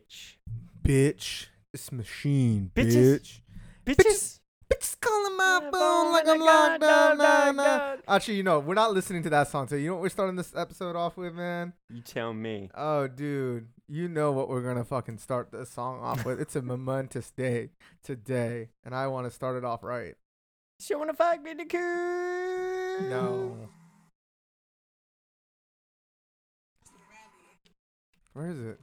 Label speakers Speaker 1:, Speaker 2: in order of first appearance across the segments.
Speaker 1: bitch.
Speaker 2: Bitch. This machine,
Speaker 1: Bitches.
Speaker 2: bitch.
Speaker 1: Bitches.
Speaker 2: Bitches calling my
Speaker 1: Yeah,
Speaker 2: phone like I'm locked down. Nah, nah. Actually, you know, we're not listening to that song So, You know what we're starting this episode off with, man?
Speaker 1: You tell me.
Speaker 2: Oh, dude. You know what we're going to fucking start this song off with. It's a momentous day today, and I want to start it off right.
Speaker 1: She wanna fuck me the cool.
Speaker 2: No. Where is it?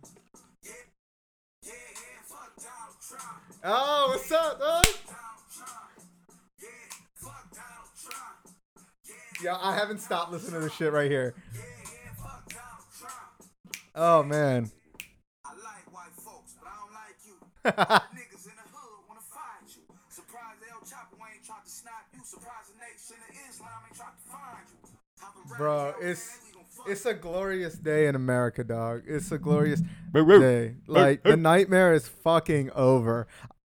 Speaker 2: Oh, what's up, dog? Yeah, I haven't stopped listening to this shit right here. Oh man.
Speaker 3: I like white folks, but I don't like you. Niggas in the hood wanna find you. Surprised El Chapo ain't tried to snap you. Surprised the nation of Islam ain't tried to find you.
Speaker 2: Bro, it's
Speaker 3: man, we gon' fuck
Speaker 2: it's a glorious day in America, dog. It's a glorious day. Like the nightmare is fucking over.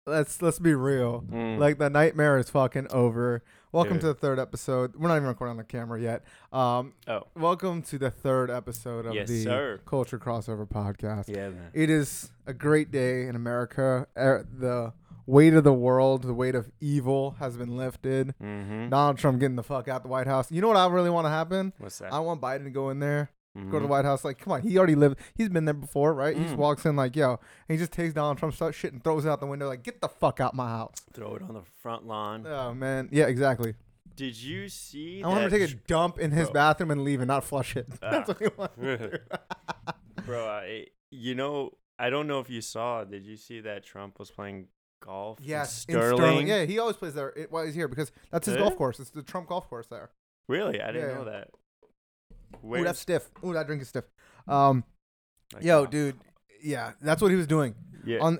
Speaker 2: Let's let's be real.
Speaker 1: Mm.
Speaker 2: Like the nightmare is fucking over. Welcome
Speaker 1: Dude.
Speaker 2: to the third episode. We're not even recording on the camera yet. Um,
Speaker 1: Oh.
Speaker 2: welcome to the third episode of
Speaker 1: Yes,
Speaker 2: the
Speaker 1: sir.
Speaker 2: Culture Crossover Podcast.
Speaker 1: Yeah, man.
Speaker 2: It is a great day in America. Er, The weight of the world, the weight of evil has been lifted.
Speaker 1: Mm-hmm.
Speaker 2: Donald Trump getting the fuck out the White House. You know what I really want to happen?
Speaker 1: What's that?
Speaker 2: I want Biden to go in there, go to the
Speaker 1: Mhm.
Speaker 2: White House. Like, come on, he already lived. He's been there before, right? He just
Speaker 1: Mm.
Speaker 2: walks in like, yo, and he just takes Donald Trump's shit and throws it out the window. Like, get the fuck out my house.
Speaker 1: Throw it on the front lawn.
Speaker 2: Oh man, yeah, exactly.
Speaker 1: Did you see?
Speaker 2: I want him to take a dump in his
Speaker 1: Bro.
Speaker 2: bathroom and leave and not flush it. That's
Speaker 1: Ah.
Speaker 2: what he wants.
Speaker 1: Bro, I, you know, I don't know if you saw. Did you see that Trump was playing golf? in
Speaker 2: yes, in
Speaker 1: Sterling.
Speaker 2: Yeah, he always plays there it, while he's here because that's his golf course. It's the Trump golf course there.
Speaker 1: Really, I didn't
Speaker 2: Yeah.
Speaker 1: know that.
Speaker 2: Ooh, that's stiff. Ooh, that drink is stiff. Um,
Speaker 1: like,
Speaker 2: yo, dude, yeah, that's what he was doing.
Speaker 1: Yeah.
Speaker 2: on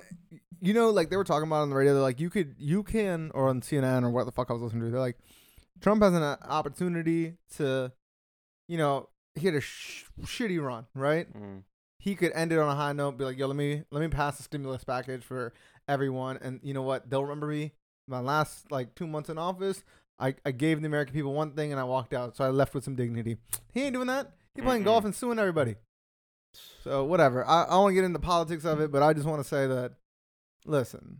Speaker 2: you know like they were talking about on the radio they're like you could you can or on cnn or what the fuck i was listening to they're like trump has an uh, opportunity to you know he had a sh- shitty run right
Speaker 1: Mm.
Speaker 2: he could end it on a high note be like yo let me let me pass the stimulus package for everyone and you know what they'll remember me my last like two months in office i, I gave the american people one thing and i walked out so i left with some dignity he ain't doing that he playing golf and suing everybody so whatever. I, I won't get into politics of it, but I just want to say that, listen,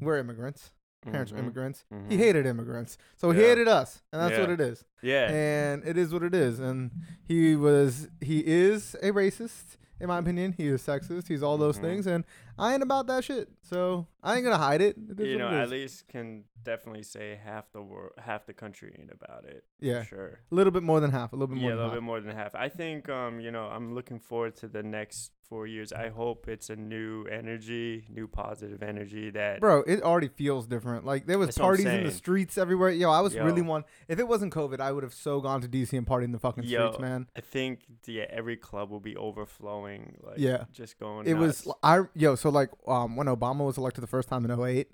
Speaker 2: we're immigrants. Parents
Speaker 1: Mhm.
Speaker 2: are immigrants. He
Speaker 1: Mhm.
Speaker 2: hated immigrants, so he hated us, and that's what it is.
Speaker 1: Yeah.
Speaker 2: And it is what it is. And he was, he is a racist, in my opinion. He is sexist. He's all those
Speaker 1: Mhm.
Speaker 2: things, and I ain't about that shit. So I ain't gonna hide it. It
Speaker 1: you know, at least can definitely say half the world, half the country ain't about it.
Speaker 2: Yeah.
Speaker 1: sure.
Speaker 2: a little bit more than half. A little bit more
Speaker 1: Yeah, a little
Speaker 2: half.
Speaker 1: bit more than half. I think, um, you know, I'm looking forward to the next four years. I hope it's a new energy, new positive energy that.
Speaker 2: Bro, it already feels different. Like there was
Speaker 1: That's what I'm
Speaker 2: parties in the
Speaker 1: saying.
Speaker 2: streets everywhere. Yo, I was really
Speaker 1: Yo.
Speaker 2: one. If it wasn't COVID, I would have so gone to DC and partied in the fucking streets, man.
Speaker 1: I think yeah, every club will be overflowing. Like,
Speaker 2: Yeah.
Speaker 1: just going.
Speaker 2: It was. I yo so like um when Obama was elected the first time in 08,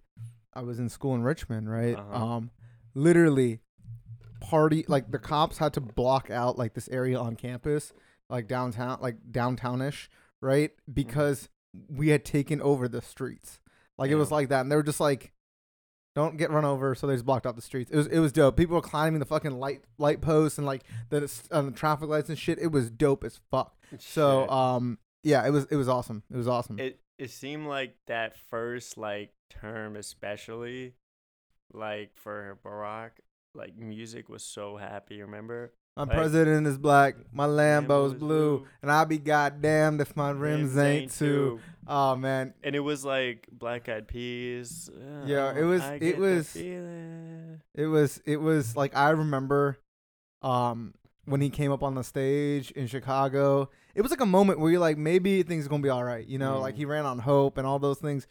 Speaker 2: I was in school in Richmond, right?
Speaker 1: Uh-huh.
Speaker 2: Um literally party like the cops had to block out like this area on campus, like downtown like downtownish, right?
Speaker 1: Mm-hmm.
Speaker 2: Because we had taken over the streets. Like it was like that and they were just like don't get run over, so they just blocked off the streets. It was it was dope. People were climbing the fucking light light posts and like the um, traffic lights and shit. It was dope as fuck. So um yeah, it was it was awesome. It was awesome.
Speaker 1: it it seemed like that first like term especially like for Barack like music was so happy remember
Speaker 2: my
Speaker 1: like-
Speaker 2: president is black, my Lambo's
Speaker 1: Lambo's
Speaker 2: blue,
Speaker 1: blue.
Speaker 2: and I'll be goddamned if my rims, ain't too. Oh man,
Speaker 1: and it was like black eyed peas uh,
Speaker 2: Yeah, it was-
Speaker 1: I
Speaker 2: it was- it was it was like I remember, um, when he came up on the stage in Chicago. It was like a moment where you're like, maybe things are gonna be all right, you know. Like
Speaker 1: Mm.
Speaker 2: he ran on hope and all those things,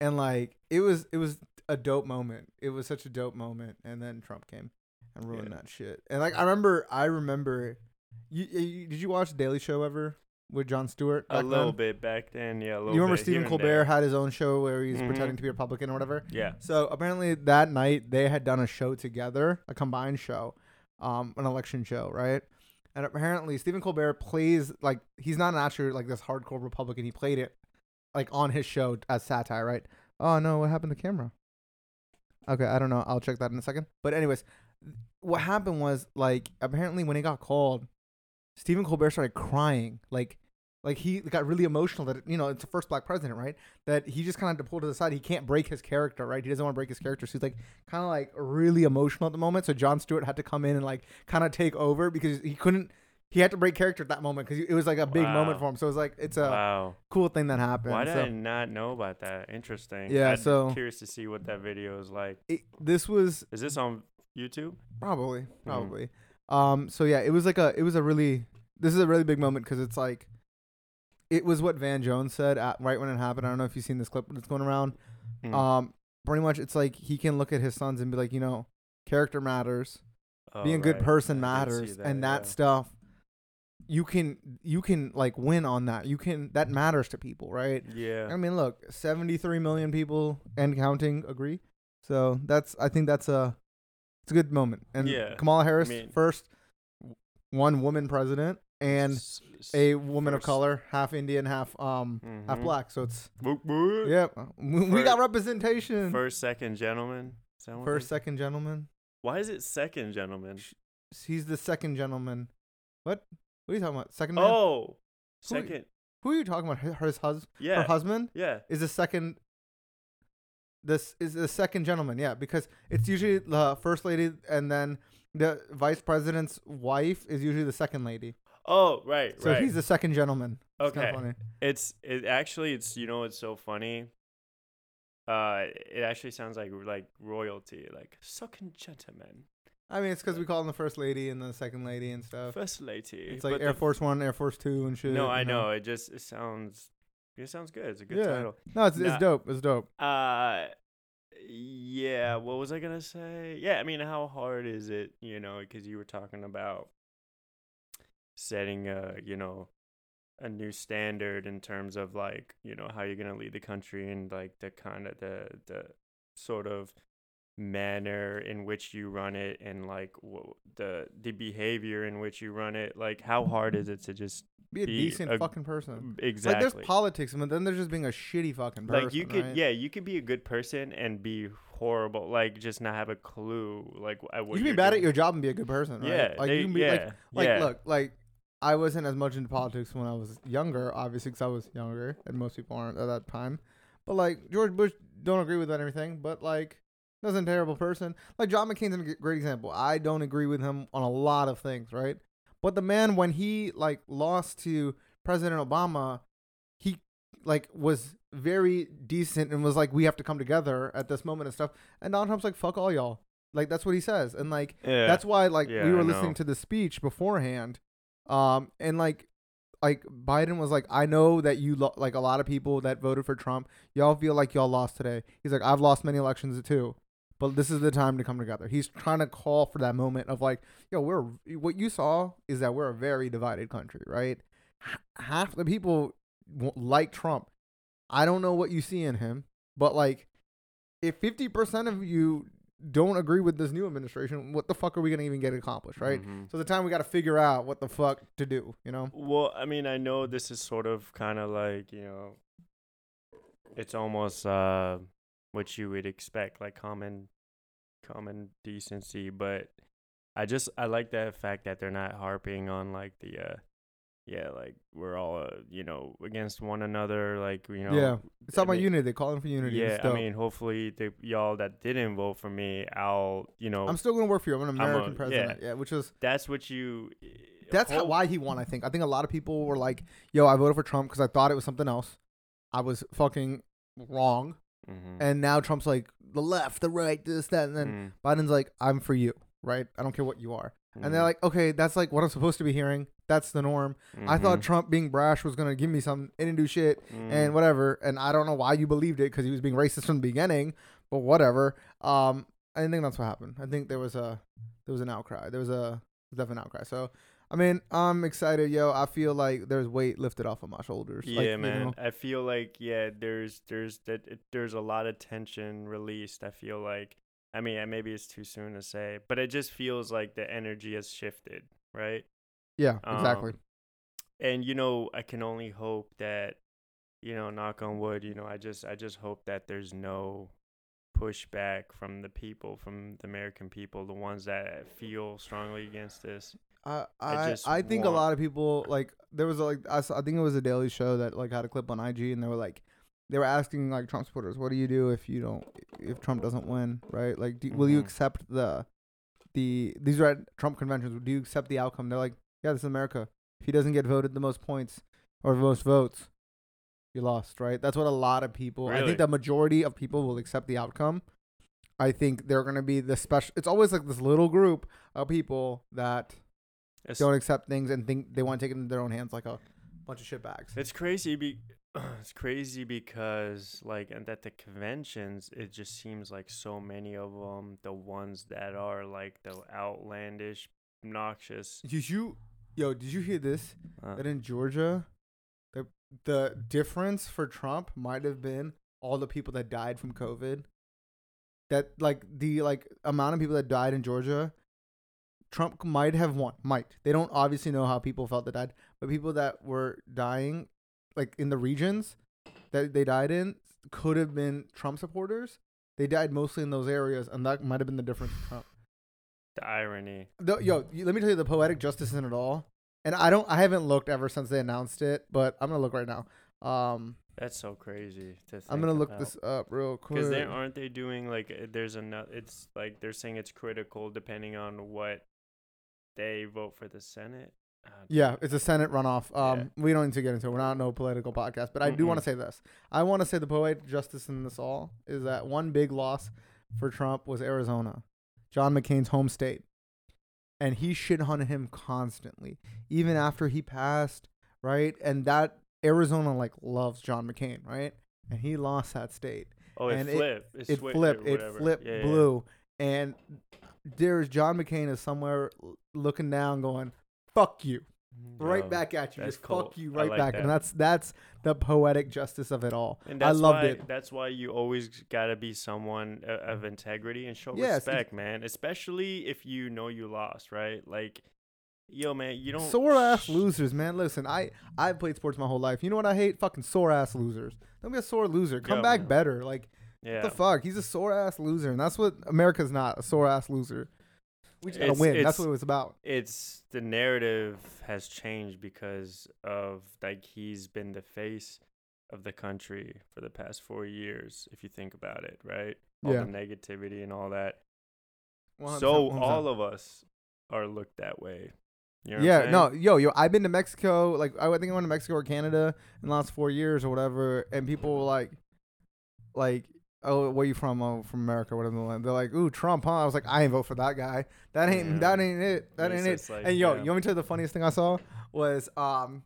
Speaker 2: and like it was it was a dope moment. It was such a dope moment, and then Trump came and ruined
Speaker 1: Yeah.
Speaker 2: that shit. And like I remember, I remember. You, you did you watch Daily Show ever with Jon Stewart?
Speaker 1: a little
Speaker 2: then?
Speaker 1: bit back then yeah a little
Speaker 2: You remember Stephen Colbert had his own show where he's
Speaker 1: Mhm.
Speaker 2: pretending to be a Republican or whatever?
Speaker 1: yeah
Speaker 2: So apparently that night they had done a show together, a combined show, um, an election show, right? And apparently Stephen Colbert plays like he's not an actual like this hardcore Republican. He played it like on his show as satire, right? Oh no, what happened to camera? Okay, I don't know. I'll check that in a second. But anyways, what happened was like apparently when he got called, Stephen Colbert started crying. Like like he got really emotional that you know it's the first black president, right? That he just kind of had to pull to the side. He can't break his character, right? He doesn't want to break his character, so he's like kind of like really emotional at the moment. So Jon Stewart had to come in and like kind of take over because he couldn't. He had to break character at that moment because it was like a big moment for him. So it was like it's a
Speaker 1: wow.
Speaker 2: cool thing that happened.
Speaker 1: Why did
Speaker 2: so
Speaker 1: I not know about that? Interesting.
Speaker 2: Yeah,
Speaker 1: I'd
Speaker 2: so-
Speaker 1: curious to see what that video is like.
Speaker 2: it, this was
Speaker 1: Is this on YouTube?
Speaker 2: Probably,
Speaker 1: Mm-hmm.
Speaker 2: probably. Um. So yeah, it was like a, it was a really, this is a really big moment because it's like, it was what Van Jones said at, right when it happened. I don't know if you've seen this clip that's going around.
Speaker 1: Hmm.
Speaker 2: Um. Pretty much, it's like he can look at his sons and be like, you know, character matters,
Speaker 1: Oh,
Speaker 2: being a good person
Speaker 1: I did see
Speaker 2: matters, and that
Speaker 1: yeah.
Speaker 2: stuff. You can you can like win on that. You can that matters to people, right?
Speaker 1: Yeah.
Speaker 2: I mean, look, 73 million people and counting agree. So that's I think that's a it's a good moment. And
Speaker 1: Yeah,
Speaker 2: Kamala Harris
Speaker 1: mean-
Speaker 2: first one woman president and a woman of color, half Indian, half um half
Speaker 1: Mhm.
Speaker 2: black. So it's
Speaker 1: boop.
Speaker 2: yeah, we, we got representation.
Speaker 1: First, second, gentleman. Is that what
Speaker 2: First, second gentleman.
Speaker 1: Why is it second, gentleman?
Speaker 2: He's the second gentleman. What? What are you talking about? Second man?
Speaker 1: Oh,
Speaker 2: Who-
Speaker 1: second.
Speaker 2: Who are you talking about? Her, her hus- her
Speaker 1: Yeah.
Speaker 2: husband?
Speaker 1: Yeah.
Speaker 2: is the second this is the second gentleman yeah because it's usually the first lady and then the vice president's wife is usually the second lady
Speaker 1: Oh, right,
Speaker 2: so
Speaker 1: right.
Speaker 2: he's the second gentleman It's
Speaker 1: Okay. It's it actually it's you know it's so funny. Uh, it actually sounds like like royalty, like second gentleman,
Speaker 2: i mean it's because we call them the first lady and the second lady and stuff
Speaker 1: first lady.
Speaker 2: it's like air force one air force two and shit
Speaker 1: No, I
Speaker 2: you
Speaker 1: know. It just it sounds it sounds good. It's a good
Speaker 2: Yeah.
Speaker 1: title.
Speaker 2: no it's,
Speaker 1: Nah.
Speaker 2: it's dope it's dope
Speaker 1: Uh yeah, what was I going to say? Yeah, I mean, how hard is it, you know, cuz you were talking about setting a, you know, a new standard in terms of like, you know, how you're going to lead the country and like the kind of the the sort of manner in which you run it and like w- the the behavior in which you run it like how hard is it to just
Speaker 2: be a
Speaker 1: be
Speaker 2: decent
Speaker 1: a-
Speaker 2: fucking person
Speaker 1: exactly
Speaker 2: like there's politics but then there's just being a shitty fucking person
Speaker 1: like you could
Speaker 2: right?
Speaker 1: yeah you could be a good person and be horrible like just not have a clue like at what
Speaker 2: you can be bad at your job and be a good person right
Speaker 1: yeah
Speaker 2: like
Speaker 1: they-
Speaker 2: you can be
Speaker 1: yeah
Speaker 2: like like
Speaker 1: yeah.
Speaker 2: look like i wasn't as much into politics when i was younger obviously because i was younger and most people aren't at that time but like george bush don't agree with that everything but like wasn't a terrible person. Like john mccain's a great example. I don't agree with him on a lot of things right? But the man when he like lost to president obama he like was very decent and was like we have to come together at this moment and stuff. And donald trump's like fuck all y'all. Like that's what he says. And like
Speaker 1: yeah.
Speaker 2: that's why like
Speaker 1: Yeah,
Speaker 2: we were listening to the speech beforehand um and like like biden was like i know that you lo- like a lot of people that voted for trump y'all feel like y'all lost today. He's like i've lost many elections too but this is the time to come together he's trying to call for that moment of like yo we're what you saw is that we're a very divided country right half the people like trump i don't know what you see in him but like if 50% of you don't agree with this new administration, what the fuck are we gonna even get accomplished, right?
Speaker 1: Mhm.
Speaker 2: So the time we got to figure out what the fuck to do, you know?
Speaker 1: Well, I mean, I know this is sort of kind of like, you know, it's almost uh what you would expect, like common common decency, but I just I like the fact that they're not harping on like the uh yeah, like we're all uh, you know, against one another, like, you know.
Speaker 2: yeah, it's all
Speaker 1: I
Speaker 2: about unity. They're calling for unity.
Speaker 1: Yeah, I mean, hopefully the y'all that didn't vote for me, I'll, you know,
Speaker 2: I'm still gonna work for you. I'm an
Speaker 1: I'm a-
Speaker 2: American
Speaker 1: yeah.
Speaker 2: president. Yeah, which is
Speaker 1: that's what you
Speaker 2: that's how, why he won. I think. I think a lot of people were like, "Yo, I voted for Trump because I thought it was something else. I was fucking wrong."
Speaker 1: Mhm.
Speaker 2: And now Trump's like the left, the right, this, that, and then
Speaker 1: Mm,
Speaker 2: Biden's like, "I'm for you." Right? I don't care what you are. And they're
Speaker 1: mhm,
Speaker 2: like, "Okay, that's like what I'm supposed to be hearing. That's the norm." I thought
Speaker 1: mhm,
Speaker 2: Trump being brash was gonna give me some. He didn't do shit
Speaker 1: mm.
Speaker 2: and whatever. And I don't know why you believed it because he was being racist from the beginning. But whatever. Um, I think that's what happened. I think there was a there was an outcry. There was a definite outcry. So I mean, I'm excited, yo. I feel like there's weight lifted off of my shoulders.
Speaker 1: Yeah,
Speaker 2: like, you
Speaker 1: man.
Speaker 2: know,
Speaker 1: I feel like yeah, there's there's that it, there's a lot of tension released. I feel like I mean, maybe it's too soon to say, but it just feels like the energy has shifted, right?
Speaker 2: yeah, exactly.
Speaker 1: Um, and you know, I can only hope that you know, knock on wood, you know, I just I just hope that there's no pushback from the people, from the American people, the ones that feel strongly against this.
Speaker 2: I
Speaker 1: I
Speaker 2: I,
Speaker 1: just
Speaker 2: I think a lot of people like there was a, like I, saw, I think it was a Daily Show that like had a clip on IG and they were like they were asking like Trump supporters, what do you do if you don't if Trump doesn't win, right? Like, do, will you
Speaker 1: Mhm.
Speaker 2: accept the the these are at Trump conventions? Do you accept the outcome? They're like, yeah, this is America. If he doesn't get voted the most points or the most votes, you lost, right? That's what a lot of people. I think the majority of people will accept the outcome. I think they're gonna be the special. It's always like this little group of people that
Speaker 1: It's,
Speaker 2: don't accept things and think they want to take it into their own hands like a bunch of shit bags.
Speaker 1: it's crazy. Be it's crazy because like and at the conventions, it just seems like so many of them, the ones that are like the outlandish, obnoxious.
Speaker 2: Did you, yo? Did you hear this?
Speaker 1: Uh,
Speaker 2: That in Georgia, the the difference for Trump might have been all the people that died from COVID. That like the like amount of people that died in Georgia, Trump might have won. Might they don't obviously know how people felt that died, but people that were dying, like in the regions that they died in, could have been Trump supporters. They died mostly in those areas, and that might have been the difference Trump.
Speaker 1: the irony.
Speaker 2: The, yo, let me tell you the poetic justice in it all. And I don't, I haven't looked ever since they announced it, but I'm gonna look right now. Um,
Speaker 1: That's so crazy
Speaker 2: I'm gonna look this up real quick.
Speaker 1: Because they aren't they doing like there's another? It's like they're saying it's critical depending on what they vote for the Senate. Uh,
Speaker 2: Yeah, it's a Senate runoff. Um,
Speaker 1: Yeah.
Speaker 2: we don't need to get into it. We're not no political podcast, but I do want to say this. I want to say the poetic justice in this all is that one big loss for Trump was Arizona, John McCain's home state, and he shit on him constantly, even after he passed, right? And that Arizona like loves John McCain, right? And he lost that state.
Speaker 1: Oh, it
Speaker 2: and it-
Speaker 1: flipped.
Speaker 2: it
Speaker 1: swi- or
Speaker 2: flipped. It flipped
Speaker 1: Yeah, yeah.
Speaker 2: Blue, and there's John McCain is somewhere looking down, going, "Fuck you." Mm-hmm. right
Speaker 1: Yo,
Speaker 2: back at you.
Speaker 1: that's
Speaker 2: Just
Speaker 1: cool.
Speaker 2: fuck you
Speaker 1: I
Speaker 2: right
Speaker 1: like
Speaker 2: back.
Speaker 1: that.
Speaker 2: And that's that's the poetic justice of it all.
Speaker 1: And
Speaker 2: I
Speaker 1: that's
Speaker 2: loved
Speaker 1: why,
Speaker 2: it.
Speaker 1: That's why you always gotta be someone o- of integrity and show
Speaker 2: Yes,
Speaker 1: respect, man. Especially if you know you lost, right? Like, yo, man, you don't
Speaker 2: Sore ass
Speaker 1: sh-
Speaker 2: losers, man. Listen, I I've played sports my whole life. You know what I hate? Fucking sore ass losers. Don't be a sore loser. Come
Speaker 1: Yeah,
Speaker 2: back
Speaker 1: man.
Speaker 2: better. Like
Speaker 1: Yeah,
Speaker 2: what the fuck? He's a sore ass loser, and that's what America's not. A sore ass loser. We just gotta
Speaker 1: It's-
Speaker 2: win. That's what it was about.
Speaker 1: it's the narrative has changed because of like he's been the face of the country for the past four years. If you think about it, right? All
Speaker 2: Yeah.
Speaker 1: the negativity and all that.
Speaker 2: 100%,
Speaker 1: So
Speaker 2: 100%.
Speaker 1: all of us are looked that way. You know
Speaker 2: yeah, no, yo, yo, I've been to Mexico. Like, I think I went to Mexico or Canada in the last four years or whatever, and people were like, like, oh, where you from? Oh, from America, whatever. The land. They're like, ooh, Trump, huh? I was like, I ain't vote for that guy. That ain't,
Speaker 1: Yeah.
Speaker 2: that ain't it. That ain't it.
Speaker 1: like,
Speaker 2: and yo,
Speaker 1: yeah.
Speaker 2: you want me to tell you the funniest thing I saw was, um,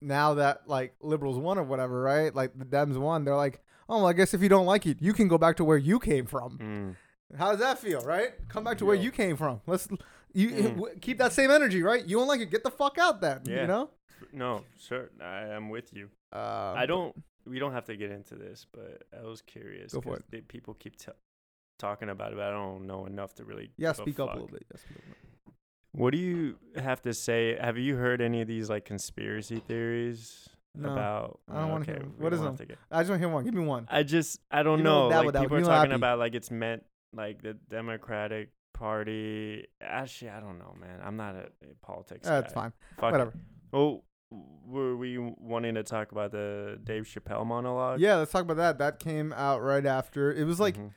Speaker 2: now that like liberals won or whatever, right? Like the Dems won. They're like, oh, well, I guess if you don't like it, you can go back to where you came from.
Speaker 1: Mm.
Speaker 2: How does that feel, right? Come back to where you came from. Let's you
Speaker 1: Mm.
Speaker 2: w- keep that same energy, right? You don't like it, get the fuck out then.
Speaker 1: Yeah.
Speaker 2: You know?
Speaker 1: No, sure, I am with you.
Speaker 2: Uh,
Speaker 1: I don't. We don't have to get into this, but I was curious.
Speaker 2: Go for
Speaker 1: 'cause They, people keep t- talking about it, but I don't know enough to really.
Speaker 2: Yeah, speak up a little bit. Yeah, speak up a little bit.
Speaker 1: What do you have to say? Have you heard any of these like conspiracy theories
Speaker 2: No,
Speaker 1: about?
Speaker 2: I don't
Speaker 1: okay,
Speaker 2: hear 'em.
Speaker 1: we don't
Speaker 2: them?
Speaker 1: get-
Speaker 2: I just want to hear one. Give me one.
Speaker 1: I just I don't
Speaker 2: know,
Speaker 1: like people are
Speaker 2: Give me a
Speaker 1: talking
Speaker 2: happy.
Speaker 1: about like it's meant like the Democratic Party. Ah, Actually, I don't know, man. I'm not a, a politics.
Speaker 2: That's fine.
Speaker 1: Fuck it.
Speaker 2: Whatever.
Speaker 1: Were we wanting to talk about the Dave Chappelle monologue?
Speaker 2: Yeah, let's talk about that. That came out right after. It was like
Speaker 1: Mhm.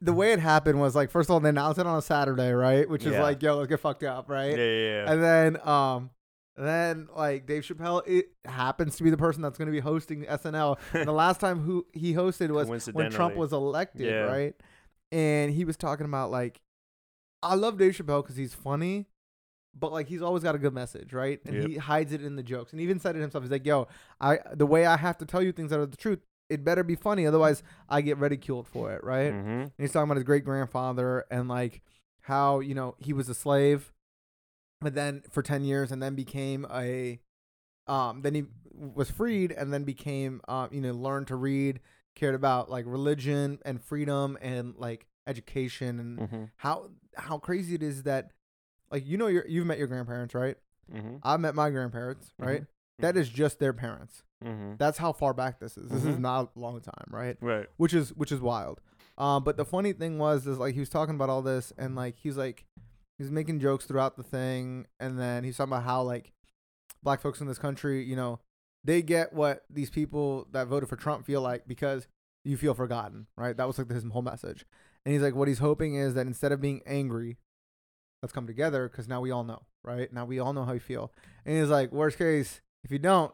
Speaker 2: the way it happened was like first of all they announced it on a Saturday, right? Which is
Speaker 1: Yeah.
Speaker 2: like, yo, let's get fucked up, right?
Speaker 1: yeah, yeah.
Speaker 2: And then um then like Dave Chappelle, it happens to be the person that's going to be hosting SNL. And the last time who he hosted was when Trump was elected,
Speaker 1: Yeah.
Speaker 2: right? And he was talking about like, I love Dave Chappelle because he's funny, but like he's always got a good message, right? And
Speaker 1: Yep.
Speaker 2: he hides it in the jokes, and even said it himself. He's like, "Yo, I the way I have to tell you things that are the truth, it better be funny, otherwise I get ridiculed for it, right?"
Speaker 1: Mhm.
Speaker 2: And he's talking about his great grandfather and like how you know he was a slave, but then for ten years and then became a, um, then he was freed and then became, um, you know, learned to read, cared about like religion and freedom and like education and
Speaker 1: Mhm.
Speaker 2: how how crazy it is that, like you know, you you've met your grandparents, right?
Speaker 1: Mhm.
Speaker 2: I've met my grandparents, right?
Speaker 1: Mhm.
Speaker 2: That is just their parents.
Speaker 1: Mhm.
Speaker 2: That's how far back this is. This is
Speaker 1: Mhm.
Speaker 2: not a long time, right?
Speaker 1: Right.
Speaker 2: which is which is wild. Um, but the funny thing was is like he was talking about all this and like he's like He's making jokes throughout the thing, and then he's talking about how like black folks in this country, you know, they get what these people that voted for Trump feel like because you feel forgotten, right? That was like his whole message. And he's like, what he's hoping is that instead of being angry, let's come together because now we all know, right? Now we all know how you feel. And he's like, worst case, if you don't,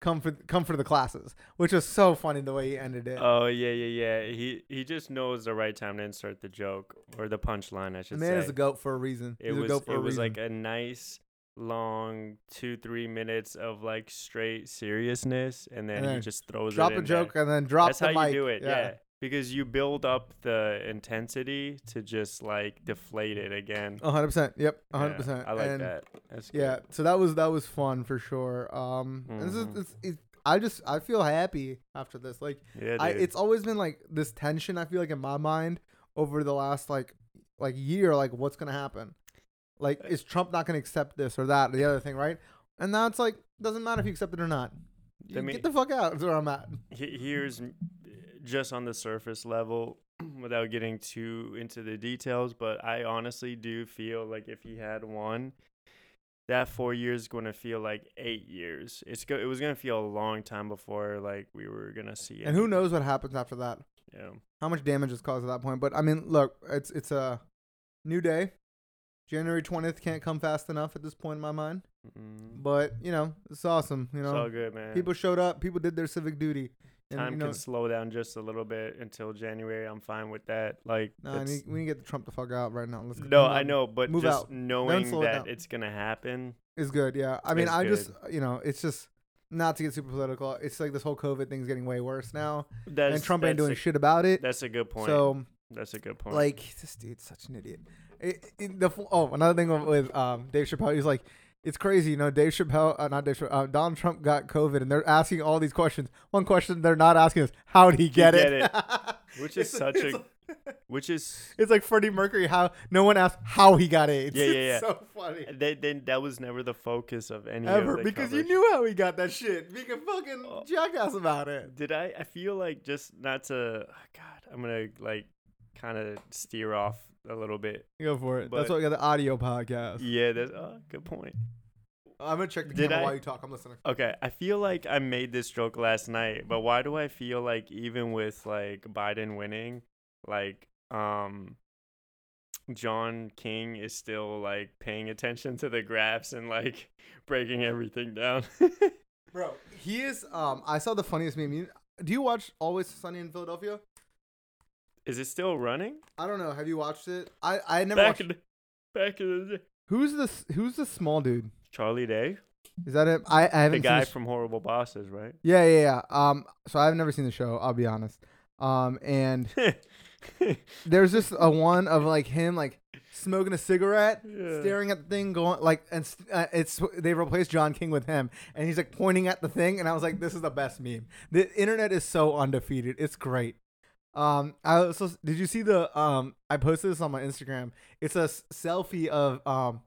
Speaker 2: come for come for the classes, which was so funny the way he ended it.
Speaker 1: Oh yeah, yeah, yeah. He he just knows the right time to insert the joke or the punchline. I should
Speaker 2: man
Speaker 1: say.
Speaker 2: Man is a goat for a reason.
Speaker 1: it
Speaker 2: He's
Speaker 1: was
Speaker 2: a goat for
Speaker 1: it was
Speaker 2: reason.
Speaker 1: like a nice long two three minutes of like straight seriousness, and then,
Speaker 2: And
Speaker 1: he just throws
Speaker 2: drop a joke
Speaker 1: there.
Speaker 2: and then drop
Speaker 1: That's
Speaker 2: the
Speaker 1: how
Speaker 2: mic.
Speaker 1: you do it. Yeah. Because you build up the intensity to just like deflate it again.
Speaker 2: A hundred percent. Yep. A hundred
Speaker 1: Yeah,
Speaker 2: percent.
Speaker 1: I like
Speaker 2: And,
Speaker 1: that. That's
Speaker 2: Yeah.
Speaker 1: good.
Speaker 2: So that was that was fun for sure. Um, and this is, it's, I just I feel happy after this. Like
Speaker 1: Yeah.
Speaker 2: I, it's always been like this tension. I feel like in my mind over the last like like year, like what's gonna happen? Like is Trump not gonna accept this or that or the other thing, right? And now it's like doesn't matter if you accept it or not. Get the fuck out. Is where I'm at.
Speaker 1: Here's just on the surface level without getting too into the details but i honestly do feel like if he had won that four years is going to feel like eight years it's go- it was going to feel a long time before like we were going to see it.
Speaker 2: And who knows what happens after that?
Speaker 1: yeah
Speaker 2: How much damage is caused at that point? But I mean, look, it's it's a new day. January twentieth can't come fast enough at this point in my mind.
Speaker 1: mm
Speaker 2: But you know, it's awesome. You
Speaker 1: it's
Speaker 2: know,
Speaker 1: all good man
Speaker 2: people showed up. People did their civic duty. And,
Speaker 1: time
Speaker 2: you know,
Speaker 1: can slow down just a little bit until january i'm fine with that like
Speaker 2: nah, need, we need to get the Trump the fuck out right now. Let's
Speaker 1: no i know but
Speaker 2: Move
Speaker 1: just
Speaker 2: out.
Speaker 1: knowing
Speaker 2: slow it
Speaker 1: that it's to happen
Speaker 2: It's good. Yeah. I mean, I just you know, it's just not to get super political. It's like this whole COVID thing's getting way worse now,
Speaker 1: that's,
Speaker 2: and Trump ain't doing
Speaker 1: a,
Speaker 2: shit about it.
Speaker 1: that's a good point
Speaker 2: So
Speaker 1: that's a good point
Speaker 2: like this dude's such an idiot. It, it, the oh another thing with um Dave Chappelle, he's like, it's crazy, you know. Dave Chappelle, uh, not Dave Chappelle, uh, Donald Trump got COVID, and they're asking all these questions. One question they're not asking is how did he get
Speaker 1: get
Speaker 2: it?
Speaker 1: Which is such a which is
Speaker 2: It's like Freddie Mercury. How no one asked how he got AIDS.
Speaker 1: Yeah, yeah,
Speaker 2: It's
Speaker 1: yeah.
Speaker 2: so funny.
Speaker 1: they, they, that was never the focus of any
Speaker 2: Ever
Speaker 1: of the
Speaker 2: because you knew how he got that shit. Being a fucking
Speaker 1: Oh.
Speaker 2: jackass about it.
Speaker 1: Did I? I feel like just not to. God, I'm gonna like kind of steer off a little bit.
Speaker 2: Go for it. That's
Speaker 1: But-
Speaker 2: why we got the audio podcast.
Speaker 1: Yeah, that's oh, good point.
Speaker 2: I'm gonna check the
Speaker 1: Did
Speaker 2: camera
Speaker 1: I?
Speaker 2: while you talk. I'm listening.
Speaker 1: Okay, I feel like I made this joke last night, but why do I feel like even with like Biden winning, like um John King is still like paying attention to the graphs and like breaking everything down.
Speaker 2: Bro, he is. Um, I saw the funniest meme. You- Do you watch Always Sunny in Philadelphia?
Speaker 1: Is it still running?
Speaker 2: I don't know. Have you watched it? I I never
Speaker 1: Back
Speaker 2: watched.
Speaker 1: in the, back in the day.
Speaker 2: Who's the s- Who's the small dude?
Speaker 1: Charlie Day,
Speaker 2: Is that it? I I haven't.
Speaker 1: guy
Speaker 2: seen the sh-
Speaker 1: from Horrible Bosses, right?
Speaker 2: yeah, yeah, yeah. Um, so I've never seen the show. I'll be honest. Um, and there's just a one of like him like smoking a cigarette,
Speaker 1: Yeah.
Speaker 2: staring at the thing, going like, and uh, it's they replaced John King with him, and he's like pointing at the thing, and I was like, this is the best meme. The internet is so undefeated. It's great. Um, I also did you see the um? I posted this on my Instagram. It's a s- selfie of um,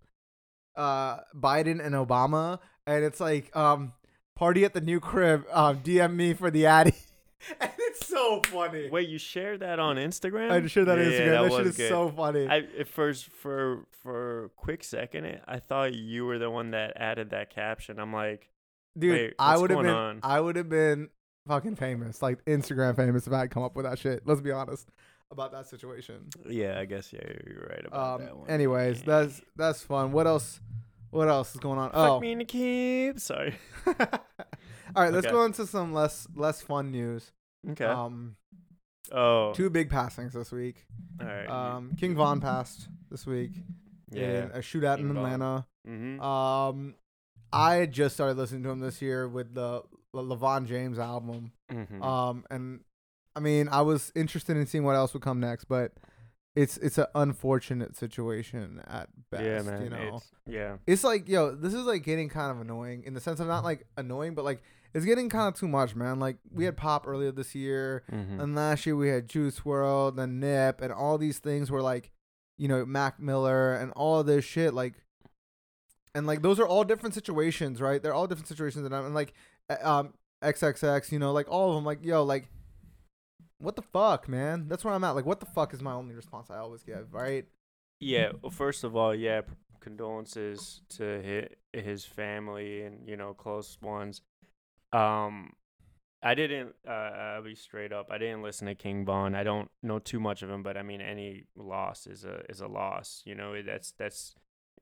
Speaker 2: uh, Biden and Obama, and it's like um, party at the new crib. Um, DM me for the Addy, and it's so funny.
Speaker 1: Wait, you shared that on Instagram?
Speaker 2: I shared that on
Speaker 1: Yeah,
Speaker 2: Instagram. that, shit is
Speaker 1: good.
Speaker 2: so funny.
Speaker 1: I at first for for a quick second, it- I thought you were the one that added that caption. I'm like,
Speaker 2: Dude, I would have been
Speaker 1: on?
Speaker 2: I would have been fucking famous, like Instagram famous if I had come up with that shit. Let's be honest about that situation.
Speaker 1: yeah, I guess yeah, you're right about
Speaker 2: Um
Speaker 1: that one.
Speaker 2: anyways,
Speaker 1: Yeah.
Speaker 2: that's that's fun. What else what else is going on?
Speaker 1: fuck
Speaker 2: oh.
Speaker 1: me in the keep. Sorry.
Speaker 2: All right, let's
Speaker 1: Okay.
Speaker 2: go into some less less fun news.
Speaker 1: Okay.
Speaker 2: Um
Speaker 1: oh,
Speaker 2: two big passings this week.
Speaker 1: all right.
Speaker 2: Um King Von passed this week
Speaker 1: yeah.
Speaker 2: in a shootout
Speaker 1: King
Speaker 2: in
Speaker 1: Von.
Speaker 2: Atlanta.
Speaker 1: mm-hmm.
Speaker 2: Um I just started listening to him this year with the LeVon James album.
Speaker 1: mm-hmm.
Speaker 2: Um, and I mean, I was interested in seeing what else would come next, but it's it's an unfortunate situation at best.
Speaker 1: yeah, man.
Speaker 2: You know,
Speaker 1: It's, yeah.
Speaker 2: it's like yo, this is like getting kind of annoying in the sense of not like annoying, but like it's getting kind of too much, man. Like we had Pop earlier this year,
Speaker 1: Mm-hmm.
Speaker 2: and last year we had Juice WRLD and Nip, and all these things were like, you know, Mac Miller and all this shit, like. And like those are all different situations, right? They're all different situations, and I'm and, like, um, XXX, you know, like all of them, like yo, like, what the fuck, man? That's where I'm at. Like, what the fuck is my only response I always give, right?
Speaker 1: Yeah. Well, first of all, yeah, condolences to his, family and you know close ones. Um, I didn't. Uh, I'll be straight up. I didn't listen to King Von. I don't know too much of him, but I mean, any loss is a is a loss. You know, that's that's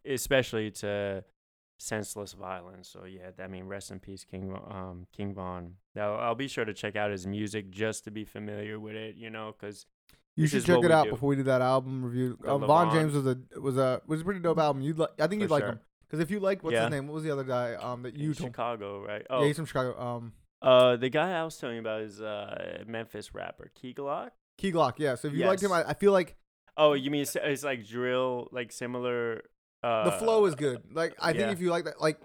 Speaker 1: especially to senseless violence. So yeah, I mean, rest in peace, King um King Von. Now I'll be sure to check out his music just to be familiar with it. You know, because
Speaker 2: You should check it out
Speaker 1: do.
Speaker 2: before we do that album review. Um, Von James was a was a was a pretty dope album. You'd like, I think
Speaker 1: For
Speaker 2: you'd like him because if you like what's
Speaker 1: Yeah.
Speaker 2: his name? What was the other guy? Um, that you told.
Speaker 1: Chicago, right?
Speaker 2: Yeah,
Speaker 1: Oh,
Speaker 2: he's from Chicago. Um,
Speaker 1: uh, the guy I was telling you about is uh Memphis rapper Key Glock.
Speaker 2: Key Glock. Yeah. So if you liked him, I, I feel like
Speaker 1: Oh, you mean it's, it's like drill, like similar. Uh,
Speaker 2: the flow is good. Like I think if you like that, like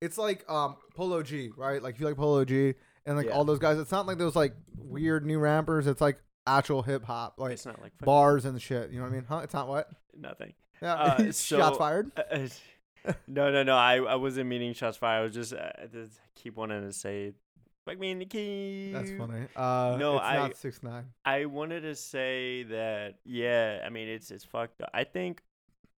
Speaker 2: it's like um Polo G, right? Like if you like Polo G and like
Speaker 1: Yeah.
Speaker 2: all those guys, it's not like those like weird new rappers. It's like actual hip hop, like
Speaker 1: It's not like
Speaker 2: bars and shit. You know what I mean? Huh? It's not what?
Speaker 1: nothing.
Speaker 2: Yeah.
Speaker 1: Uh,
Speaker 2: Shots
Speaker 1: so-
Speaker 2: fired.
Speaker 1: Uh, uh, no, no, no. I, I wasn't meaning shots fired. I was just uh, just keep wanting to say, like me in the key.
Speaker 2: That's funny. Uh,
Speaker 1: No,
Speaker 2: it's
Speaker 1: I-
Speaker 2: not six nine.
Speaker 1: I wanted to say that yeah, I mean it's it's fucked up. I think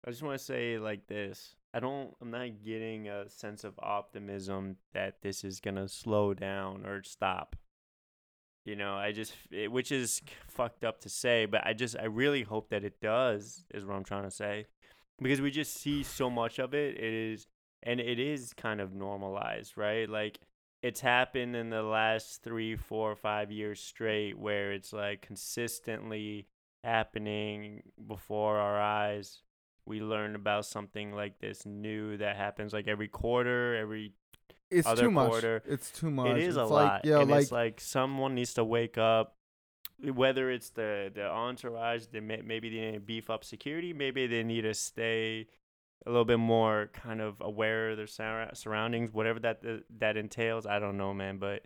Speaker 1: I just want to say like this. I don't I'm not getting a sense of optimism that this is going to slow down or stop. You know, I just it, which is fucked up to say, but I just I really hope that it does is what I'm trying to say. Because we just see so much of it. It is and it is kind of normalized, right? Like it's happened in the last three, four, five years straight where it's like consistently happening before our eyes. We learn about something like this new that happens like every quarter, every
Speaker 2: It's
Speaker 1: other
Speaker 2: too much.
Speaker 1: quarter.
Speaker 2: It's too much.
Speaker 1: it is
Speaker 2: it's
Speaker 1: a
Speaker 2: like,
Speaker 1: lot.
Speaker 2: Yeah,
Speaker 1: and
Speaker 2: like,
Speaker 1: it's like someone needs to wake up. Whether it's the the entourage, they may, maybe they need to beef up security. Maybe they need to stay a little bit more kind of aware of their surroundings, whatever that that entails. I don't know, man, but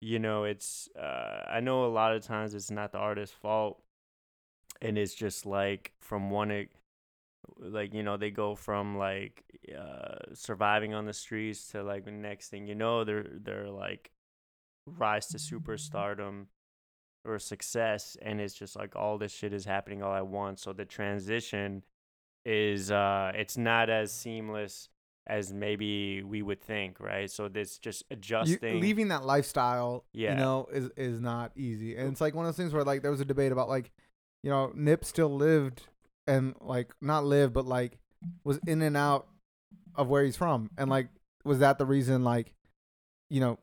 Speaker 1: you know, it's uh, I know a lot of times it's not the artist's fault, and it's just like from one like you know they go from like uh surviving on the streets to like the next thing you know they're they're like rise to superstardom or success and it's just like all this shit is happening all at once so the transition is uh it's not as seamless as maybe we would think right so this just
Speaker 2: you,
Speaker 1: adjusting
Speaker 2: leaving that lifestyle,
Speaker 1: Yeah.
Speaker 2: you know, is is not easy. And it's like one of those things where like there was a debate about like, you know, Nip still lived and like not live, but like was in and out of where he's from, and like was that the reason like, you know,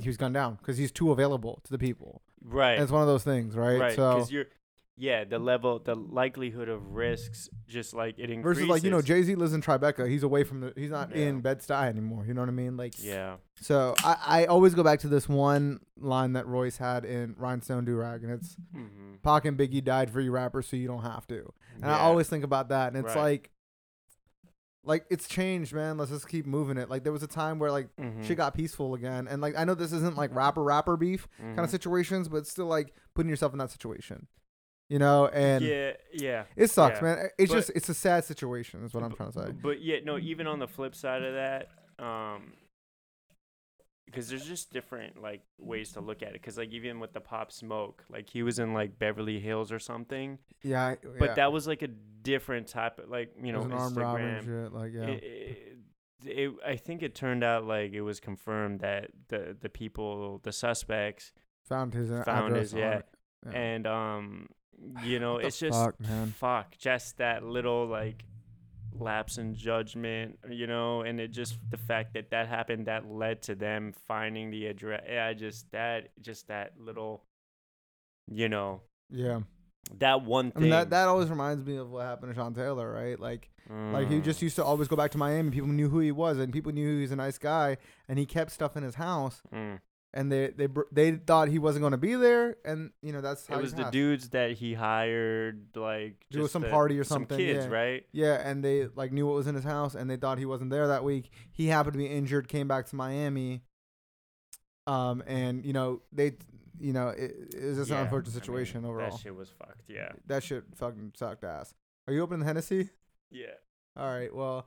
Speaker 2: he was gunned down because he's too available to the people.
Speaker 1: right
Speaker 2: And it's one of those things, right?
Speaker 1: right
Speaker 2: so
Speaker 1: because you're yeah the level the likelihood of risks just like it increases
Speaker 2: versus like you know Jay Z lives in Tribeca, he's away from the, he's not
Speaker 1: Yeah.
Speaker 2: in Bed Stuy anymore. You know what I mean? Like
Speaker 1: yeah
Speaker 2: So I, I always go back to this one line that Royce had in Rhinestone Durag, and it's
Speaker 1: mm-hmm.
Speaker 2: Pac and Biggie died for you rappers, so you don't have to. And I always think about that, and it's
Speaker 1: Right.
Speaker 2: like, like it's changed, man. Let's just keep moving it. Like there was a time where like
Speaker 1: Mhm.
Speaker 2: shit got peaceful again, and like I know this isn't like rapper rapper beef kind of situations, but still like putting yourself in that situation, you know. And
Speaker 1: yeah yeah
Speaker 2: it sucks,
Speaker 1: yeah.
Speaker 2: man. It's
Speaker 1: But-
Speaker 2: just it's a sad situation, is what I'm trying to say.
Speaker 1: But yeah, no. Even on the flip side of that, um, because there's just different like ways to look at it. Because like even with the Pop Smoke, like he was in like Beverly Hills or something,
Speaker 2: Yeah, I-
Speaker 1: but
Speaker 2: yeah.
Speaker 1: that was like a different type of like you know
Speaker 2: was an armed robbery
Speaker 1: Instagram.
Speaker 2: shit. Like yeah,
Speaker 1: It, it, it, I think it turned out like it was confirmed that the the people, the suspects,
Speaker 2: found his
Speaker 1: found his- yeah.
Speaker 2: Yeah.
Speaker 1: and um, you know, it's just
Speaker 2: fuck, man.
Speaker 1: fuck, just that little like lapse in judgment, you know, and it just the fact that that happened that led to them finding the address. Yeah, just that, just that little, you know,
Speaker 2: yeah.
Speaker 1: that one
Speaker 2: I
Speaker 1: thing.
Speaker 2: mean, that that always reminds me of what happened to Sean Taylor, right? Like, like he
Speaker 1: Mm.
Speaker 2: just used to always go back to Miami. People knew who he was, and people knew he was a nice guy, and he kept stuff in his house.
Speaker 1: Mm.
Speaker 2: And they they they thought he wasn't going to be there, and you know that's how
Speaker 1: It was the dudes that he hired, like
Speaker 2: It
Speaker 1: was
Speaker 2: some
Speaker 1: the-
Speaker 2: party or something.
Speaker 1: some kids,
Speaker 2: yeah.
Speaker 1: right?
Speaker 2: Yeah, and they like knew what was in his house, and they thought he wasn't there that week. He happened to be injured, came back to Miami. Um, and you know they, you know, it, it was just
Speaker 1: Yeah,
Speaker 2: an unfortunate
Speaker 1: I mean,
Speaker 2: situation overall.
Speaker 1: That shit was fucked. Yeah.
Speaker 2: that shit fucking sucked ass. Are you opening the Hennessy?
Speaker 1: Yeah.
Speaker 2: All right. Well,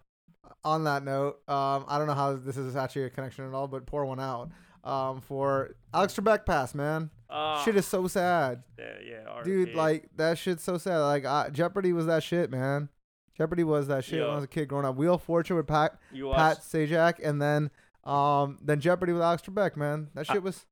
Speaker 2: on that note, um, I don't know how this is actually a connection at all, but pour one out. Um, for Alex Trebek pass, man.
Speaker 1: Uh,
Speaker 2: shit is so sad,
Speaker 1: yeah, yeah,
Speaker 2: dude. Like that shit's so sad. Like uh, Jeopardy was that shit, man. Jeopardy was that shit when I was a kid growing up. Wheel of Fortune with Pat
Speaker 1: You
Speaker 2: Pat
Speaker 1: watched?
Speaker 2: Sajak, and then um then Jeopardy with Alex Trebek. Man, that
Speaker 1: I-
Speaker 2: shit was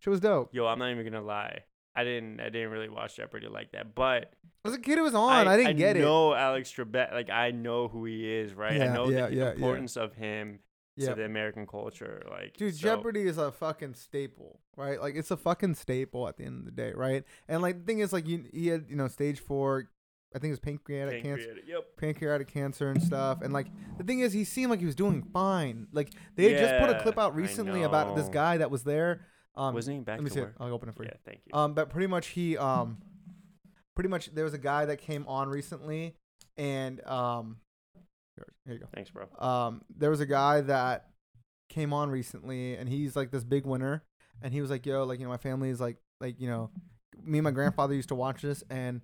Speaker 2: shit was dope.
Speaker 1: Yo, I'm not even gonna lie. I didn't. I didn't really watch Jeopardy like that, but
Speaker 2: As a kid, it was on. I, didn't get it.
Speaker 1: I know Alex Trebek. Like I know who he is, right? I
Speaker 2: Yeah,
Speaker 1: know
Speaker 2: yeah,
Speaker 1: the
Speaker 2: yeah, yeah.
Speaker 1: importance of him
Speaker 2: Yeah.
Speaker 1: to the American culture. Like,
Speaker 2: Dude,
Speaker 1: so-
Speaker 2: Jeopardy is a fucking staple, right? Like it's a fucking staple at the end of the day, right? And like the thing is, like you, he had you know stage four, I think it was pancreatic cancer,
Speaker 1: Pancreatic- Yep.
Speaker 2: pancreatic cancer and stuff. And like the thing is, he seemed like he was doing fine. Like they had just put a clip out recently about this guy that was there. Um,
Speaker 1: Wasn't he back
Speaker 2: let me see
Speaker 1: work?
Speaker 2: it. I'll open it for you.
Speaker 1: Yeah, thank you.
Speaker 2: Um, but pretty much he um, pretty much there was a guy that came on recently, and um, here, here you go.
Speaker 1: Thanks, bro.
Speaker 2: um, there was a guy that came on recently, and he's like this big winner, and he was like, "Yo, like you know, my family is like, like you know, me and my grandfather used to watch this, and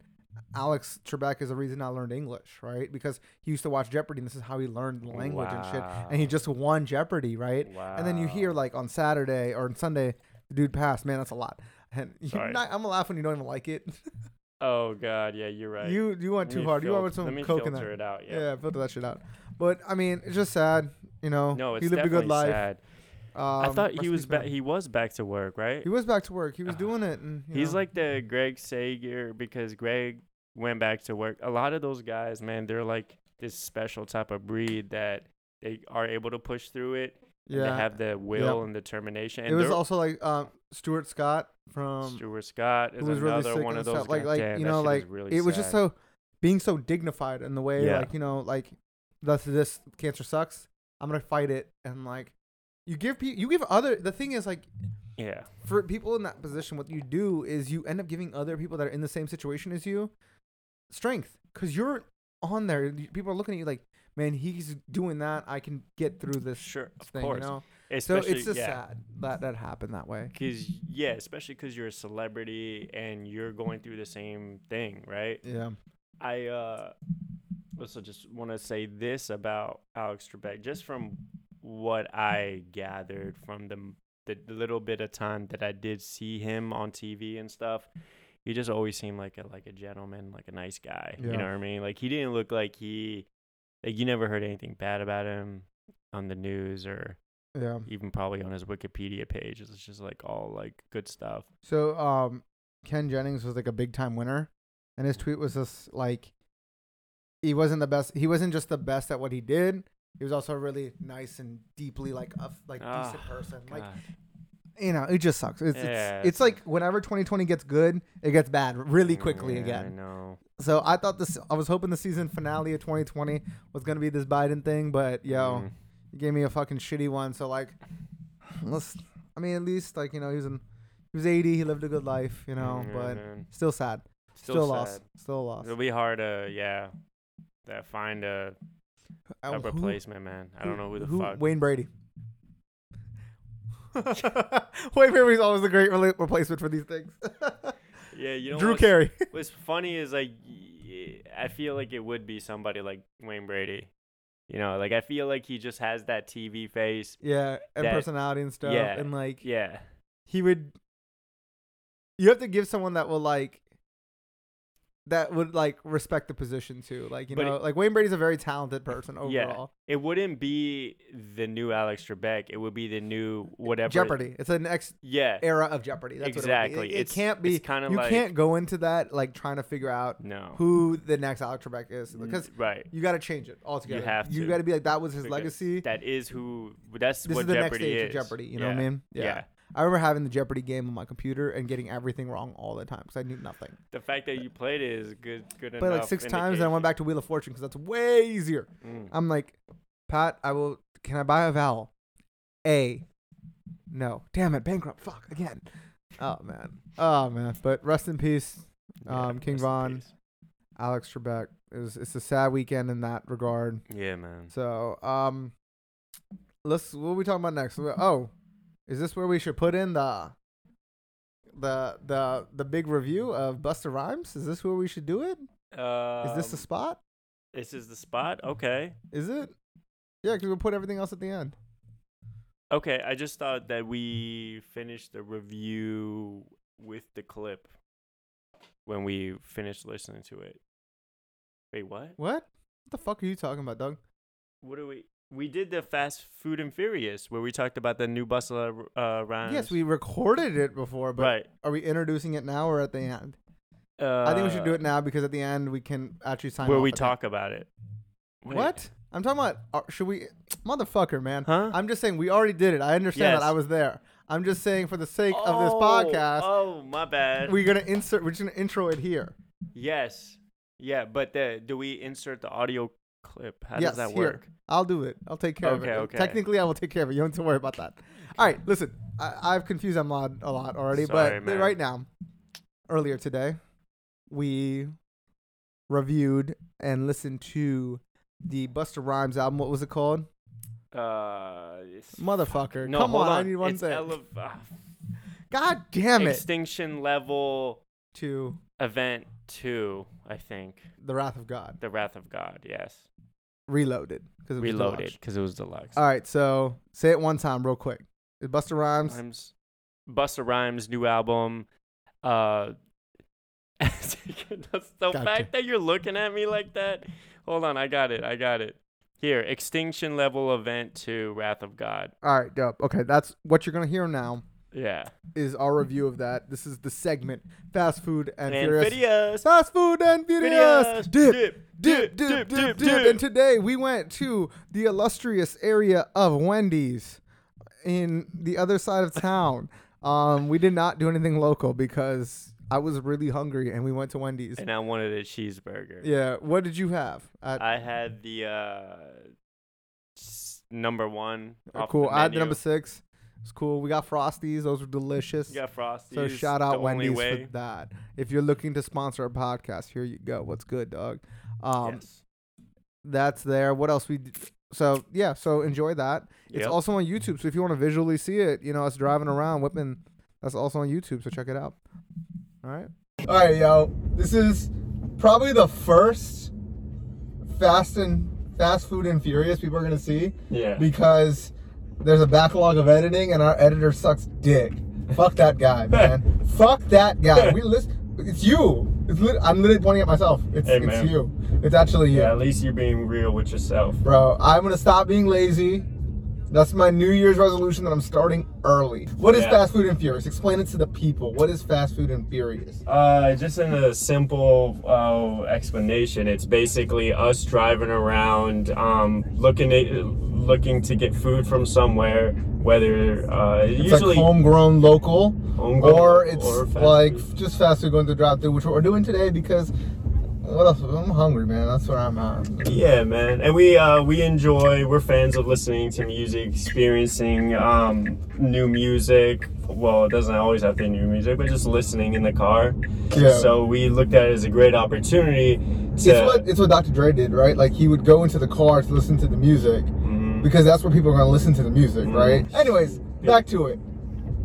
Speaker 2: Alex Trebek is the reason I learned English, right? Because he used to watch Jeopardy, and this is how he learned the language and shit, and he just won Jeopardy, right?
Speaker 1: Wow.
Speaker 2: And then you hear like on Saturday or on Sunday, the dude passed. Man, that's a lot. And you're not, I'm gonna laugh when you don't even like it.
Speaker 1: Oh God, yeah, you're right.
Speaker 2: You you went too hard. You went
Speaker 1: filter-
Speaker 2: with some
Speaker 1: Let me
Speaker 2: coke in
Speaker 1: filter
Speaker 2: that.
Speaker 1: it out.
Speaker 2: Yeah.
Speaker 1: Yeah.
Speaker 2: filter that shit out. But I mean, it's just sad. You know,
Speaker 1: No, it's
Speaker 2: he lived a good life.
Speaker 1: sad.
Speaker 2: Um,
Speaker 1: I thought he was back. He was back to work, right?
Speaker 2: He was back to work. He was
Speaker 1: Ah.
Speaker 2: doing it, and you
Speaker 1: He's
Speaker 2: know,
Speaker 1: like the Craig Sager because Craig went back to work. A lot of those guys, man, they're like this special type of breed that they are able to push through it. and
Speaker 2: yeah.
Speaker 1: They have the will and determination. And
Speaker 2: it was also like um, Stuart Scott from
Speaker 1: Stuart Scott is
Speaker 2: was really
Speaker 1: another
Speaker 2: sick
Speaker 1: one of those
Speaker 2: stuff. Like like
Speaker 1: Damn,
Speaker 2: you know like
Speaker 1: really
Speaker 2: it was just so being so dignified in the way
Speaker 1: Yeah.
Speaker 2: like you know like that's this cancer sucks. I'm gonna fight it and like you give people you give other the thing is like
Speaker 1: yeah.
Speaker 2: for people in that position, what you do is you end up giving other people that are in the same situation as you strength because you're on there. People are looking at you like, man, he's doing that. I can get through this
Speaker 1: Sure, of
Speaker 2: thing,
Speaker 1: course.
Speaker 2: you know. So it's just
Speaker 1: yeah.
Speaker 2: sad that that happened that way.
Speaker 1: Cause yeah, especially because you're a celebrity and you're going through the same thing, right?
Speaker 2: Yeah,
Speaker 1: I uh also just want to say this about Alex Trebek, just from what I gathered from the the little bit of time that I did see him on TV and stuff. He just always seemed like a like a gentleman, like a nice guy. You know what I mean? Like he didn't look like he like you never heard anything bad about him on the news or
Speaker 2: yeah.
Speaker 1: even probably on his Wikipedia page. It's just like all like good stuff.
Speaker 2: So um, Ken Jennings was like a big time winner, and his tweet was just like, he wasn't the best. He wasn't just the best at what he did. He was also a really nice and deeply like a like decent
Speaker 1: Ah,
Speaker 2: person. Like you know, it just sucks. It's
Speaker 1: Yeah,
Speaker 2: it's, it's like whenever 2020 gets good, it gets bad really quickly
Speaker 1: Yeah, I
Speaker 2: again.
Speaker 1: know.
Speaker 2: So I thought this, I was hoping the season finale of 2020 was gonna be this Biden thing, but yo,
Speaker 1: Mm.
Speaker 2: You gave me a fucking shitty one. So like, let's, I mean, at least like you know he was in, he was 80, he lived a good life, you know,
Speaker 1: Yeah,
Speaker 2: but still sad, still,
Speaker 1: Still
Speaker 2: lost, still lost.
Speaker 1: It'll be hard to yeah, to find a,
Speaker 2: Uh,
Speaker 1: a
Speaker 2: who-
Speaker 1: replacement, man. I don't know who the fuck.
Speaker 2: Wayne Brady. Wayne Brady's always a great rela- replacement for these things.
Speaker 1: Yeah, you know
Speaker 2: Drew Carey.
Speaker 1: what's funny is like I feel like it would be somebody like Wayne Brady. You know, like I feel like he just has that TV face.
Speaker 2: Yeah, and
Speaker 1: That-
Speaker 2: personality and stuff.
Speaker 1: yeah,
Speaker 2: And like
Speaker 1: Yeah,
Speaker 2: he would you have to give someone that will like that would like respect the position too. Like, you
Speaker 1: But
Speaker 2: know,
Speaker 1: it-
Speaker 2: like Wayne Brady's a very talented person overall. Yeah.
Speaker 1: it wouldn't be the new Alex Trebek. It would be the new whatever.
Speaker 2: Jeopardy. It's an next
Speaker 1: Yeah.
Speaker 2: era of Jeopardy. That's
Speaker 1: Exactly.
Speaker 2: What it. It, it can't be
Speaker 1: kinda
Speaker 2: you
Speaker 1: like-
Speaker 2: can't go into that like trying to figure out
Speaker 1: No.
Speaker 2: who the next Alex Trebek is because
Speaker 1: right.
Speaker 2: you got to change it altogether. You have
Speaker 1: to.
Speaker 2: You got to be like that was his
Speaker 1: Because
Speaker 2: legacy.
Speaker 1: That is who. That's
Speaker 2: This
Speaker 1: what
Speaker 2: is the next
Speaker 1: Jeopardy
Speaker 2: stage
Speaker 1: is.
Speaker 2: of Jeopardy. You know what I
Speaker 1: Yeah.
Speaker 2: mean?
Speaker 1: Yeah.
Speaker 2: I remember having the Jeopardy game on my computer and getting everything wrong all the time because I knew nothing.
Speaker 1: The fact that you played it is good. Good
Speaker 2: Played like
Speaker 1: enough
Speaker 2: six times, and I went back to Wheel of Fortune because that's way easier.
Speaker 1: Mm.
Speaker 2: I'm like, Pat, I will. Can I buy a vowel? A. No. Damn it, bankrupt. Fuck again. Oh man. Oh man. But rest in peace,
Speaker 1: Yeah,
Speaker 2: um, King Von. Alex Trebek. It was. It's a sad weekend in that regard.
Speaker 1: Yeah, man.
Speaker 2: So, um, let's. What are we talking about next? Oh, is this where we should put in the the the the big review of Busta Rhymes? Is this where we should do it?
Speaker 1: Um,
Speaker 2: Is this the spot?
Speaker 1: This is the spot. Okay.
Speaker 2: Is it? Yeah, because we'll put everything else at the end.
Speaker 1: Okay. I just thought that we finished the review with the clip when we finished listening to it. Wait, what?
Speaker 2: What? What the fuck are you talking about, Doug?
Speaker 1: What do we? We did the Fast Food and Furious where we talked about the new Busta uh, Rhymes.
Speaker 2: Yes, we recorded it before, but
Speaker 1: right.
Speaker 2: are we introducing it now or at the end? I think we should do
Speaker 1: Uh,
Speaker 2: it now because at the end we can actually sign.
Speaker 1: Where we talk about it. Wait.
Speaker 2: What? I'm talking about. Uh, should we, motherfucker, man?
Speaker 1: Huh?
Speaker 2: I'm just saying we already did it. I understand
Speaker 1: Yes.
Speaker 2: that I was there. I'm just saying for the sake of this
Speaker 1: Oh,
Speaker 2: podcast,
Speaker 1: Oh, my bad.
Speaker 2: we're gonna insert. We're just gonna intro it here.
Speaker 1: yes. Yeah, but the, do we insert the audio clip? How
Speaker 2: yes,
Speaker 1: does that
Speaker 2: here. I'll do it. I'll take care of it.
Speaker 1: Okay, okay.
Speaker 2: Technically, I will take care of it. You don't have to worry about that. All right, listen. I, I've confused Ahmad a lot already,
Speaker 1: Sorry,
Speaker 2: but
Speaker 1: man.
Speaker 2: right now, earlier today, we reviewed and listened to the Busta Rhymes album. What was it called?
Speaker 1: Uh,
Speaker 2: Motherfucker.
Speaker 1: no,
Speaker 2: Come on,
Speaker 1: on.
Speaker 2: I need one
Speaker 1: it's
Speaker 2: thing.
Speaker 1: ele-
Speaker 2: God damn it.
Speaker 1: Extinction level
Speaker 2: to
Speaker 1: event two, I think.
Speaker 2: the Wrath of God.
Speaker 1: The Wrath of God. Yes.
Speaker 2: Reloaded. Because
Speaker 1: Reloaded because it was deluxe.
Speaker 2: All right, so say it one time real quick. Is Busta Rhymes?
Speaker 1: Rhymes, Busta Rhymes' new album. Uh, the the
Speaker 2: Gotcha.
Speaker 1: fact that you're looking at me like that. Hold on, I got it. I got it. Here, Extinction Level Event to Wrath of God.
Speaker 2: All right, dope. Okay, that's what you're gonna hear now.
Speaker 1: Yeah.
Speaker 2: Is our review of that? This is the segment Fast Food and,
Speaker 1: And
Speaker 2: Furious.
Speaker 1: videos.
Speaker 2: Fast Food and Furious.
Speaker 1: Videos.
Speaker 2: Dip,
Speaker 1: Dip,
Speaker 2: dip,
Speaker 1: dip,
Speaker 2: dip,
Speaker 1: dip,
Speaker 2: dip. And today we went to the illustrious area of Wendy's in the other side of town. Um, we did not do anything local because I was really hungry and we went to Wendy's.
Speaker 1: And I wanted a cheeseburger.
Speaker 2: Yeah, what did you have? At,
Speaker 1: I had the uh, number one. off
Speaker 2: cool. I had the number six. It's cool. We got Frosties. Those were delicious.
Speaker 1: You got Frosties.
Speaker 2: so shout out Wendy's for that. If you're looking to sponsor a podcast, here you go. What's good, dog? Um,
Speaker 1: yes.
Speaker 2: that's there. What else we? d- So yeah, so enjoy that. It's
Speaker 1: Yep.
Speaker 2: also on YouTube. So if you want to visually see it, you know, us driving around whipping, that's also on YouTube. So check it out. All right. All right, yo. This is probably the first Fast and Fast Food and Furious people are gonna see
Speaker 1: Yeah.
Speaker 2: because there's a backlog of editing and our editor sucks dick. Fuck that guy, man. Fuck that guy. We listen. It's you. It's lit- I'm literally pointing at myself. It's
Speaker 1: Hey,
Speaker 2: it's you. It's actually you.
Speaker 1: yeah, at least you're being real with yourself.
Speaker 2: Bro, I'm gonna stop being lazy. That's my New Year's resolution that I'm starting early. What is
Speaker 1: Yeah.
Speaker 2: Fast Food and Furious? Explain it to the people. What is Fast Food and Furious?
Speaker 1: Uh, just in a simple uh, explanation, it's basically us driving around, um, looking at, looking to get food from somewhere, whether uh,
Speaker 2: It's
Speaker 1: usually
Speaker 2: like homegrown, local,
Speaker 1: homegrown
Speaker 2: or it's
Speaker 1: or
Speaker 2: like
Speaker 1: food.
Speaker 2: just fast food going to drive through, which we're doing today because what else? I'm hungry, man. That's where I'm at.
Speaker 1: Yeah, man, and we uh, we enjoy. We're fans of listening to music, experiencing um, new music. Well, it doesn't always have to be new music, but just listening in the car.
Speaker 2: Yeah.
Speaker 1: So we looked at it as a great opportunity to.
Speaker 2: It's what it's what Dr. Dre did, right? Like he would go into the car to listen to the music
Speaker 1: Mhm.
Speaker 2: because that's where people are gonna listen to the music,
Speaker 1: Mhm.
Speaker 2: right? Anyways, back to it.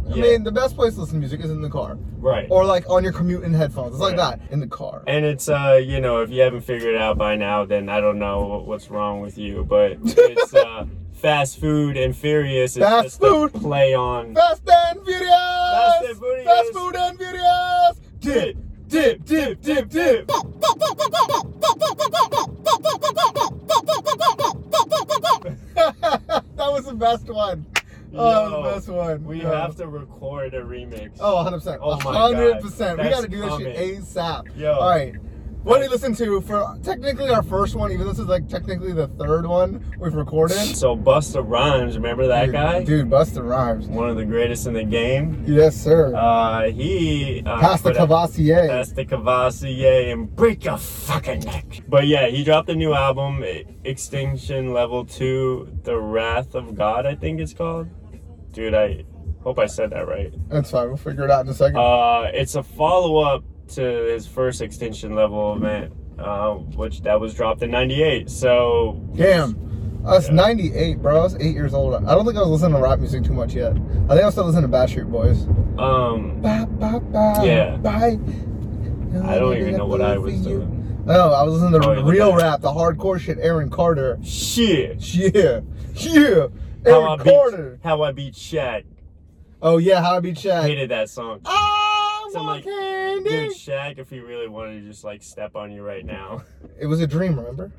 Speaker 2: I
Speaker 1: Yeah.
Speaker 2: mean, the best place to listen to music is in the car,
Speaker 1: Right.
Speaker 2: or like on your commute in headphones. It's like
Speaker 1: Right.
Speaker 2: that in the car.
Speaker 1: And it's uh, you know, if you haven't figured it out by now, then I don't know what's wrong with you. But it's uh, fast food and furious. It's
Speaker 2: Fast
Speaker 1: just
Speaker 2: food.
Speaker 1: play on.
Speaker 2: Fast and Furious.
Speaker 1: Fast and Furious.
Speaker 2: Fast food and Furious.
Speaker 1: Dip, dip, dip, dip, dip.
Speaker 2: that was the best one. Oh,
Speaker 1: Yo,
Speaker 2: the best one.
Speaker 1: We
Speaker 2: Yo.
Speaker 1: have to record a remix.
Speaker 2: Oh, 100%.
Speaker 1: Oh my
Speaker 2: 100%.
Speaker 1: God.
Speaker 2: We got to do that shit. ASAP.
Speaker 1: Yo.
Speaker 2: All right. What we listen to for technically our first one, even though this is like technically the third one we've recorded?
Speaker 1: So Busta Rhymes, remember that
Speaker 2: Dude,
Speaker 1: guy?
Speaker 2: Dude, Busta Rhymes.
Speaker 1: One of the greatest in the game.
Speaker 2: Yes, sir.
Speaker 1: Uh, he uh,
Speaker 2: Pass the Courvoisier.
Speaker 1: Pass the Courvoisier and break your fucking neck. But yeah, he dropped a new album, Extinction Level 2, The Wrath of God, I think it's called. Dude, I hope I said that right.
Speaker 2: That's fine. We'll figure it out in a second.
Speaker 1: Uh, it's a follow up to his first Extinction Level event, uh, which that was dropped in 98. So,
Speaker 2: Damn. Was
Speaker 1: Yeah.
Speaker 2: 98, bro. I was eight years old. I don't think I was listening to rap music too much yet. I think I was still listening to Backstreet Boys.
Speaker 1: um,
Speaker 2: Ba, ba, ba,
Speaker 1: Yeah.
Speaker 2: Bye.
Speaker 1: I don't even know what I was doing.
Speaker 2: No, I was listening to
Speaker 1: Oh,
Speaker 2: real rap, the hardcore shit. Aaron Carter.
Speaker 1: Shit.
Speaker 2: Yeah, yeah.
Speaker 1: How I beat, how I beat Shaq.
Speaker 2: Oh yeah, how I beat Shaq.
Speaker 1: Hated that song.
Speaker 2: I'm
Speaker 1: Something like-
Speaker 2: walking
Speaker 1: Dude, Shaq, if he really wanted to just like step on you right now.
Speaker 2: It was a dream, remember?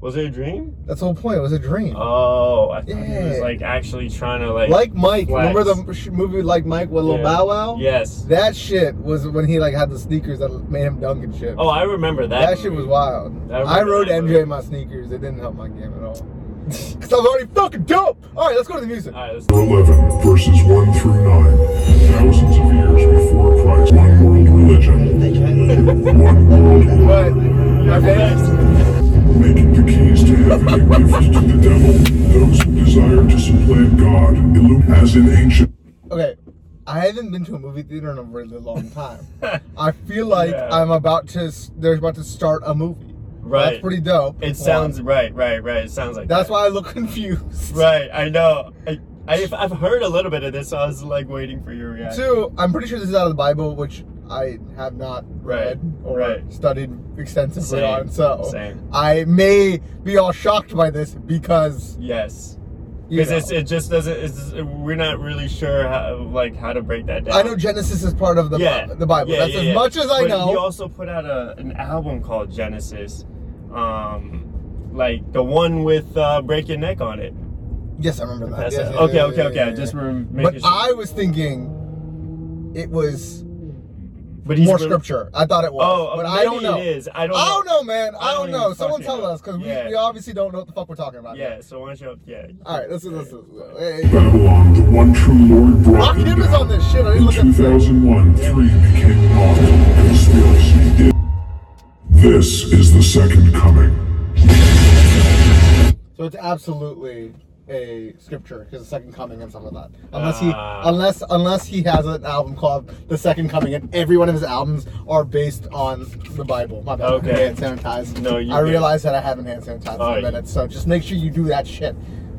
Speaker 1: Was it a dream?
Speaker 2: That's the whole point. It was a dream.
Speaker 1: Oh, I thought he was like actually trying to like.
Speaker 2: like Mike,
Speaker 1: flex.
Speaker 2: remember the movie Like Mike with Lil
Speaker 1: Yeah.
Speaker 2: Bow Wow?
Speaker 1: Yes.
Speaker 2: That shit was when he like had the sneakers that made him dunk and shit.
Speaker 1: Oh, I remember that.
Speaker 2: that shit was wild.
Speaker 1: I
Speaker 2: I, rode MJ
Speaker 1: movie.
Speaker 2: my sneakers. It didn't help my game at all. Cause I was already fucking dope. All right, let's go to the music.
Speaker 1: All right, let's.
Speaker 4: 11 verses 1 through 9. Thousands of years before Christ. One world religion. One world
Speaker 2: But
Speaker 4: order.
Speaker 2: my face.
Speaker 4: Making the keys to heaven a gift to the devil. Those who desire to supplant God. Illu- As in ancient.
Speaker 2: Okay, I haven't been to a movie theater in a really long time. I feel like
Speaker 1: Yeah.
Speaker 2: I'm about to. s- They're about to start a movie.
Speaker 1: Right.
Speaker 2: That's pretty dope.
Speaker 1: It sounds right, right, right. It sounds like
Speaker 2: That's
Speaker 1: that.
Speaker 2: why I look confused.
Speaker 1: Right, I know. I, I've, I've heard a little bit of this, so I was like waiting for your reaction.
Speaker 2: Two, I'm pretty sure this is out of the Bible, which I have not read
Speaker 1: Right,
Speaker 2: or
Speaker 1: right.
Speaker 2: studied extensively
Speaker 1: Same,
Speaker 2: on. So
Speaker 1: same.
Speaker 2: I may be all shocked by this because
Speaker 1: Yes. Because it just doesn't. It's, we're not really sure how like how to break that down.
Speaker 2: I know Genesis is part of the
Speaker 1: yeah,
Speaker 2: the Bible.
Speaker 1: Yeah,
Speaker 2: That's
Speaker 1: yeah,
Speaker 2: as much as I
Speaker 1: But
Speaker 2: know.
Speaker 1: He also put out a, an album called Genesis, um, like the one with uh, "Break Your Neck" on it.
Speaker 2: yes, I remember that.
Speaker 1: That's
Speaker 2: Yes,
Speaker 1: it.
Speaker 2: yes,
Speaker 1: okay,
Speaker 2: yes,
Speaker 1: okay,
Speaker 2: yes,
Speaker 1: okay.
Speaker 2: yes,
Speaker 1: Just
Speaker 2: yes.
Speaker 1: rem- making
Speaker 2: But
Speaker 1: sure.
Speaker 2: I was thinking it was
Speaker 1: but he's
Speaker 2: more
Speaker 1: re-
Speaker 2: scripture. I thought it was.
Speaker 1: Oh,
Speaker 2: but
Speaker 1: maybe
Speaker 2: I don't know.
Speaker 1: It is. I don't.
Speaker 2: I don't know, man. I,
Speaker 1: I
Speaker 2: don't,
Speaker 1: don't
Speaker 2: know. Someone tell
Speaker 1: know.
Speaker 2: us because
Speaker 1: Yeah.
Speaker 2: we, we obviously don't know what the fuck we're talking about.
Speaker 1: Yeah. So why don't you? Yeah.
Speaker 2: All right, listen, listen. Hey,
Speaker 4: Babylon, the one true Lord brought them
Speaker 2: Rakim is
Speaker 4: down.
Speaker 2: on this shit. I didn't
Speaker 4: In
Speaker 2: look at
Speaker 4: 2001, three became naught. Conspiracy did. This is the second coming.
Speaker 2: So it's absolutely a scripture, his second coming and stuff like that. Unless he,
Speaker 1: Ah.
Speaker 2: unless unless he has an album called The Second Coming, and every one of his albums are based on the Bible. My bad.
Speaker 1: Okay.
Speaker 2: Hand sanitized.
Speaker 1: No, you
Speaker 2: I
Speaker 1: good.
Speaker 2: realize that I haven't hand sanitized
Speaker 1: Oh,
Speaker 2: in a minute, so just make sure you do that shit.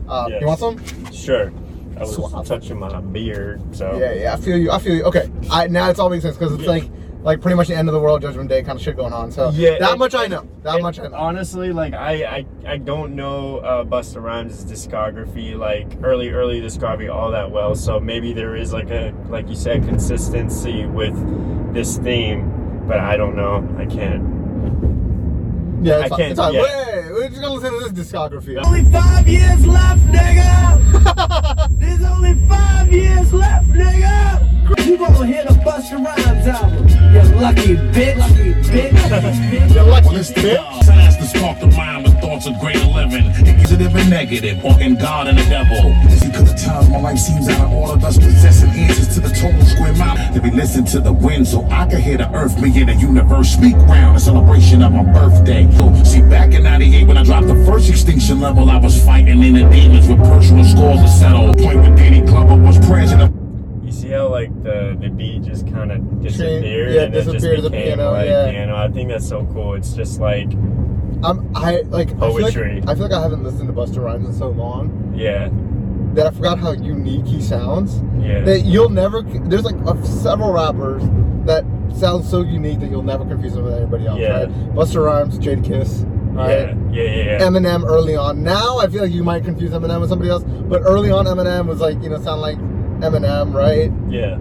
Speaker 2: Uh,
Speaker 1: Yes.
Speaker 2: You want some?
Speaker 1: Sure. I was
Speaker 2: Swap.
Speaker 1: touching my beard, so.
Speaker 2: Yeah, yeah. I feel you. I feel you. Okay. I now it's all makes sense because it's
Speaker 1: Yeah.
Speaker 2: like like pretty much the end of the world, Judgment Day kind of shit going on. So
Speaker 1: Yeah,
Speaker 2: that
Speaker 1: and-
Speaker 2: much I know. That
Speaker 1: and
Speaker 2: much I know.
Speaker 1: Honestly, like I, I, I don't know uh, Busta Rhymes' discography, like early, early discography, all that well. So maybe there is like a, like you said, consistency with this theme, but I don't know. I can't.
Speaker 2: Yeah,
Speaker 1: I
Speaker 2: it's fine.
Speaker 1: can't-
Speaker 2: It's
Speaker 1: yeah.
Speaker 2: Wait, we're just gonna listen to this discography.
Speaker 5: Only five years left, nigga. There's only five years left, nigga. You gonna hear the Busta Rhymes album? You lucky bitch. Lucky bitch.
Speaker 2: You're lucky,
Speaker 6: List
Speaker 2: bitch.
Speaker 6: of signs to spark the mind with thoughts of greater living. Positive and negative, or in God and the devil. Because at times my life seems out of order, thus possessing answers to the total square mile. To be listening to the wind so I can hear the earth, me and the universe speak round a celebration of my birthday. So, see, back in 98 when I dropped the first extinction level, I was fighting in the demons with personal scores to settle. Point with Danny Glover was president.
Speaker 1: You see how like the the beat just kind of disappeared
Speaker 2: yeah,
Speaker 1: and it just
Speaker 2: disappeared to the
Speaker 1: became
Speaker 2: piano,
Speaker 1: like
Speaker 2: yeah.
Speaker 1: piano. I think that's so cool. It's just like
Speaker 2: I'm I like I feel like,
Speaker 1: Poetry.
Speaker 2: I feel like I haven't listened to Busta Rhymes in so long
Speaker 1: yeah,
Speaker 2: that I forgot how unique he sounds.
Speaker 1: yeah.
Speaker 2: That you'll never there's like uh, several rappers that sound so unique that you'll never confuse them with anybody else.
Speaker 1: Yeah.
Speaker 2: Right? Busta Rhymes, Jadakiss, right?
Speaker 1: Yeah, yeah, yeah, yeah.
Speaker 2: Eminem early on. Now I feel like you might confuse Eminem with somebody else, but early on Eminem was like you know sound like Eminem, right?
Speaker 1: yeah.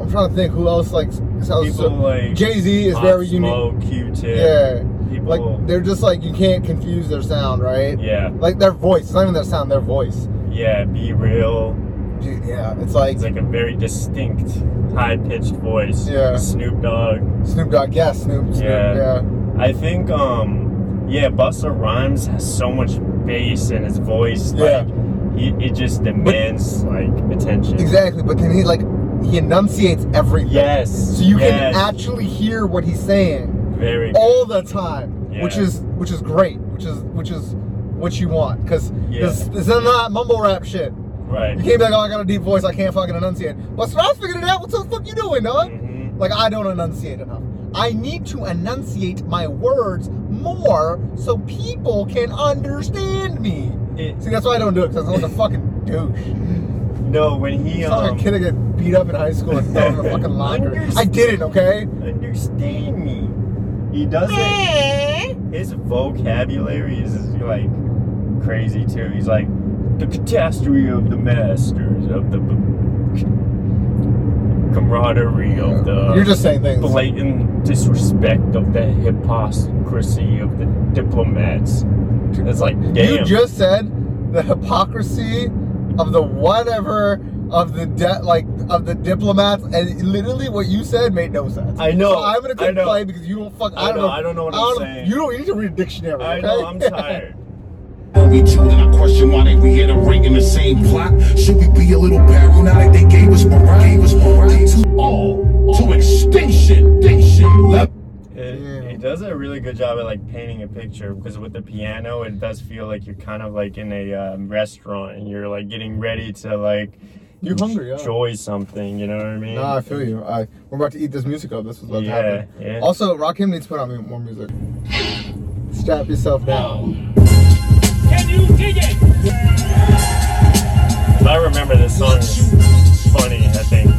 Speaker 2: I'm trying to think who else like sounds
Speaker 1: People
Speaker 2: so.
Speaker 1: like
Speaker 2: Jay Z is
Speaker 1: Pop
Speaker 2: very unique.
Speaker 1: Smoke, Q-Tip.
Speaker 2: Yeah,
Speaker 1: People.
Speaker 2: like they're just like you can't confuse their sound, right?
Speaker 1: yeah,
Speaker 2: Like their voice, it's not even their sound, their voice.
Speaker 1: Yeah. Be real.
Speaker 2: Dude, yeah, it's like
Speaker 1: It's like a very distinct, high-pitched voice.
Speaker 2: Yeah.
Speaker 1: Snoop Dogg.
Speaker 2: Snoop Dogg. Yeah, Snoop. Snoop
Speaker 1: Yeah.
Speaker 2: yeah.
Speaker 1: I think, um, yeah, Busta Rhymes has so much bass in his voice.
Speaker 2: Yeah.
Speaker 1: Like, he, it just demands like attention.
Speaker 2: Exactly, but then he like he enunciates everything.
Speaker 1: Yes.
Speaker 2: So you
Speaker 1: yes.
Speaker 2: can actually hear what he's saying
Speaker 1: very
Speaker 2: all the time, which is which is great, which is which is what you want, because
Speaker 1: Yeah.
Speaker 2: this, this is not mumble rap shit.
Speaker 1: right.
Speaker 2: You can't be like, oh, I got a deep voice, I can't fucking enunciate. But Strauss figured it out. What the fuck you doing, dog?
Speaker 1: Mhm.
Speaker 2: Like I don't enunciate enough. I need to enunciate my words more so people can understand me.
Speaker 1: It-
Speaker 2: See, that's why I don't do it because I sound like a fucking douche.
Speaker 1: no, when he
Speaker 2: I sound like
Speaker 1: um,
Speaker 2: a kid that get beat up in high school and thrown in a fucking locker. I didn't, okay?
Speaker 1: understand me, he doesn't. His vocabulary is like crazy too. He's like the catastrophe of the masters of the. camaraderie of the
Speaker 2: You're just saying things.
Speaker 1: blatant disrespect of the hypocrisy of the diplomats. It's like damn.
Speaker 2: You just said the hypocrisy of the whatever of the debt like of the diplomats, and literally what you said made no sense.
Speaker 1: I know,
Speaker 2: So I'm gonna
Speaker 1: I
Speaker 2: click because you don't fuck. I,
Speaker 1: I
Speaker 2: don't
Speaker 1: know,
Speaker 2: know.
Speaker 1: I don't know what I'm
Speaker 2: don't-
Speaker 1: saying.
Speaker 2: You don't you need to read a dictionary.
Speaker 1: I
Speaker 2: okay?
Speaker 1: know. I'm tired.
Speaker 7: We two, and I question why they reiterate in the same plot. Should we be a little paranoid now they gave us morale? Gave us morale to all to extinction. Extinction. Left.
Speaker 1: It, it does a really good job at like painting a picture because with the piano, it does feel like you're kind of like in a um, restaurant and you're like getting ready to like
Speaker 2: you're hungry, yeah.
Speaker 1: enjoy something. You know what I mean?
Speaker 2: Nah, I feel you. I we're about to eat this music up. This is what's
Speaker 1: Yeah,
Speaker 2: happening.
Speaker 1: yeah.
Speaker 2: Also, Rakim needs to put out more music. Strap yourself down.
Speaker 1: If I remember this song is funny. I think.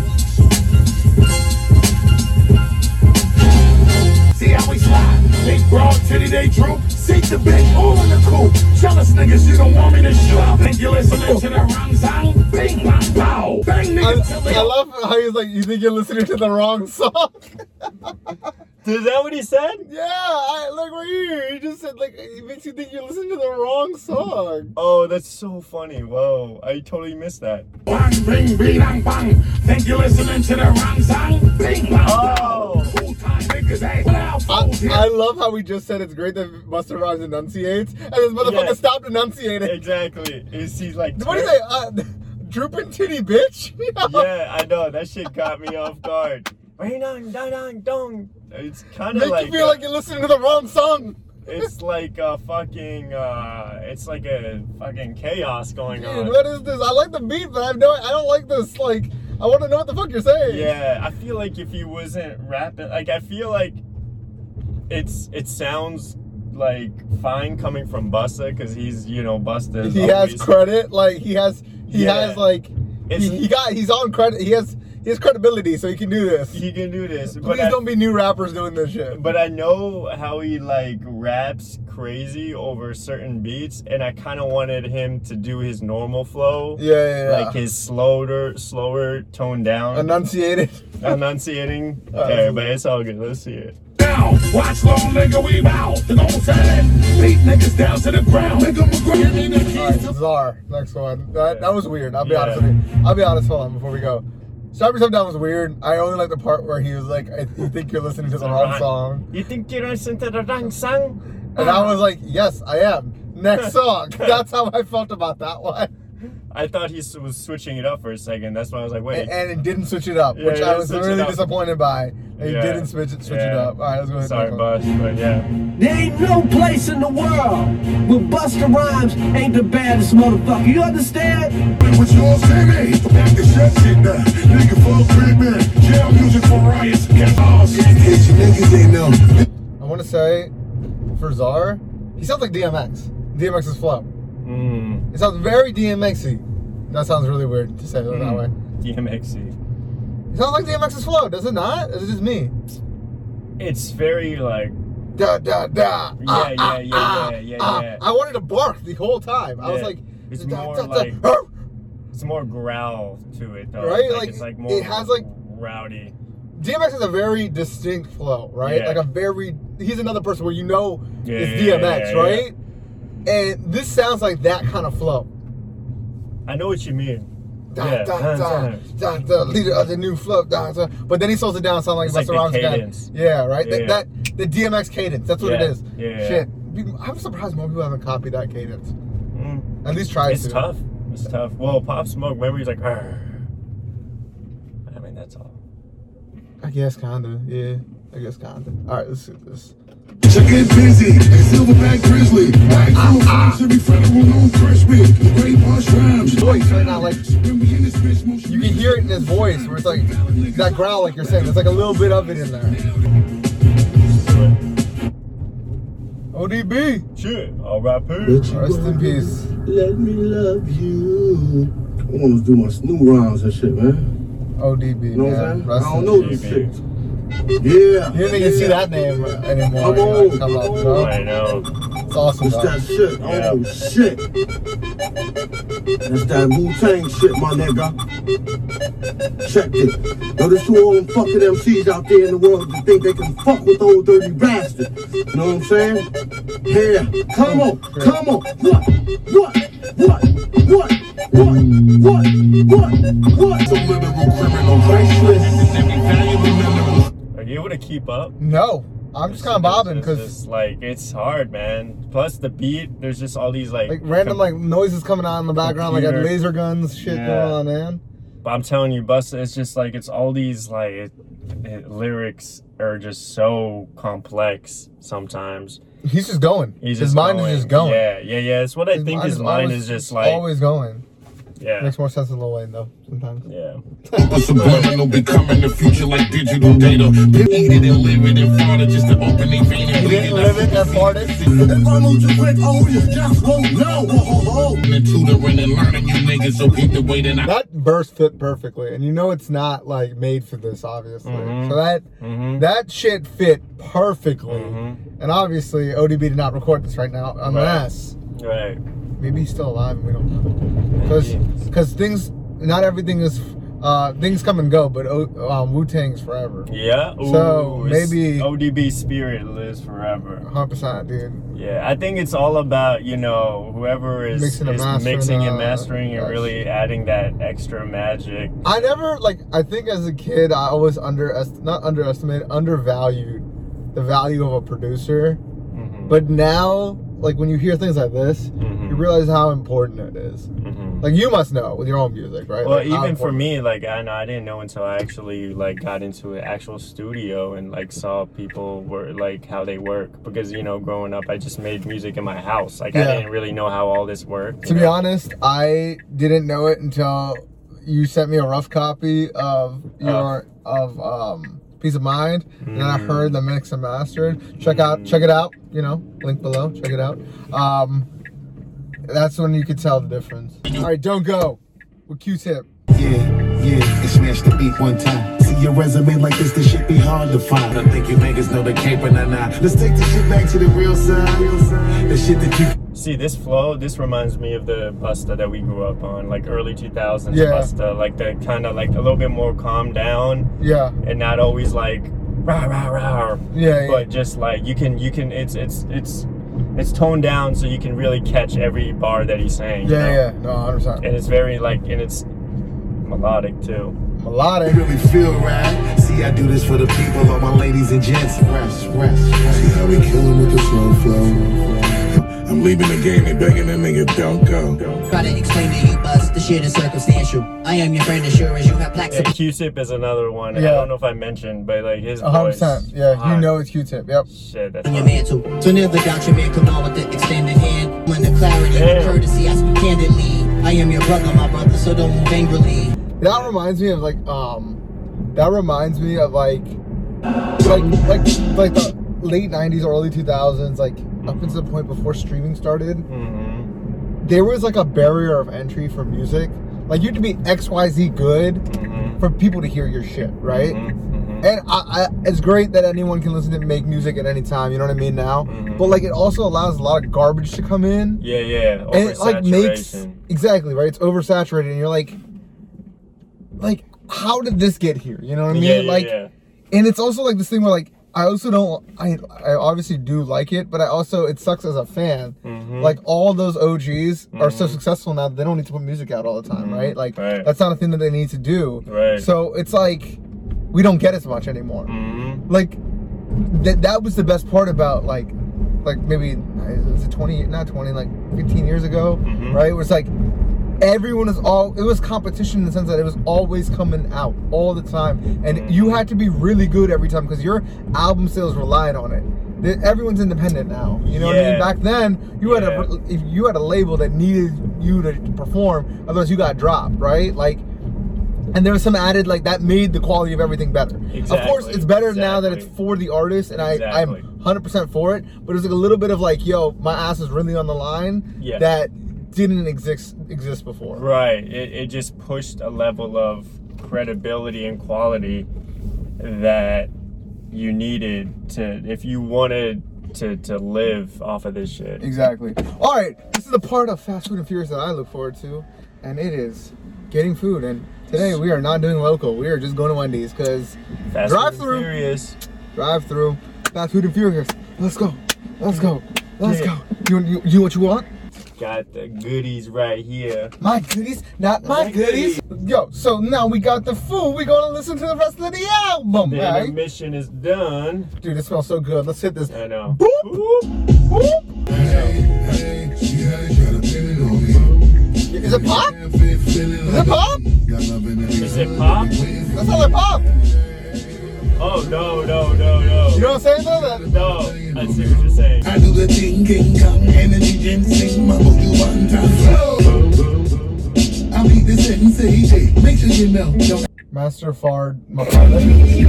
Speaker 7: See how we slide? Big broad titty, they droop. Seat the big all in the coop. Jealous niggas, you don't want me to show up. Think you listening to the wrong song? Bing, bang, pow. Bang,
Speaker 2: I,
Speaker 7: niggas till
Speaker 2: I love how he's like, you think you're listening to the wrong song?
Speaker 1: Is that what he said?
Speaker 2: yeah, I, like right here. He just said like it makes you think you're listening to the wrong song.
Speaker 1: Oh, that's so funny. Whoa, I totally missed that.
Speaker 7: Bang, bing, bing, bang, bang. Think you listening to the wrong song? Bing, bang.
Speaker 1: Oh.
Speaker 7: Full time niggas, hey. Now,
Speaker 2: I. I love how we just said it's great that Busta Rhymes enunciates, and this motherfucker
Speaker 1: Yeah.
Speaker 2: stopped enunciating.
Speaker 1: Exactly. He's, he's like.
Speaker 2: What do you say? Uh, drooping titty bitch?
Speaker 1: yeah, I know. That shit got me off guard. Rain on, dong, dong, dong. It's kind
Speaker 2: Make
Speaker 1: of like
Speaker 2: you feel
Speaker 1: uh,
Speaker 2: like you're listening to the wrong song.
Speaker 1: it's like a fucking uh, it's like a fucking chaos going
Speaker 2: Dude,
Speaker 1: on.
Speaker 2: what is this? I like the beat, but I have no. I don't like this. Like, I want to know what the fuck you're saying.
Speaker 1: Yeah, I feel like if he wasn't rapping, like I feel like it's it sounds like fine coming from Busta because he's you know Busta.
Speaker 2: He has credit. Like he has. He
Speaker 1: Yeah.
Speaker 2: has like. He, he got. He's on credit. He has. He has credibility, so he can do this.
Speaker 1: He can do this, but
Speaker 2: Please
Speaker 1: I,
Speaker 2: don't be new rappers doing this shit.
Speaker 1: but I know how he like raps crazy over certain beats, and I kind of wanted him to do his normal flow.
Speaker 2: yeah, yeah, yeah.
Speaker 1: Like his slower, slower, toned down,
Speaker 2: enunciated.
Speaker 1: enunciating. Okay,
Speaker 2: this
Speaker 1: but it's all good. Let's see it.
Speaker 7: Now, watch long nigga, we bow. The gon' say beat niggas down to the ground. Nigga, McGraw, give me the keys
Speaker 2: All right,
Speaker 7: to
Speaker 2: Czar. Next one. That, that was weird. I'll be
Speaker 1: Yeah.
Speaker 2: honest with you. I'll be honest. Hold on before we go. Strap yourself down was weird. I only like the part where he was like, "I you think you're listening to the wrong song,"
Speaker 1: You think you're listening to the wrong song?
Speaker 2: and I was like, "Yes, I am." Next song. That's how I felt about that one.
Speaker 1: I thought he was switching it up for a second. That's why I was like, wait.
Speaker 2: And, and it didn't switch it up,
Speaker 1: Yeah,
Speaker 2: which I was really disappointed by. They
Speaker 1: Yeah.
Speaker 2: didn't switch it, switch it up. All right, let's go ahead.
Speaker 1: Sorry,
Speaker 2: next one.
Speaker 1: Bus, but yeah.
Speaker 5: There ain't no place in the world where Busta Rhymes ain't the baddest motherfucker. You understand?
Speaker 7: What's yours, Timmy? Back the shit shit now. Nigga full treatment. Jail music for riots. Get lost. Hit you niggas ain't know.
Speaker 2: I want to say, for Czar, he sounds like DMX. DMX's flow.
Speaker 1: Mm,
Speaker 2: It sounds very DMXy. That sounds really weird to say it that
Speaker 1: Mm.
Speaker 2: way.
Speaker 1: DMXy.
Speaker 2: It sounds like DMX's flow, does it not? Is it just me?
Speaker 1: It's very like,
Speaker 2: Da da da.
Speaker 1: Yeah,
Speaker 2: ah,
Speaker 1: yeah,
Speaker 2: ah,
Speaker 1: yeah,
Speaker 2: ah,
Speaker 1: yeah, yeah,
Speaker 2: ah.
Speaker 1: yeah.
Speaker 2: I wanted to bark the whole time. I was like,
Speaker 1: It's
Speaker 2: da,
Speaker 1: more
Speaker 2: da,
Speaker 1: like- it's more growl to it though.
Speaker 2: Right?
Speaker 1: Like,
Speaker 2: Like,
Speaker 1: it's like more
Speaker 2: it has, like-
Speaker 1: rowdy.
Speaker 2: DMX has a very distinct flow, right?
Speaker 1: Yeah.
Speaker 2: Like a very. He's another person where you know
Speaker 1: Yeah,
Speaker 2: it's DMX,
Speaker 1: yeah, yeah.
Speaker 2: right? And this sounds like that kind of flow.
Speaker 1: I know what you mean.
Speaker 2: Da,
Speaker 1: yeah.
Speaker 2: da, da, da, da, leader of the new flow. Da, da. But then he slows it down, sound like
Speaker 1: It's
Speaker 2: Busta
Speaker 1: like
Speaker 2: Rhymes. Yeah, right.
Speaker 1: Yeah.
Speaker 2: That, that the DMX cadence. That's what it
Speaker 1: Yeah,
Speaker 2: is.
Speaker 1: yeah.
Speaker 2: Shit. I'm surprised more people haven't copied that cadence.
Speaker 1: Mm.
Speaker 2: At least try
Speaker 1: It's
Speaker 2: to.
Speaker 1: tough. It's tough. Well, Pop Smoke, remember he's like, "Arr." I mean, that's all.
Speaker 2: I guess kinda. Yeah. I guess kinda. All right, let's do this.
Speaker 7: Check get busy. Silverback Grizzly. Back ah, Should be federal on crispy. Great punch rhymes.
Speaker 2: Voice right now, like
Speaker 7: When we in this bitch, motion
Speaker 2: you can hear it in his voice, where it's like that growl, like you're saying. There's like a little bit of it in there. ODB.
Speaker 1: Shit, R.I.P.
Speaker 2: Rest in peace.
Speaker 8: Let me love you. I want to do my new rhymes and shit, man.
Speaker 2: ODB.
Speaker 8: You know what
Speaker 2: man.
Speaker 8: I'm saying?
Speaker 2: Rest
Speaker 8: I don't know
Speaker 2: peace.
Speaker 8: this shit.
Speaker 1: GB.
Speaker 8: Yeah.
Speaker 2: You didn't even see that name anymore.
Speaker 8: Come
Speaker 2: you know,
Speaker 8: on,
Speaker 2: come up,
Speaker 8: come
Speaker 2: no?
Speaker 1: I know.
Speaker 2: It's awesome.
Speaker 9: It's
Speaker 2: though.
Speaker 9: that shit. Oh shit. That's that Wu Tang shit, my nigga. Check it. Yo, there's two all them fucking MCs out there in the world that think they can fuck with old dirty bastard. You know what I'm saying? Yeah. Come on. Come on. What? What? What? What? What? What? What? What?
Speaker 6: Some literal criminal priceless. Every valuable mineral.
Speaker 1: Able to keep up?
Speaker 2: No, I'm just kind of bobbing because
Speaker 1: like it's hard, man. Plus the beat, there's just all these like
Speaker 2: like random like noises coming on in the background, like
Speaker 1: Computer.
Speaker 2: laser guns, shit
Speaker 1: Yeah.
Speaker 2: going on, man.
Speaker 1: But I'm telling you, Busta, it's just like it's all these like it, it, lyrics are just so complex sometimes.
Speaker 2: He's just going.
Speaker 1: He's
Speaker 2: his
Speaker 1: just
Speaker 2: mind
Speaker 1: going.
Speaker 2: is just going.
Speaker 1: Yeah, yeah, yeah. It's what I think his mind
Speaker 2: was
Speaker 1: is just like.
Speaker 2: always going.
Speaker 1: Yeah,
Speaker 2: Makes more sense than Lil Wayne though. Sometimes.
Speaker 1: yeah.
Speaker 6: But subliminal becoming the future like digital data. Eat it and live it and fart it just to open their vein and
Speaker 2: He
Speaker 6: bleed
Speaker 2: didn't live it and fart it.
Speaker 9: If I move too quick, oh, you just won't know. Ho, ho, ho.
Speaker 6: And tutoring and learning you niggas, so keep the weight and I.
Speaker 2: That verse fit perfectly, and you know it's not like made for this, obviously.
Speaker 1: Mhm.
Speaker 2: So that
Speaker 1: Mhm.
Speaker 2: that shit fit perfectly.
Speaker 1: Mhm.
Speaker 2: And obviously, ODB did not record this right now, unless
Speaker 1: Right.
Speaker 2: Maybe he's still alive and we don't know. Because because things, not everything is, uh, things come and go, but um, Wu Tang's forever.
Speaker 1: Yeah.
Speaker 2: So,
Speaker 1: Ooh, it's-
Speaker 2: maybe-
Speaker 1: ODB spirit lives forever.
Speaker 2: 100%, dude.
Speaker 1: Yeah, I think it's all about you know whoever is
Speaker 2: Mixing and
Speaker 1: is
Speaker 2: mastering,
Speaker 1: mixing and
Speaker 2: uh,
Speaker 1: mastering and really adding that extra magic.
Speaker 2: I never like. I think as a kid, I always underest not underestimated, undervalued the value of a producer.
Speaker 1: Mhm.
Speaker 2: But now, like when you hear things like this,
Speaker 1: Mhm.
Speaker 2: you realize how important it is.
Speaker 1: Mhm.
Speaker 2: Like you must know with your own music, right?
Speaker 1: Well,
Speaker 2: Like,
Speaker 1: even for me, like I know I didn't know until I actually like got into an actual studio and like saw people were like how they work because you know growing up I just made music in my house. Like
Speaker 2: Yeah.
Speaker 1: I didn't really know how all this worked.
Speaker 2: To
Speaker 1: you
Speaker 2: be honest, I didn't know it until you sent me a rough copy of your of um Peace of Mind, and then I
Speaker 1: Mm.
Speaker 2: heard the mix and mastered. Check out, check it out. You know, link below. Check it out. Um, that's when you could tell the difference. All right, don't go with Q-Tip.
Speaker 7: Yeah, yeah, and smash the beat one time. See your resume like this, this shit be hard to find. I think you niggas know the cape and I not. Let's take the shit back to the real side. The shit that you
Speaker 1: See this flow. This reminds me of the pasta that we grew up on, like early 2000s
Speaker 2: Yeah.
Speaker 1: Busta, like the kind of like a little bit more calm down
Speaker 2: Yeah,
Speaker 1: and not always like rah rah rah.
Speaker 2: yeah, yeah.
Speaker 1: but just like you can you can it's it's it's it's toned down so you can really catch every bar that he's saying. you
Speaker 2: yeah,
Speaker 1: know?
Speaker 2: yeah. No, hundred percent.
Speaker 1: And it's very like and it's melodic too.
Speaker 2: Melodic.
Speaker 7: really feel right. See, I do this for the people, all my ladies and gents. Rest, rest, rest. See how we killing with the slow flow.
Speaker 6: I'm leaving the game and begging that nigga don't go.
Speaker 10: Try to explain to you, buzz. The shit is circumstantial. I am your friend as sure as you have plaques.
Speaker 1: Yeah, Q-Tip is another one. and I don't know if I mentioned, but like his
Speaker 2: hundred
Speaker 1: voice.
Speaker 2: Yeah,
Speaker 1: hot.
Speaker 2: you know it's Q-Tip. Yep.
Speaker 1: Shit, that's
Speaker 10: on your mantle. So never doubt your man, come on with the extended hand. When the clarity
Speaker 1: Damn.
Speaker 10: and courtesy, I speak candidly. I am your brother, my brother, so don't move angrily.
Speaker 2: That reminds me of like um that reminds me of like like like like the late 90s early 2000s like up until the point before streaming started
Speaker 1: Mhm.
Speaker 2: there was like a barrier of entry for music like you had to be xyz good
Speaker 1: Mhm.
Speaker 2: for people to hear your shit right
Speaker 1: Mhm. Mhm.
Speaker 2: and I, I, it's great that anyone can listen to make music at any time you know what i mean now but like it also allows a lot of garbage to come in
Speaker 1: Yeah, yeah.
Speaker 2: and it like makes exactly right it's oversaturated and you're like like how did this get here you know what i mean
Speaker 1: Yeah, yeah,
Speaker 2: like
Speaker 1: yeah.
Speaker 2: and it's also like this thing where like i also don't i i obviously do like it but i also it sucks as a fan
Speaker 1: Mhm.
Speaker 2: like all those og's are so
Speaker 1: Mhm.
Speaker 2: successful now that they don't need to put music out all the time
Speaker 1: Mhm.
Speaker 2: right like
Speaker 1: Right.
Speaker 2: that's not a thing that they need to do
Speaker 1: Right.
Speaker 2: so it's like we don't get as much anymore
Speaker 1: Mhm.
Speaker 2: like that that was the best part about like like maybe is it 20 not 20 like 15 years ago
Speaker 1: Mhm.
Speaker 2: right it was like everyone is all it was competition in the sense that it was always coming out all the time and you had to be really good every time because your album sales relied on it everyone's independent now you know what i mean back then you had a if you had a label that needed you to perform otherwise you got dropped right like and there was some added like that made the quality of everything better. Exactly. Of course, it's better now that it's for the artist, and I
Speaker 1: Exactly.
Speaker 2: I'm 100 percent for it. But it's like a little bit of like, yo, my ass is really on the line
Speaker 1: Yeah.
Speaker 2: that didn't exist exist before.
Speaker 1: Right. It, it just pushed a level of credibility and quality that you needed to, if you wanted to to live off of this shit.
Speaker 2: Exactly. All right, this is the part of Fast Food and Furious that I look forward to, and it is getting food. And today we are not doing local. We are just going to Wendy's because Drive through.
Speaker 1: Furious.
Speaker 2: drive through Fast Food and Furious. Let's go. Let's go. Let's
Speaker 1: Yeah.
Speaker 2: go. You, you, you what you want?
Speaker 1: Got the goodies right here.
Speaker 2: My goodies, not my
Speaker 1: My
Speaker 2: goodies. Yo, so now we got the food. We gonna listen to the rest of the album,
Speaker 1: The
Speaker 2: right?
Speaker 1: intermission is done.
Speaker 2: Dude, it smells so good. Let's hit this.
Speaker 1: I know.
Speaker 2: Boop.
Speaker 1: Boop.
Speaker 2: Boop. Is it pop? Is it pop?
Speaker 1: Is it pop?
Speaker 2: That sounds like pop.
Speaker 1: Oh no no no no.
Speaker 2: You know what I'm saying though? That,
Speaker 1: No, I see what you're saying.
Speaker 7: I do the thing, King Kong, energy, ginseng, mama, you one time.
Speaker 1: Boom boom boom.
Speaker 7: I'll beat this and say, hey, make sure you know. Don't
Speaker 2: Master Fard McCartney.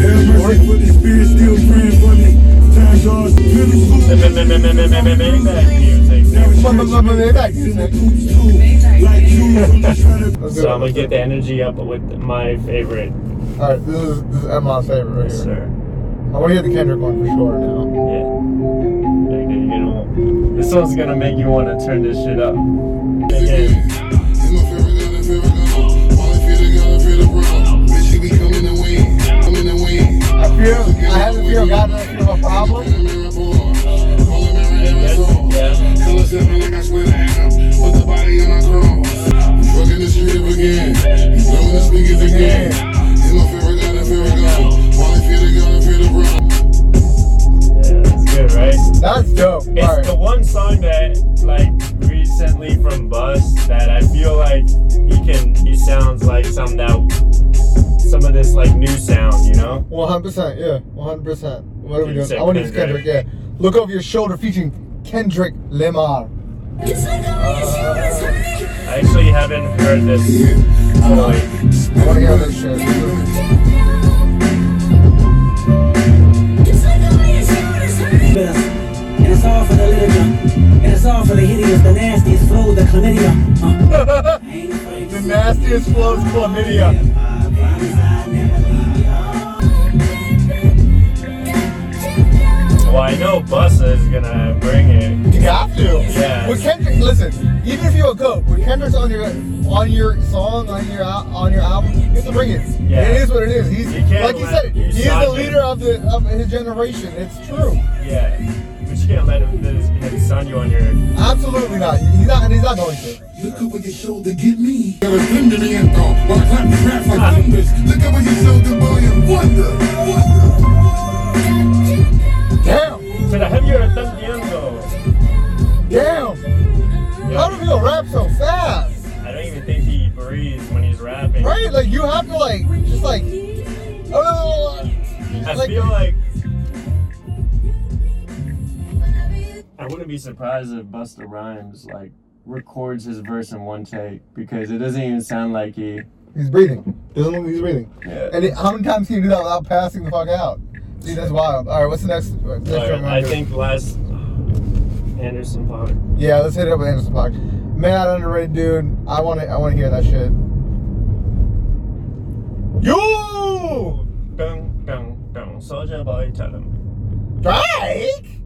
Speaker 7: have mercy for the spirit still praying for me. Times are really school.
Speaker 1: Maybach music.
Speaker 7: Like you, I'm just trying to
Speaker 2: Let's
Speaker 1: So. I'm gonna get the energy up with my favorite.
Speaker 2: All right, this is, this is Emma's favorite right
Speaker 1: Yes,
Speaker 2: here.
Speaker 1: sir.
Speaker 2: I want to hear the Kendrick one for sure now.
Speaker 1: Yeah. You're gonna- you're gonna- This one's gonna make you want to turn this shit up. Again.
Speaker 2: I feel, I have a feel God doesn't feel a problem.
Speaker 1: Yeah.
Speaker 7: Color seven like I swear to Adam. Put the body on my throne. Fucking the street up again. He's blowing the speakers again. In my favorite gun and favorite gun. While I feel the gun and feel the bro.
Speaker 1: Yeah, that's good, right?
Speaker 2: That's dope.
Speaker 1: It's
Speaker 2: All right.
Speaker 1: the one song that, like, recently from Bus that I feel like he can, he sounds like some that, some of this like new sound, you know?
Speaker 2: 100%, yeah, 100%. What are we doing? I want to use
Speaker 1: Kendrick.
Speaker 2: Kendrick, yeah. Look over your shoulder featuring Kendrick Lamar.
Speaker 1: I actually haven't heard this fully.
Speaker 2: I want to shit.
Speaker 5: And it's all for the literature. And it's all for the hideous, the nastiest flow, the chlamydia. I ain't afraid
Speaker 2: The nastiest flows chlamydia.
Speaker 1: Well, I know Busta is gonna bring it.
Speaker 2: You have to.
Speaker 1: Yeah.
Speaker 2: With Kendrick, listen. Even if you're a goat, with Kendrick's on your on your song on your on your album, you have to bring it.
Speaker 1: Yeah.
Speaker 2: It is what it is. He's like you said.
Speaker 1: you
Speaker 2: He's the leader of the of his generation. It's true.
Speaker 1: Yeah. But you can't let him, him son you on your.
Speaker 2: Absolutely not. He's not. And he's not going to.
Speaker 7: Look over your shoulder, get me. There was thunder in the while I clap these raps like thunders. Look over your shoulder, boy, and wonder, wonder.
Speaker 2: Damn.
Speaker 1: To the heavier entendiendo.
Speaker 2: Right? Like you have to like just like. Oh,
Speaker 1: I
Speaker 2: like-
Speaker 1: feel like I wouldn't be surprised if Busta Rhymes like records his verse in one take because it doesn't even sound like he.
Speaker 2: he's breathing. Doesn't look like he's breathing.
Speaker 1: Yeah.
Speaker 2: And it, how many times can you do that without passing the fuck out? See, that's wild. All right, what's the next? Uh, next
Speaker 1: Alright, I think last Anderson Paak.
Speaker 2: Yeah, let's hit it up with Anderson Paak. Mad underrated dude. I want to. I want to hear that shit. You
Speaker 1: Dun dun dun. Soldier Boy, tell him.
Speaker 2: Drake.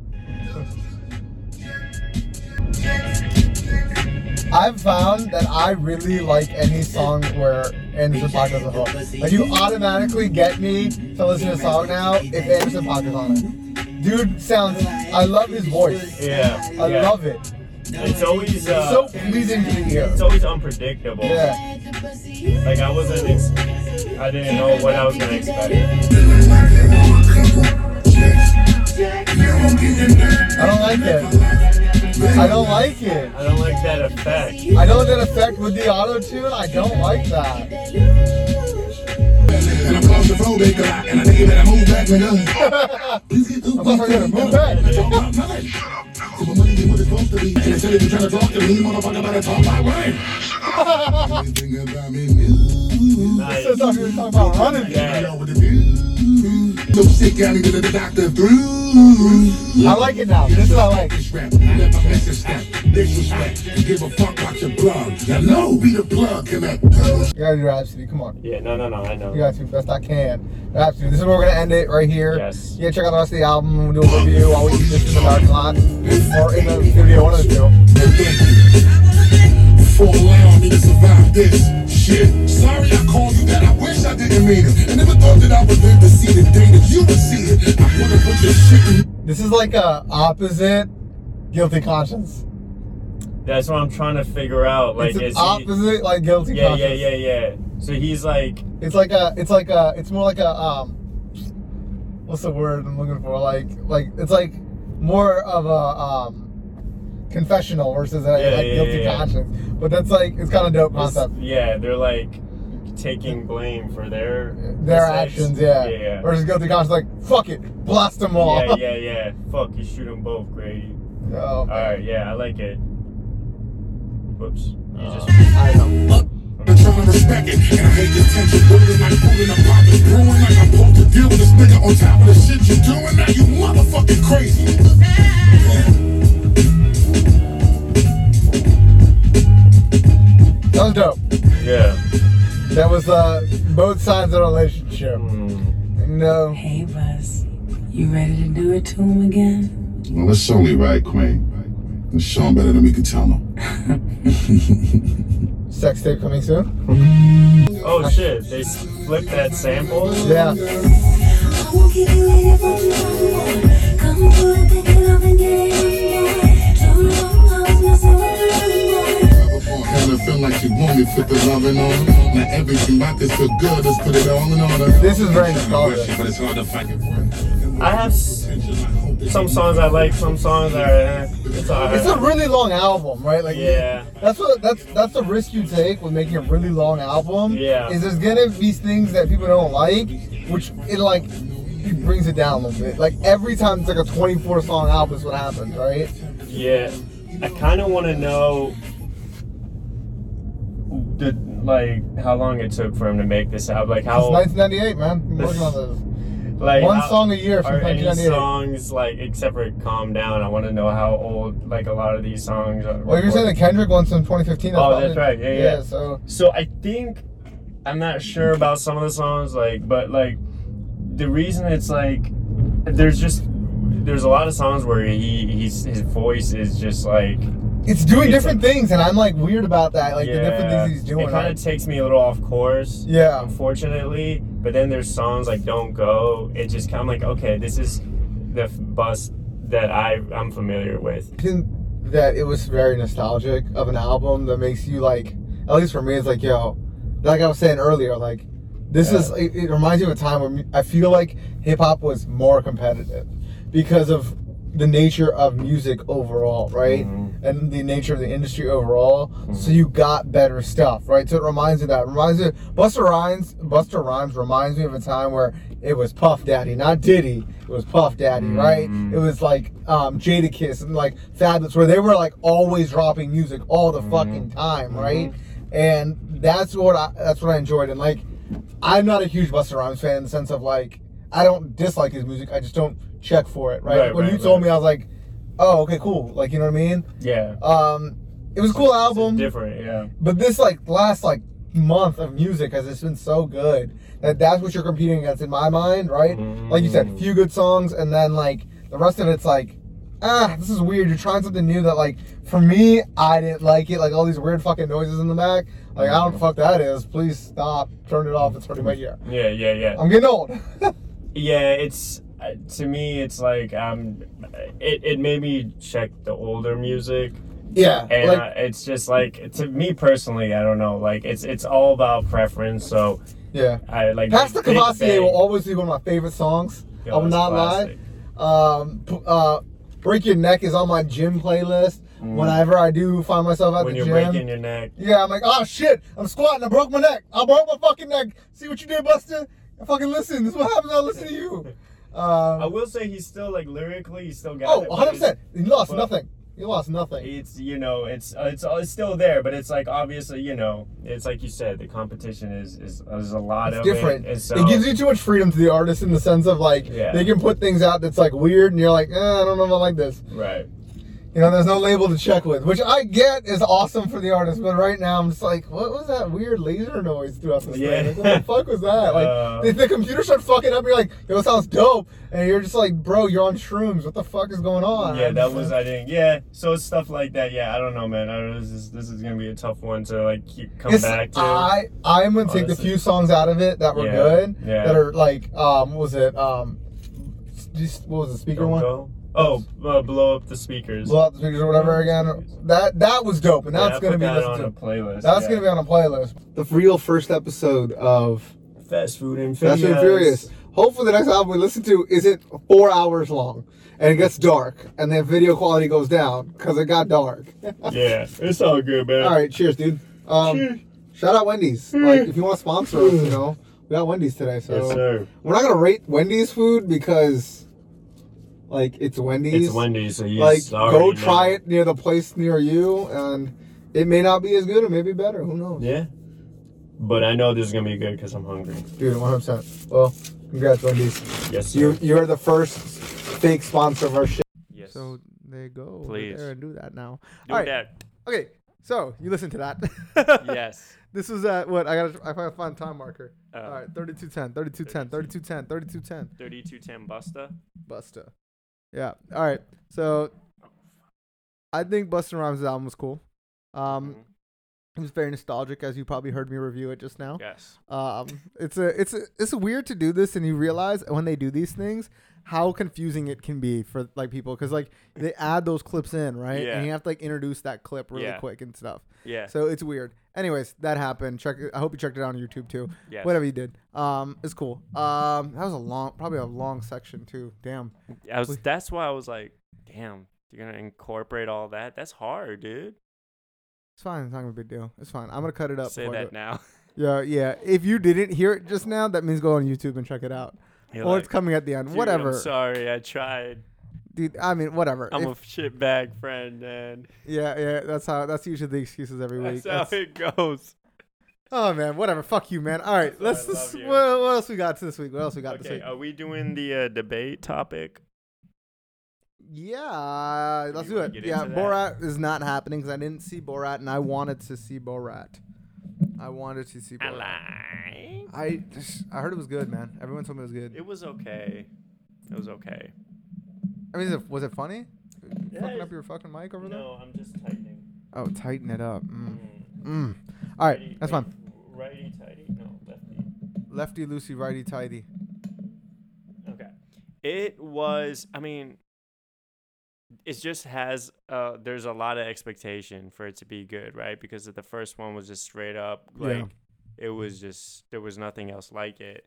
Speaker 2: I've found that I really like any song where Anderson Paak does a hook. Like you automatically get me to listen to a song now if Anderson Paak is on it. Dude sounds. I love his voice.
Speaker 1: Yeah.
Speaker 2: I
Speaker 1: yeah.
Speaker 2: love it.
Speaker 1: It's always uh,
Speaker 2: so pleasing to the ear.
Speaker 1: It's always unpredictable.
Speaker 2: Yeah.
Speaker 1: Like I wasn't. Ex- I didn't know what I was gonna expect.
Speaker 2: I don't like it. I don't like it.
Speaker 1: I don't like that effect.
Speaker 2: I know that effect with the auto tune. I don't like that.
Speaker 7: I'm claustrophobic, uh, and I think you better move back, nigga. Please get through.
Speaker 2: I gotta move back.
Speaker 7: Talk about nothing. So my money get what it's supposed to be. And instead of you trying to talk to me, motherfucker better talk my way. Anything about me new.
Speaker 1: Nice.
Speaker 2: This is talking talking about running.
Speaker 1: Yeah.
Speaker 7: Know what it is. No sick alley to the doctor through.
Speaker 2: I like it now. This is what I like.
Speaker 7: Disrespect, I never miss a step. Disrespect, you give a fuck about your blood. Now, no, be the plug connect.
Speaker 2: You gotta do Rapsody. Come on.
Speaker 1: Yeah, no, no, no, I know.
Speaker 2: You got to do best I can. Rapsody. This is where we're gonna end it right here.
Speaker 1: Yes.
Speaker 2: Yeah, check out the rest of the album. We'll do a review while we eat this in the parking lot or in the studio. One of the two.
Speaker 7: And thank you for me to survive this shit. Sorry I called you that. I wish I didn't mean it. I never thought that I would live to see the day that you would see it. I wanna put this shit in.
Speaker 2: This is like a opposite guilty conscience.
Speaker 1: That's what I'm trying to figure out. Like,
Speaker 2: it's an
Speaker 1: is he?
Speaker 2: opposite like guilty
Speaker 1: Yeah,
Speaker 2: conscience.
Speaker 1: yeah, yeah, yeah. So he's like,
Speaker 2: It's like a. It's like a. It's more like a. Um. What's the word I'm looking for? Like like it's like more of a um. Confessional versus a
Speaker 1: Yeah,
Speaker 2: like
Speaker 1: yeah,
Speaker 2: guilty
Speaker 1: yeah, yeah.
Speaker 2: conscience, but that's like it's kind of dope
Speaker 1: this-
Speaker 2: concept.
Speaker 1: yeah, they're like taking blame for their
Speaker 2: Their
Speaker 1: mistakes.
Speaker 2: actions, yeah.
Speaker 1: yeah, yeah.
Speaker 2: Versus guilty conscience, like fuck it, blast them all.
Speaker 1: yeah, yeah, yeah. Fuck, you shoot them both, Grady.
Speaker 2: Oh,
Speaker 1: All right, yeah, I like it. Whoops, you just. Oh.
Speaker 2: I know.
Speaker 7: I'm trying to respect it. And I hate this tension building like fooling I'm popping. Brewing like I'm supposed to deal with this nigga on top of the shit you doing. Now you motherfucking crazy.
Speaker 2: That was dope.
Speaker 1: Yeah.
Speaker 2: That was uh both sides of the relationship.
Speaker 1: Mm.
Speaker 2: You know,
Speaker 11: Hey, Buzz. You ready to do it to him again?
Speaker 7: Well, it's only right, Queen. It's Sean better than we can tell him.
Speaker 2: sex tape coming soon.
Speaker 1: Oh shit, they flipped that sample.
Speaker 2: Yeah.
Speaker 12: I
Speaker 7: feel like you want me, put the loving on. Now everything about this feel good, let's put it all in order.
Speaker 2: This is very nostalgic.
Speaker 7: But it's hard to find it.
Speaker 1: I have some songs I like, some songs are. Eh, it's alright.
Speaker 2: It's a really long album, right? Like
Speaker 1: Yeah.
Speaker 2: That's what that's that's the risk you take with making a really long album.
Speaker 1: Yeah.
Speaker 2: Is there's gonna be things that people don't like, which it like it brings it down a little bit. Like every time it's like a 24 song album is what happens, right?
Speaker 1: Yeah, I kind of want to know the like how long it took for him to make this album. Like
Speaker 2: Since
Speaker 1: how
Speaker 2: 1998, man. Working on this.
Speaker 1: like
Speaker 2: One
Speaker 1: how-
Speaker 2: song a year
Speaker 1: Are
Speaker 2: 1998.
Speaker 1: songs like except for "Calm Down"? I want to know how old like a lot of these songs are.
Speaker 2: Well, you're saying the Kendrick one's from 2015,
Speaker 1: Oh, that's right. Yeah, yeah.
Speaker 2: So
Speaker 1: So I think I'm not sure about some of the songs, like, but like the reason it's like there's just there's a lot of songs where he he's his voice is just like
Speaker 2: it's doing
Speaker 1: It's
Speaker 2: different things, and I'm like weird about that. Like the different things he's doing.
Speaker 1: It kind
Speaker 2: right?
Speaker 1: of takes me a little off course.
Speaker 2: Yeah.
Speaker 1: Unfortunately, but then there's songs like "Don't Go." It just kind of like okay, this is the f- bus that I I'm familiar with.
Speaker 2: That it was very nostalgic of an album that makes you like at least for me it's like yo like i was saying earlier like this is it, it reminds you of a time when i feel like hip-hop was more competitive because of the nature of music overall right? Mm-hmm. And the nature of the industry overall. So mm-hmm. you got better stuff right? So it reminds me of that. It reminds me busta rhymes busta rhymes reminds me of a time where it was puff daddy not diddy. It was puff daddy right? Mm-hmm. It was like um jadakiss and like Fabolous where they were like always dropping music all the fucking time right? And that's what i that's what i enjoyed. And like i'm not a huge busta rhymes fan in the sense of like i don't dislike his music i just don't check for it right,
Speaker 1: Right,
Speaker 2: when
Speaker 1: right,
Speaker 2: you told
Speaker 1: right.
Speaker 2: me i was like oh okay cool like you know what i mean
Speaker 1: Yeah.
Speaker 2: um it was a cool album
Speaker 1: Different. Yeah.
Speaker 2: but this like last like month of music has just been so good that that's what you're competing against in my mind, right? Like you said, few good songs, and then like the rest of it's like, ah, this is weird. You're trying something new that like for me, I didn't like it. Like all these weird fucking noises in the back. Like I don't know what the fuck that is. Please stop. Turn it off. It's hurting my ear.
Speaker 1: Yeah. Yeah. Yeah.
Speaker 2: I'm getting old.
Speaker 1: Yeah, it's uh, to me, it's like um, it, it made me check the older music,
Speaker 2: yeah,
Speaker 1: and
Speaker 2: like
Speaker 1: uh, it's just like to me personally, I don't know, like it's it's all about preference. So
Speaker 2: yeah.
Speaker 1: I like
Speaker 2: Past the
Speaker 1: Courvoisier
Speaker 2: will always be one of my favorite songs. I will not
Speaker 1: classic.
Speaker 2: lie. Um, uh, Break Your Neck is on my gym playlist. Whenever I do find myself at
Speaker 1: Mm. when
Speaker 2: the
Speaker 1: you're
Speaker 2: gym.
Speaker 1: breaking your neck.
Speaker 2: Yeah, I'm like, oh shit, I'm squatting, I broke my neck. I broke my fucking neck. See what you did, Busta? I fucking listen. This is what happens when I listen to you.
Speaker 1: I
Speaker 2: Uh,
Speaker 1: will say he's still like lyrically, he's still got
Speaker 2: oh,
Speaker 1: it.
Speaker 2: 100 percent He lost nothing. He lost nothing.
Speaker 1: it's you know it's uh, it's it's still there, but it's like obviously you know it's like you said the competition is is there's a lot
Speaker 2: It's
Speaker 1: of
Speaker 2: different.
Speaker 1: It, so,
Speaker 2: it gives you too much freedom to the artist in the sense of like
Speaker 1: Yeah.
Speaker 2: they can put things out that's like weird, and you're like, eh, I don't know if I like this.
Speaker 1: right.
Speaker 2: You know, there's no label to check with, which I get is awesome for the artist, but right now I'm just like, what was that weird laser noise throughout this
Speaker 1: Yeah.
Speaker 2: thing? Like, what the fuck was that? Like,
Speaker 1: Uh.
Speaker 2: the, the computer started fucking up. You're like, yo, it sounds dope, and you're just like, bro, you're on shrooms. What the fuck is going on?
Speaker 1: Yeah, that was I think yeah. So it's stuff like that. Yeah, I don't know, man. I don't know. This is this is gonna be a tough one to like keep come
Speaker 2: It's-
Speaker 1: back to.
Speaker 2: I I'm gonna take the few songs out of it that were
Speaker 1: Yeah,
Speaker 2: good,
Speaker 1: yeah.
Speaker 2: that are like, um, what was it? Um, just, what was the speaker
Speaker 1: Don't
Speaker 2: one?
Speaker 1: go. Oh, uh, blow up the speakers.
Speaker 2: Blow up the speakers or whatever again. That that was dope, and that's
Speaker 1: I
Speaker 2: gonna
Speaker 1: put
Speaker 2: be
Speaker 1: that on
Speaker 2: to.
Speaker 1: a playlist.
Speaker 2: That's
Speaker 1: yeah.
Speaker 2: gonna be on a playlist. The real first episode of
Speaker 1: Fast Food and
Speaker 2: Fast and Furious. Hopefully, the next album we listen to isn't four hours long and it gets dark and the video quality goes down because it got dark.
Speaker 1: Yeah, it's all good, man.
Speaker 2: All right, cheers, dude. Um, shout out Wendy's. Like, if you want to sponsor us, you know, we got Wendy's today. So
Speaker 1: Yes, sir.
Speaker 2: we're not gonna rate Wendy's food because, like, it's Wendy's.
Speaker 1: It's Wendy's, so you
Speaker 2: like go try
Speaker 1: know.
Speaker 2: it near the place near you, and it may not be as good or maybe better. Who knows?
Speaker 1: Yeah. But I know this is gonna be good because I'm hungry.
Speaker 2: Dude, 100. percent Well, congrats, Wendy's.
Speaker 1: Yes, sir.
Speaker 2: You you're the first fake sponsor of our shit.
Speaker 1: Yes.
Speaker 2: So there you go. Over
Speaker 1: Please.
Speaker 2: there and do that now.
Speaker 1: Do
Speaker 2: All right.
Speaker 1: that.
Speaker 2: Okay. So you listen to that.
Speaker 1: Yes.
Speaker 2: This was at uh, what I gotta I gotta find a time marker.
Speaker 1: Oh.
Speaker 2: All right, 3210, 3210, 3210, 3210.
Speaker 1: 3210 Busta.
Speaker 2: Busta. Yeah. All right. So I think Busta Rhymes' album was cool. Um,
Speaker 1: Mhm.
Speaker 2: It was very nostalgic, as you probably heard me review it just now.
Speaker 1: Yes.
Speaker 2: Um, it's a it's a, it's weird to do this, and you realize when they do these things how confusing it can be for like people because like they add those clips in right,
Speaker 1: Yeah.
Speaker 2: and you have to like introduce that clip really
Speaker 1: Yeah.
Speaker 2: quick and stuff.
Speaker 1: Yeah.
Speaker 2: So it's weird. Anyways, that happened. Check. I hope you checked it out on YouTube too.
Speaker 1: Yes.
Speaker 2: Whatever you did. Um, it's cool. Um, that was a long, probably a long section too. Damn.
Speaker 1: I was. That's why I was like, damn, you're gonna incorporate all that. That's hard, dude.
Speaker 2: It's fine. It's not gonna be a big deal. It's fine. I'm gonna cut it up.
Speaker 1: Say
Speaker 2: before I
Speaker 1: that
Speaker 2: it.
Speaker 1: now.
Speaker 2: Yeah, yeah. If you didn't hear it just now, that means go on YouTube and check it out.
Speaker 1: You're
Speaker 2: or
Speaker 1: like,
Speaker 2: it's coming at the end.
Speaker 1: "Dude,
Speaker 2: whatever.
Speaker 1: I'm sorry, I tried.
Speaker 2: Dude, I mean, whatever.
Speaker 1: I'm
Speaker 2: If-
Speaker 1: a shitbag friend, and
Speaker 2: yeah, yeah. That's how. That's usually the excuses every week.
Speaker 1: that's how
Speaker 2: That's-
Speaker 1: it goes.
Speaker 2: oh man, whatever. Fuck you, man. All right, let's.
Speaker 1: I
Speaker 2: let's
Speaker 1: love you.
Speaker 2: what, what else we got this week? What else we got this
Speaker 1: Okay,
Speaker 2: week?
Speaker 1: are we doing the uh, debate topic?
Speaker 2: Yeah, let's do it. Yeah. Borat is not happening because I didn't see Borat, and I wanted to see Borat. I wanted to see
Speaker 1: I
Speaker 2: Borat. I just, I heard it was good, man. Everyone told me it was good.
Speaker 1: It was okay. It was okay.
Speaker 2: I mean, is it, was it funny?
Speaker 1: Yeah,
Speaker 2: fucking up your fucking mic over there?
Speaker 1: No, I'm just tightening.
Speaker 2: Oh, tighten it up. Mm.
Speaker 1: Mm.
Speaker 2: Mm. All right,
Speaker 1: Righty-
Speaker 2: that's fine.
Speaker 1: Righty tighty? No, lefty.
Speaker 2: Lefty loosey, righty tighty.
Speaker 1: Okay. It was. I mean, it just has. Uh, there's a lot of expectation for it to be good, right? Because the first one was just straight up
Speaker 2: Yeah.
Speaker 1: like it was just there was nothing else like it.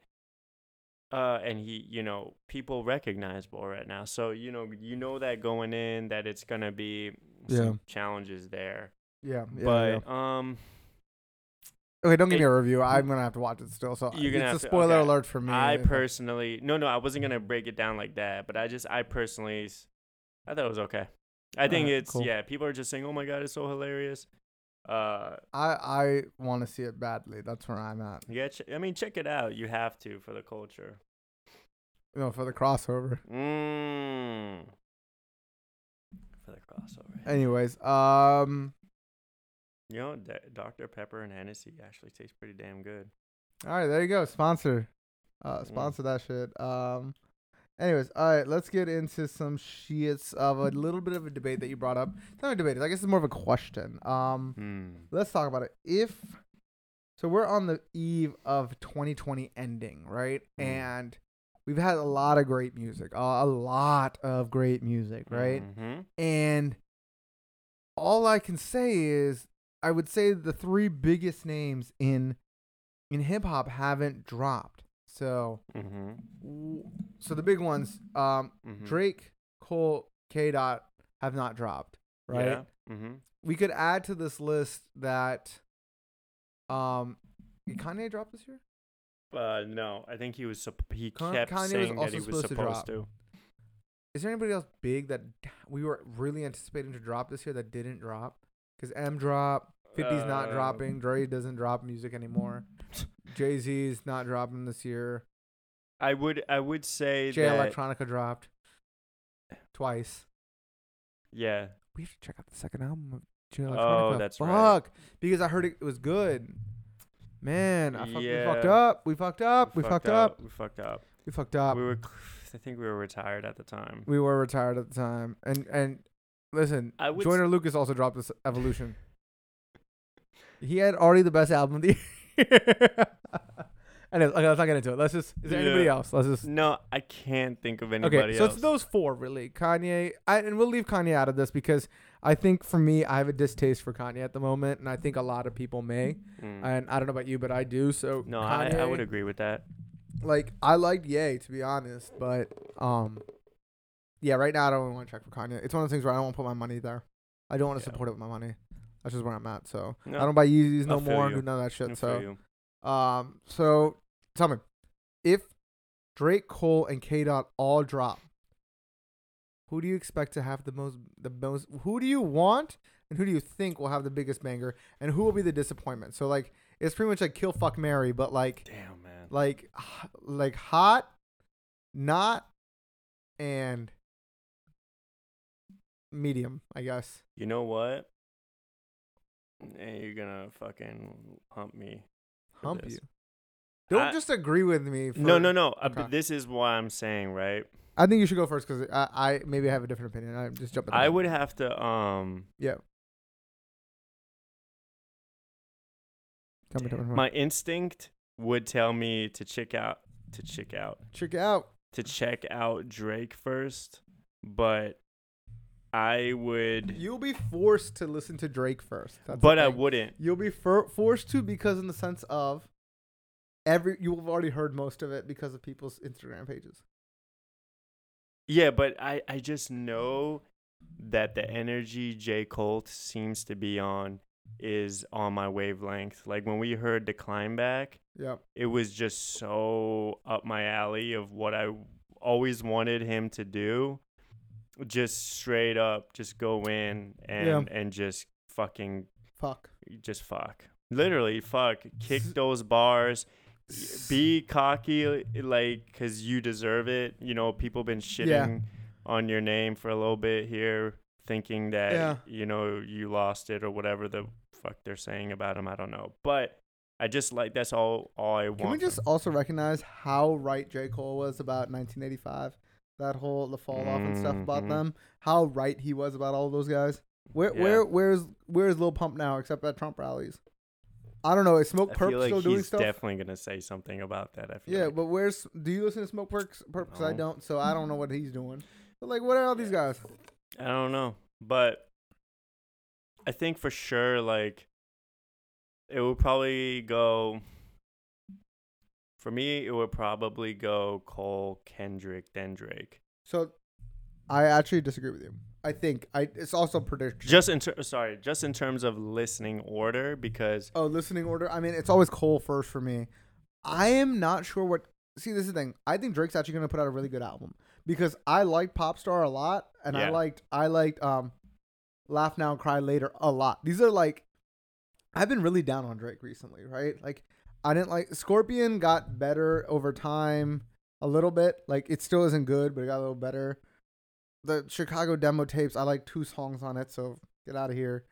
Speaker 1: Uh, and he, you know, people recognize Borat now, so you know, you know that going in that it's gonna be some
Speaker 2: Yeah.
Speaker 1: challenges there.
Speaker 2: Yeah, yeah.
Speaker 1: but
Speaker 2: yeah.
Speaker 1: um,
Speaker 2: Okay, don't give me a review. I'm gonna have to watch it still. So
Speaker 1: You're gonna
Speaker 2: it's
Speaker 1: have
Speaker 2: a
Speaker 1: to-
Speaker 2: spoiler
Speaker 1: okay.
Speaker 2: alert for me.
Speaker 1: I personally, no, no, I wasn't gonna break it down like that, but I just, I personally, I thought it was okay. I think it's
Speaker 2: cool.
Speaker 1: yeah. People are just saying, "Oh my god, it's so hilarious." Uh,
Speaker 2: I I want to see it badly. That's where I'm at.
Speaker 1: yeah, ch- I mean, check it out. You have to for the culture.
Speaker 2: You know, for the crossover.
Speaker 1: Mm. For the crossover.
Speaker 2: Anyways, um,
Speaker 1: You know, D- Dr Pepper and Hennessy actually taste pretty damn good.
Speaker 2: all right, there you go. Sponsor,
Speaker 1: Mm.
Speaker 2: uh, sponsor that shit. Um, anyways, all right, let's get into some shits of a little bit of a debate that you brought up. It's not a debate. I guess it's more of a question. Um,
Speaker 1: Hmm.
Speaker 2: let's talk about it. If so, we're on the eve of 2020 ending, right?
Speaker 1: Mhm.
Speaker 2: And we've had a lot of great music, a, a lot of great music, right?
Speaker 1: Mhm.
Speaker 2: And all I can say is, I would say the three biggest names in in hip hop haven't dropped. So,
Speaker 1: Mhm.
Speaker 2: w- so the big ones, um,
Speaker 1: Mhm.
Speaker 2: Drake, Cole, K. Dot have not dropped, right?
Speaker 1: Yeah. Mhm.
Speaker 2: we could add to this list that um did Kanye drop this year?
Speaker 1: Uh, no, I think he was. Supp- he
Speaker 2: Con-
Speaker 1: kept
Speaker 2: Kanye was
Speaker 1: saying that
Speaker 2: also
Speaker 1: he was
Speaker 2: supposed to
Speaker 1: supposed
Speaker 2: drop.
Speaker 1: to.
Speaker 2: Is there anybody else big that we were really anticipating to drop this year that didn't drop? Because M drop, 50's not
Speaker 1: Uh,
Speaker 2: dropping, Dre doesn't drop music anymore. Jay Z's not dropping this year.
Speaker 1: I would I would say
Speaker 2: Jay
Speaker 1: that
Speaker 2: Electronica dropped twice.
Speaker 1: yeah.
Speaker 2: We have to check out the second album of Jay
Speaker 1: Oh,
Speaker 2: Electronica.
Speaker 1: that's right.
Speaker 2: Because I heard it was good. Man, I fuck, we fucked up. We fucked up. We, fucked, up.
Speaker 1: We fucked up.
Speaker 2: We fucked up.
Speaker 1: We were I think we were retired at the time.
Speaker 2: We were retired at the time, and and listen,
Speaker 1: I would
Speaker 2: Joyner Lucas also dropped this Evolution. he had already the best album of the year. Anyways, okay, let's not get into it. Let's just. Is there anybody else? Let's just.
Speaker 1: No, I can't think of anybody
Speaker 2: Okay, so
Speaker 1: else.
Speaker 2: it's those four really. Kanye, I, and we'll leave Kanye out of this because I think for me, I have a distaste for Kanye at the moment, and I think a lot of people may.
Speaker 1: Mm.
Speaker 2: And I don't know about you, but I do. So
Speaker 1: no, I, I would agree with that.
Speaker 2: like I liked Ye to be honest, but um, yeah, right now I don't want to check for Kanye. It's one of those things where I don't want to put my money there. I don't want to
Speaker 1: Yeah.
Speaker 2: support it with my money. That's just where I'm at. So
Speaker 1: No,
Speaker 2: I don't buy Yeezys no more
Speaker 1: you.
Speaker 2: do none of that shit.
Speaker 1: feel
Speaker 2: So um, so tell me, if Drake, Cole, and K Dot all drop, who do you expect to have the most the most? Who do you want? And who do you think will have the biggest banger? And who will be the disappointment? So like, it's pretty much like kill, fuck, Mary, but like
Speaker 1: Damn, man.
Speaker 2: like like hot, not, and medium, I guess.
Speaker 1: You know what? Eh, you're gonna fucking hump me. for
Speaker 2: Hump
Speaker 1: this.
Speaker 2: you. Don't
Speaker 1: I-
Speaker 2: just agree with me. For,
Speaker 1: No, no, no. Uh,
Speaker 2: Okay.
Speaker 1: this is why I'm saying, right?
Speaker 2: I think you should go first because I, I maybe have a different opinion. I'm just jumping.
Speaker 1: I
Speaker 2: ahead.
Speaker 1: would have to um
Speaker 2: Yeah. Tell me, tell me, tell me.
Speaker 1: my instinct would tell me to check out to check out
Speaker 2: Check it out.
Speaker 1: to check out Drake first, but I would
Speaker 2: You'll be forced to listen to Drake first. That's
Speaker 1: but I wouldn't.
Speaker 2: You'll be for- forced to because in the sense of every you have already heard most of it because of people's Instagram pages.
Speaker 1: Yeah, but I I just know that the energy J. Cole seems to be on is on my wavelength. Like when we heard the climb back,
Speaker 2: Yep.
Speaker 1: it was just so up my alley of what I always wanted him to do. Just straight up, just go in and
Speaker 2: Yeah.
Speaker 1: and just fucking
Speaker 2: Fuck.
Speaker 1: just fuck. Literally, fuck. Kick those bars. Be cocky, like, cause you deserve it. You know, people been shitting on your name for a little bit here, thinking that
Speaker 2: Yeah.
Speaker 1: you know you lost it or whatever the fuck they're saying about him. I don't know, but I just like that's all all I want.
Speaker 2: Can we
Speaker 1: from-
Speaker 2: just also recognize how right J. Cole was about 1985? That whole the fall off and stuff about
Speaker 1: Mhm.
Speaker 2: them. How right he was about all those guys. Where
Speaker 1: Yeah.
Speaker 2: where where's where's Lil Pump now except at Trump rallies? I don't know. Is Smoke Perp
Speaker 1: like
Speaker 2: still doing
Speaker 1: he's
Speaker 2: stuff?
Speaker 1: definitely gonna say something about that. I feel
Speaker 2: yeah,
Speaker 1: like.
Speaker 2: but where's do you listen to Smoke Perks? Perps? I don't, so I don't know what he's doing. But like, what are all these guys?
Speaker 1: I don't know, but I think for sure, like, it will probably go. For me, it would probably go Cole, Kendrick, then Drake.
Speaker 2: So, I actually disagree with you. I think I it's also prediction.
Speaker 1: Just in ter- sorry, just in terms of listening order, because
Speaker 2: Oh, listening order. I mean, it's always Cole first for me. I am not sure what. See, this is the thing. I think Drake's actually going to put out a really good album because I liked Popstar a lot, and I liked I liked um, Laugh Now Cry Later a lot. These are like, I've been really down on Drake recently, right? Like, I didn't like Scorpion got better over time a little bit. Like, it still isn't good, but it got a little better. The Chicago demo tapes, I like two songs on it, so get out of here.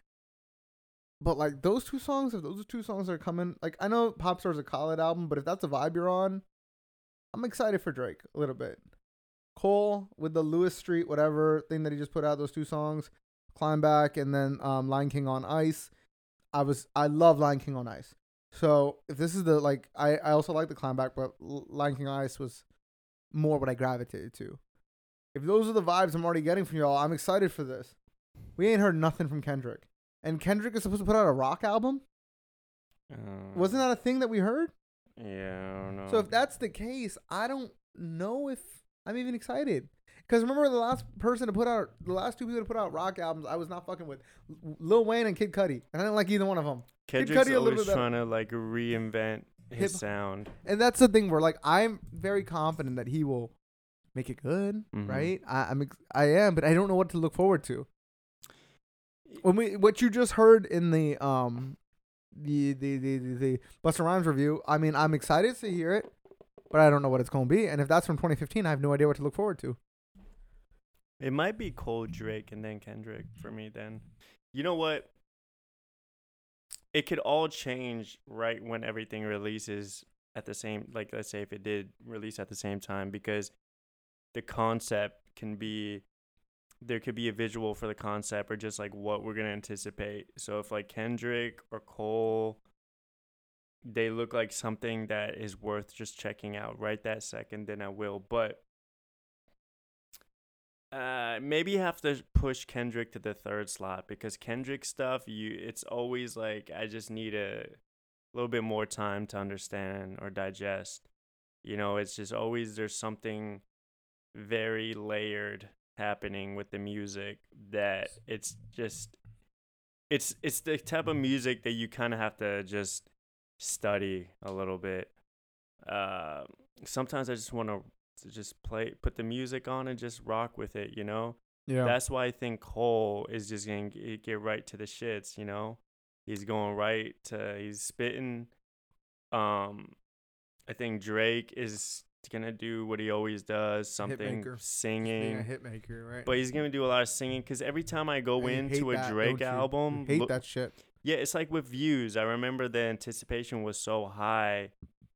Speaker 2: But like those two songs, if those two songs are coming, like I know Popstar's a Khaled album, but if that's a vibe you're on, I'm excited for Drake a little bit. Cole with the Lewis Street whatever thing that he just put out, those two songs, Climb Back, and then um, Lion King on Ice. I was I love Lion King on Ice. So if this is the like I I also like the Climb Back, but Lion King on Ice was more what I gravitated to. If those are the vibes I'm already getting from y'all, I'm excited for this. We ain't heard nothing from Kendrick. And Kendrick is supposed to put out a rock album?
Speaker 1: uh,
Speaker 2: Wasn't that a thing that we heard?
Speaker 1: Yeah, I don't know.
Speaker 2: So if that's the case, I don't know if I'm even excited. Because remember the last person to put out, the last two people to put out rock albums, I was not fucking with Lil Wayne and Kid Cudi, and I didn't like either one of them. Kid
Speaker 1: Kendrick's
Speaker 2: Cudi a little
Speaker 1: always
Speaker 2: bit better.
Speaker 1: trying to like reinvent his
Speaker 2: Hip-
Speaker 1: sound.
Speaker 2: And that's the thing where like I'm very confident that he will make it good,
Speaker 1: Mhm.
Speaker 2: right? I, I'm ex- I am, but I don't know what to look forward to. When we what you just heard in the um the the the the, the Busta Rhymes review, I mean, I'm excited to hear it, but I don't know what it's going to be. And if that's from 2015, I have no idea what to look forward to.
Speaker 1: It might be Cole Drake and then Kendrick for me then. You know what? It could all change right when everything releases at the same like let's say if it did release at the same time because the concept can be there could be a visual for the concept or just like what we're going to anticipate. So if like Kendrick or Cole they look like something that is worth just checking out right that second then I will. But uh, maybe you have to push Kendrick to the third slot because Kendrick stuff, you it's always like I just need a little bit more time to understand or digest. You know, it's just always there's something very layered happening with the music that it's just it's it's the type of music that you kind of have to just study a little bit. Uh, sometimes I just want to to just play put the music on and just rock with it you know
Speaker 2: Yeah.
Speaker 1: that's why i think cole is just gonna get, get right to the shits you know he's going right to he's spitting um i think drake is gonna do what he always does something
Speaker 2: Hitmaker.
Speaker 1: singing
Speaker 2: Being a hit maker, right?
Speaker 1: but he's gonna do a lot of singing because every time i go
Speaker 2: I
Speaker 1: into a
Speaker 2: that,
Speaker 1: drake
Speaker 2: don't you? You
Speaker 1: album
Speaker 2: hate
Speaker 1: look-
Speaker 2: that shit.
Speaker 1: yeah, it's like with views. I remember the anticipation was so high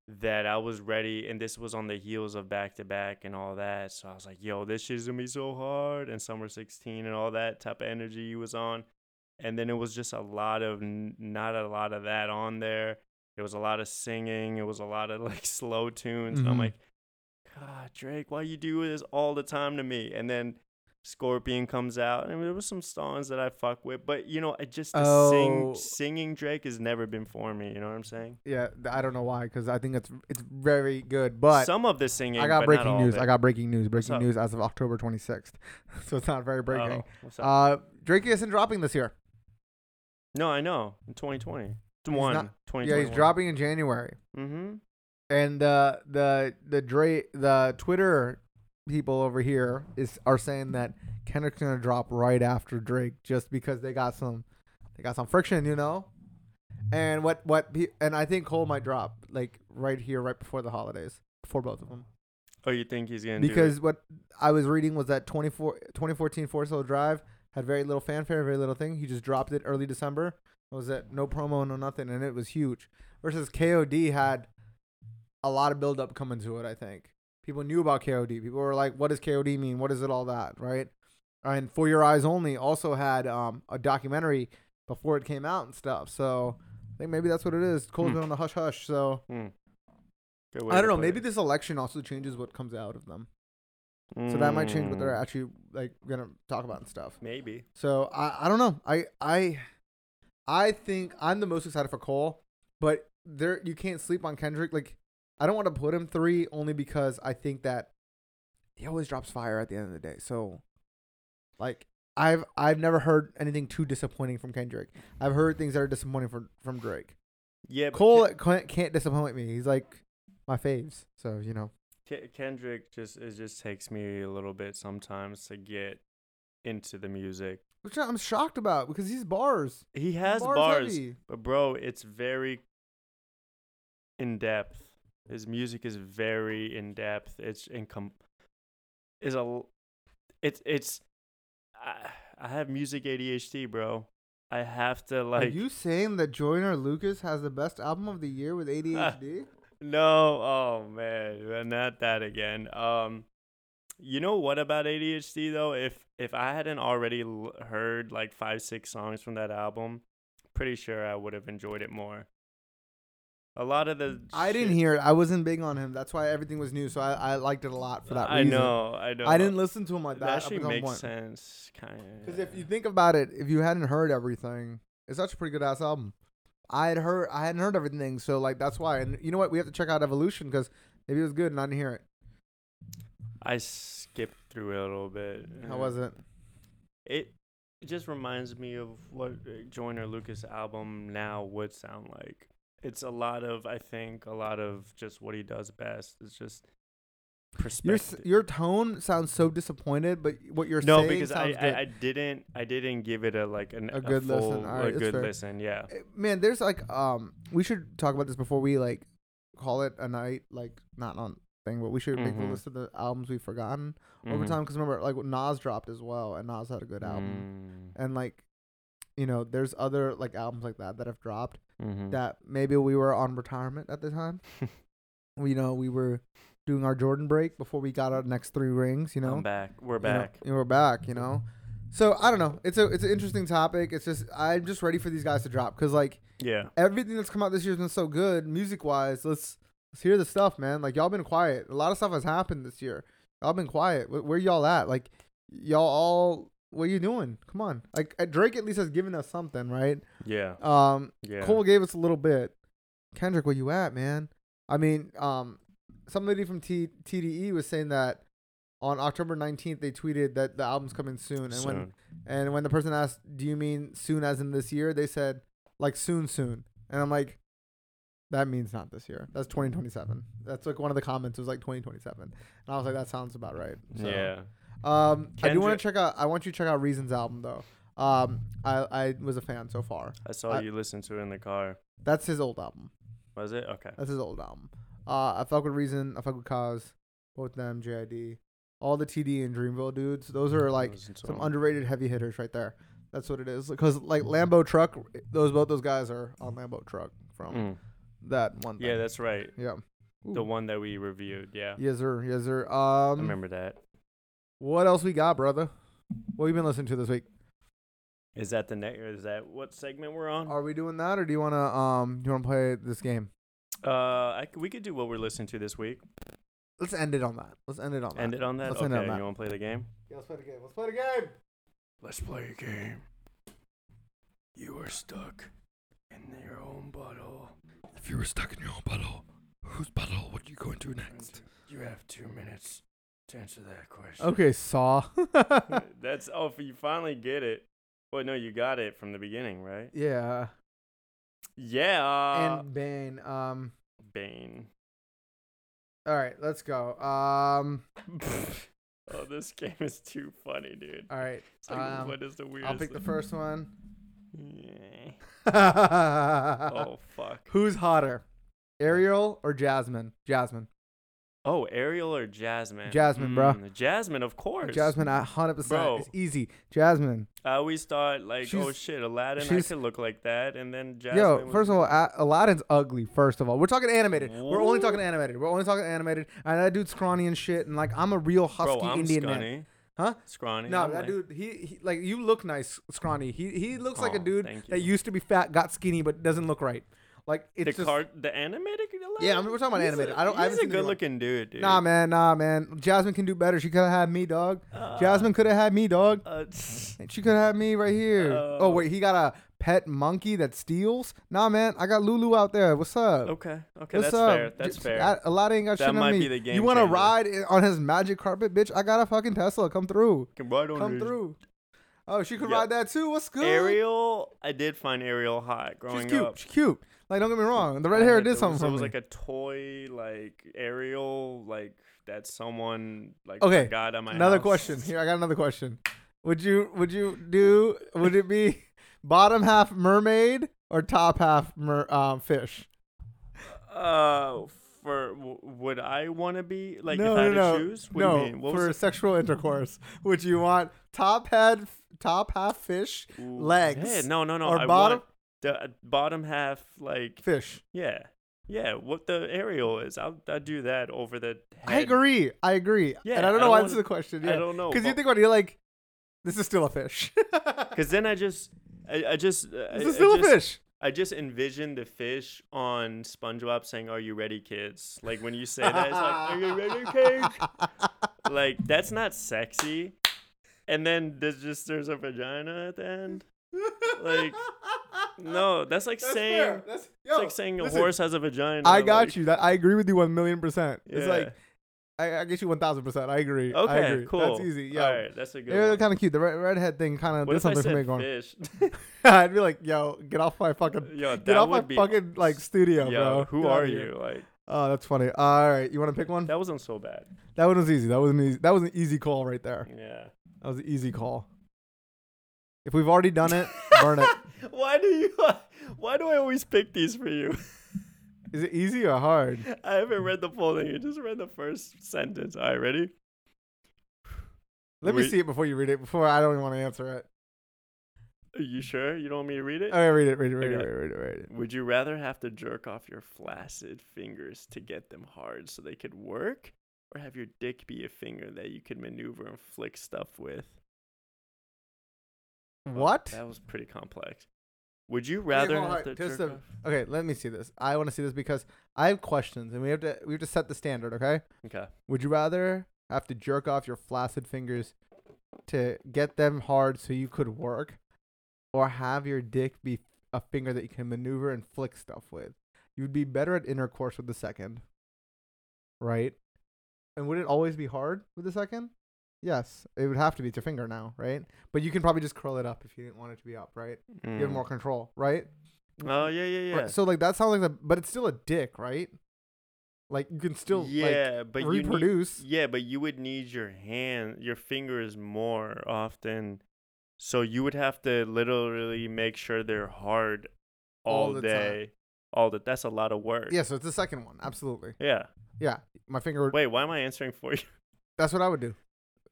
Speaker 1: that I was ready, and this was on the heels of back to back and all that. So I was like, "Yo, this shit's gonna be so hard." And Summer 16 and all that type of energy he was on, and then it was just a lot of not a lot of that on there. It was a lot of singing. It was a lot of like slow tunes, and I'm
Speaker 2: mm-hmm.
Speaker 1: like, God, Drake, why you do this all the time to me? And then Scorpion comes out. I mean, there was some songs that I fuck with, but you know, I just the sing
Speaker 2: Oh.
Speaker 1: singing Drake has never been for me. You know what I'm saying?
Speaker 2: Yeah, I don't know why, because I think it's it's very good. But
Speaker 1: some of the singing.
Speaker 2: I got breaking news. I got breaking news. Breaking news as of October 26th, so it's not very breaking.
Speaker 1: Oh,
Speaker 2: uh, Drake isn't dropping this year.
Speaker 1: no, I know. In 2020,
Speaker 2: He's
Speaker 1: one,
Speaker 2: Yeah, he's dropping in January.
Speaker 1: Mm-hmm.
Speaker 2: And uh, the the Drake the Twitter people over here is are saying that Kendrick's gonna drop right after Drake just because they got some they got some friction, you know. And what what and I think Cole might drop like right here, right before the holidays, before both of them.
Speaker 1: Oh, you think he's gonna do
Speaker 2: Because what I was reading was that 24, 2014 Forest Hill Drive had very little fanfare, very little thing. He just dropped it early December. Was it? No promo, no nothing, and it was huge. Versus KOD had a lot of build up coming to it. I think people knew about KOD. People were like, "What does KOD mean? What is it? All that, right?" And For Your Eyes Only also had um, a documentary before it came out and stuff. So I think maybe that's what it is. Cole's
Speaker 1: Hmm.
Speaker 2: been on the hush hush. So
Speaker 1: Hmm.
Speaker 2: I don't know. Maybe
Speaker 1: it.
Speaker 2: this election also changes what comes out of them. So that might change what they're
Speaker 1: Mm,
Speaker 2: actually like gonna talk about and stuff.
Speaker 1: Maybe.
Speaker 2: So I I don't know. I I I think I'm the most excited for Cole, but there you can't sleep on Kendrick. Like I don't want to put him three only because I think that he always drops fire at the end of the day. So like I've I've never heard anything too disappointing from Kendrick. I've heard things that are disappointing from from Drake.
Speaker 1: Yeah, but
Speaker 2: Cole can't, can't disappoint me. He's like my faves. So you know.
Speaker 1: Ke- Kendrick just it just takes me a little bit sometimes to get into the music.
Speaker 2: Which I'm shocked about because he's bars.
Speaker 1: He has
Speaker 2: Bars
Speaker 1: bars, but bro, it's very in depth. His music is very in depth. It's income is a it's it's I, I have music ADHD, bro. I have to like.
Speaker 2: Are you saying that Joyner Lucas has the best album of the year with ADHD?
Speaker 1: No, oh man, not that again. Um, you know what about ADHD though? If if I hadn't already l- heard like five six songs from that album, pretty sure I would have enjoyed it more. A lot of the
Speaker 2: I didn't hear it. I wasn't big on him. That's why everything was new. So I, I liked it a lot for that
Speaker 1: I
Speaker 2: reason.
Speaker 1: know, I know.
Speaker 2: I didn't listen to him like that.
Speaker 1: That
Speaker 2: up
Speaker 1: actually
Speaker 2: until
Speaker 1: makes
Speaker 2: point.
Speaker 1: sense, kind of.
Speaker 2: Because if you think about it, if you hadn't heard everything, it's actually a pretty good ass album. I had heard, I hadn't heard everything, so like that's why. And you know what? We have to check out Evolution because maybe it was good and I didn't hear it.
Speaker 1: I skipped through it a little bit.
Speaker 2: How was it?
Speaker 1: It it just reminds me of what uh, Joyner Lucas album now would sound like. It's a lot of I think a lot of just what he does best. It's just
Speaker 2: Your
Speaker 1: perspective.
Speaker 2: your tone sounds so disappointed, but what you're saying
Speaker 1: no,
Speaker 2: saying
Speaker 1: because I. I I didn't I didn't give it a like an,
Speaker 2: A good listen.
Speaker 1: full,
Speaker 2: Alright,
Speaker 1: a good
Speaker 2: fair.
Speaker 1: listen. Yeah.
Speaker 2: Eh, man, there's like um, we should talk about this before we like call it a night. Like not on thing, but we should make the
Speaker 1: Mhm.
Speaker 2: list of the albums we've forgotten over
Speaker 1: Mhm.
Speaker 2: time. Because remember, like Nas dropped as well, and Nas had a good album.
Speaker 1: Mm,
Speaker 2: And like, you know, there's other like albums like that that have dropped
Speaker 1: mhm.
Speaker 2: that maybe we were on retirement at the time. we you know we were doing our Jordan break before we got our next three rings. You know,
Speaker 1: I'm back. We're
Speaker 2: you know,
Speaker 1: back.
Speaker 2: we're back. You know, so I don't know. It's a it's an interesting topic. It's just I'm just ready for these guys to drop because like
Speaker 1: Yeah.
Speaker 2: everything that's come out this year has been so good music wise. Let's let's hear the stuff, man. Like y'all been quiet. A lot of stuff has happened this year. Y'all been quiet. Where, where y'all at? Like y'all all. What are you doing? Come on. Like uh, Drake at least has given us something, right?
Speaker 1: Yeah.
Speaker 2: Um,
Speaker 1: Yeah.
Speaker 2: Cole gave us a little bit. Kendrick, where you at, man? I mean, um, somebody from T- TDE was saying that on October 19th they tweeted that the album's coming soon, and when and when the person asked, "Do you mean soon as in this year?" they said like soon, soon, and I'm like, that means not this year. That's 2027. That's like one of the comments was like 2027, and I was like, that sounds about right. So,
Speaker 1: Yeah.
Speaker 2: Um, I do want to check out. I want you to check out Reason's album though. Um, I I was a fan so far.
Speaker 1: I saw
Speaker 2: I-
Speaker 1: you listen to it in the car.
Speaker 2: That's his old album.
Speaker 1: Was it? Okay.
Speaker 2: That's his old album. Uh, I fuck with Reason. I fuck with Cozz. Both them, JID. All the TD and Dreamville dudes. Those are like some underrated heavy hitters right there. That's what it is. Because like Lambo Truck, those both those guys are on Lambo Truck from
Speaker 1: Mm.
Speaker 2: that one.
Speaker 1: Yeah, that's right.
Speaker 2: yeah.
Speaker 1: The one that we reviewed. Yeah.
Speaker 2: Yes sir. Yes sir.
Speaker 1: I
Speaker 2: Um,
Speaker 1: remember that.
Speaker 2: What else we got, brother? What you been listening to this week?
Speaker 1: Is that the next? Is that what segment we're on?
Speaker 2: Are we doing that, or do you wanna um, do you wanna play this game?
Speaker 1: Uh, I c we could do what we're listening to this week.
Speaker 2: Let's end it on that. Let's end it on that.
Speaker 1: End it on that.
Speaker 2: Let's
Speaker 1: okay.
Speaker 2: end it on that.
Speaker 1: You want to play the game?
Speaker 2: Yeah, let's play the game. Let's play the game.
Speaker 1: Let's play a game. You are stuck in your own butthole.
Speaker 13: If you were stuck in your own butthole, whose butthole would you go into next?
Speaker 1: You have two minutes to answer that question.
Speaker 2: Okay, Saw.
Speaker 1: That's oh, if you finally get it. Well, no, you got it from the beginning, right?
Speaker 2: yeah.
Speaker 1: Yeah.
Speaker 2: and Bane. Um.
Speaker 1: Bane.
Speaker 2: All right, let's go. Um.
Speaker 1: oh, this game is too funny, dude.
Speaker 2: All right.
Speaker 1: Like,
Speaker 2: um,
Speaker 1: what is the weirdest?
Speaker 2: I'll pick the first one.
Speaker 1: Yeah.
Speaker 2: Oh
Speaker 1: fuck.
Speaker 2: Who's hotter, Ariel or Jasmine? Jasmine.
Speaker 1: Oh, Ariel or Jasmine?
Speaker 2: Jasmine, bro.
Speaker 1: Mm, Jasmine, of course.
Speaker 2: Jasmine, at hundred percent. It's easy. Jasmine.
Speaker 1: I always thought like, oh shit, Aladdin, I
Speaker 2: she's-
Speaker 1: could look like that, and then Jasmine.
Speaker 2: Yo,
Speaker 1: was-
Speaker 2: first of all, Aladdin's ugly. First of all, we're talking animated. We're only talking animated. We're only talking animated. And that dude's scrawny and shit. And like, I'm a real husky
Speaker 1: bro,
Speaker 2: Indian
Speaker 1: scrawny.
Speaker 2: man. Huh?
Speaker 1: Scrawny.
Speaker 2: No,
Speaker 1: I'm
Speaker 2: that
Speaker 1: like-
Speaker 2: dude, he, he like you look nice, scrawny. He he looks like a dude that used to be fat, got skinny, but doesn't look right. Like
Speaker 1: The
Speaker 2: it's just
Speaker 1: card, the animated.
Speaker 2: Yeah, I mean, we're talking about
Speaker 1: He's
Speaker 2: animated. I don't- I
Speaker 1: He's
Speaker 2: haven't
Speaker 1: a
Speaker 2: seen the new
Speaker 1: good-looking dude, dude.
Speaker 2: nah, man, nah, man. Jasmine can do better. She could have had me, dog.
Speaker 1: Uh,
Speaker 2: Jasmine could have had me, dog.
Speaker 1: Uh,
Speaker 2: She could have had me right here.
Speaker 1: Uh,
Speaker 2: oh wait, he got a pet monkey that steals. Nah, man, I got Lulu out there. What's up?
Speaker 1: okay, okay,
Speaker 2: What's
Speaker 1: that's
Speaker 2: up?
Speaker 1: fair. That's
Speaker 2: J-
Speaker 1: fair.
Speaker 2: I- a lot ain't got
Speaker 1: That
Speaker 2: shit on me.
Speaker 1: be the game
Speaker 2: you want to
Speaker 1: changer.
Speaker 2: ride i- on his magic carpet, bitch? I got a fucking Tesla. Come through.
Speaker 1: Can ride on
Speaker 2: Come
Speaker 1: his-
Speaker 2: through. Oh, she could
Speaker 1: Yeah.
Speaker 2: ride that too. What's good?
Speaker 1: Ariel, I did find Ariel hot growing
Speaker 2: She's cute.
Speaker 1: up.
Speaker 2: She's cute. Like, don't get me wrong. The red
Speaker 1: I
Speaker 2: hair did something for
Speaker 1: It was
Speaker 2: me.
Speaker 1: like a toy, like Ariel, like that someone like
Speaker 2: okay.
Speaker 1: forgot at my
Speaker 2: another
Speaker 1: house.
Speaker 2: question. Here, I got another question. Would you would you do? Would it be bottom half mermaid or top half mer, um, fish?
Speaker 1: Uh, for would I want to be like
Speaker 2: no,
Speaker 1: if I had
Speaker 2: no, no,
Speaker 1: to choose? What
Speaker 2: no.
Speaker 1: you mean? What
Speaker 2: for sexual intercourse, would you want top head, top half fish.
Speaker 1: Ooh,
Speaker 2: legs?
Speaker 1: No, no, no.
Speaker 2: or
Speaker 1: I
Speaker 2: bottom
Speaker 1: want the uh, bottom half, like
Speaker 2: fish?
Speaker 1: yeah, yeah. What the Ariel is, I'll I'll do that over the. Head.
Speaker 2: I agree. I agree.
Speaker 1: Yeah,
Speaker 2: and I don't
Speaker 1: I
Speaker 2: know
Speaker 1: don't
Speaker 2: why
Speaker 1: wanna-
Speaker 2: this is a question.
Speaker 1: I don't know,
Speaker 2: because you think about it, you're like, this is still a fish.
Speaker 1: Because then I just, I, I just, I,
Speaker 2: this is still a
Speaker 1: just-
Speaker 2: fish.
Speaker 1: I just envision the fish on SpongeBob saying, "Are you ready, kids?" Like when you say that, it's like, "Are you ready, kids?" like that's not sexy. And then there's just there's a vagina at the end. Like no, that's like
Speaker 2: That's
Speaker 1: saying
Speaker 2: fair. That's,
Speaker 1: it's like saying a
Speaker 2: listen,
Speaker 1: horse has a vagina.
Speaker 2: I got
Speaker 1: like-
Speaker 2: you. That I agree with you one million percent. It's
Speaker 1: Yeah.
Speaker 2: like I, I get you one thousand percent. I agree. I
Speaker 1: Okay,
Speaker 2: agree.
Speaker 1: cool.
Speaker 2: That's easy. Yeah,
Speaker 1: All right, that's a good
Speaker 2: they're
Speaker 1: one.
Speaker 2: kind of cute. The red, redhead thing kind of
Speaker 1: What
Speaker 2: did
Speaker 1: if I
Speaker 2: something for me.
Speaker 1: said
Speaker 2: Going,
Speaker 1: fish?
Speaker 2: I'd be like, yo, get off my fucking,
Speaker 1: Yo,
Speaker 2: get
Speaker 1: that
Speaker 2: off my
Speaker 1: be-
Speaker 2: fucking like studio,
Speaker 1: Yo,
Speaker 2: bro.
Speaker 1: who
Speaker 2: Get
Speaker 1: are
Speaker 2: here.
Speaker 1: you? Like
Speaker 2: Oh, that's funny. All right, you want to pick one?
Speaker 1: That wasn't so bad.
Speaker 2: That one was easy. That was an easy. That was an easy call right there.
Speaker 1: Yeah.
Speaker 2: That was an easy call. If we've already done it, burn it.
Speaker 1: Why do you? Why do I always pick these for you?
Speaker 2: Is it easy or hard?
Speaker 1: I haven't read the full thing. I just read the first sentence. All right, ready?
Speaker 2: Let me see it before you read it. Before I don't even want to answer it.
Speaker 1: Are you sure you don't want me to read it?
Speaker 2: Oh, All right, read it. Read it. Read it.
Speaker 1: Okay.
Speaker 2: Read it. Read it. Read it.
Speaker 1: Would you rather have to jerk off your flaccid fingers to get them hard so they could work, or have your dick be a finger that you could maneuver and flick stuff with?
Speaker 2: What?
Speaker 1: That was pretty complex. Would you rather to
Speaker 2: just a- okay, let me see this. I want to see this because I have questions, and we have to we have to set the standard. Okay.
Speaker 1: Okay.
Speaker 2: Would you rather have to jerk off your flaccid fingers to get them hard so you could work, or have your dick be a finger that you can maneuver and flick stuff with? You'd be better at intercourse with the second, right? And would it always be hard with the second? Yes, it would have to be. It's your finger now, right? But you can probably just curl it up if you didn't want it to be up, right? You have
Speaker 1: Mm.
Speaker 2: more control, right?
Speaker 1: Oh yeah, yeah, yeah.
Speaker 2: Right, So like that sounds like the, but it's still a dick, right? Like you can still
Speaker 1: yeah,
Speaker 2: like,
Speaker 1: but you need-
Speaker 2: reproduce.
Speaker 1: yeah, but you would need your hand, your fingers more often. So you would have to literally make sure they're hard all,
Speaker 2: All the time.
Speaker 1: day. All the that's a lot of work.
Speaker 2: Yeah, so it's the second one, absolutely.
Speaker 1: Yeah.
Speaker 2: Yeah, my finger. Would,
Speaker 1: Wait, why am I answering for you?
Speaker 2: That's what I would do.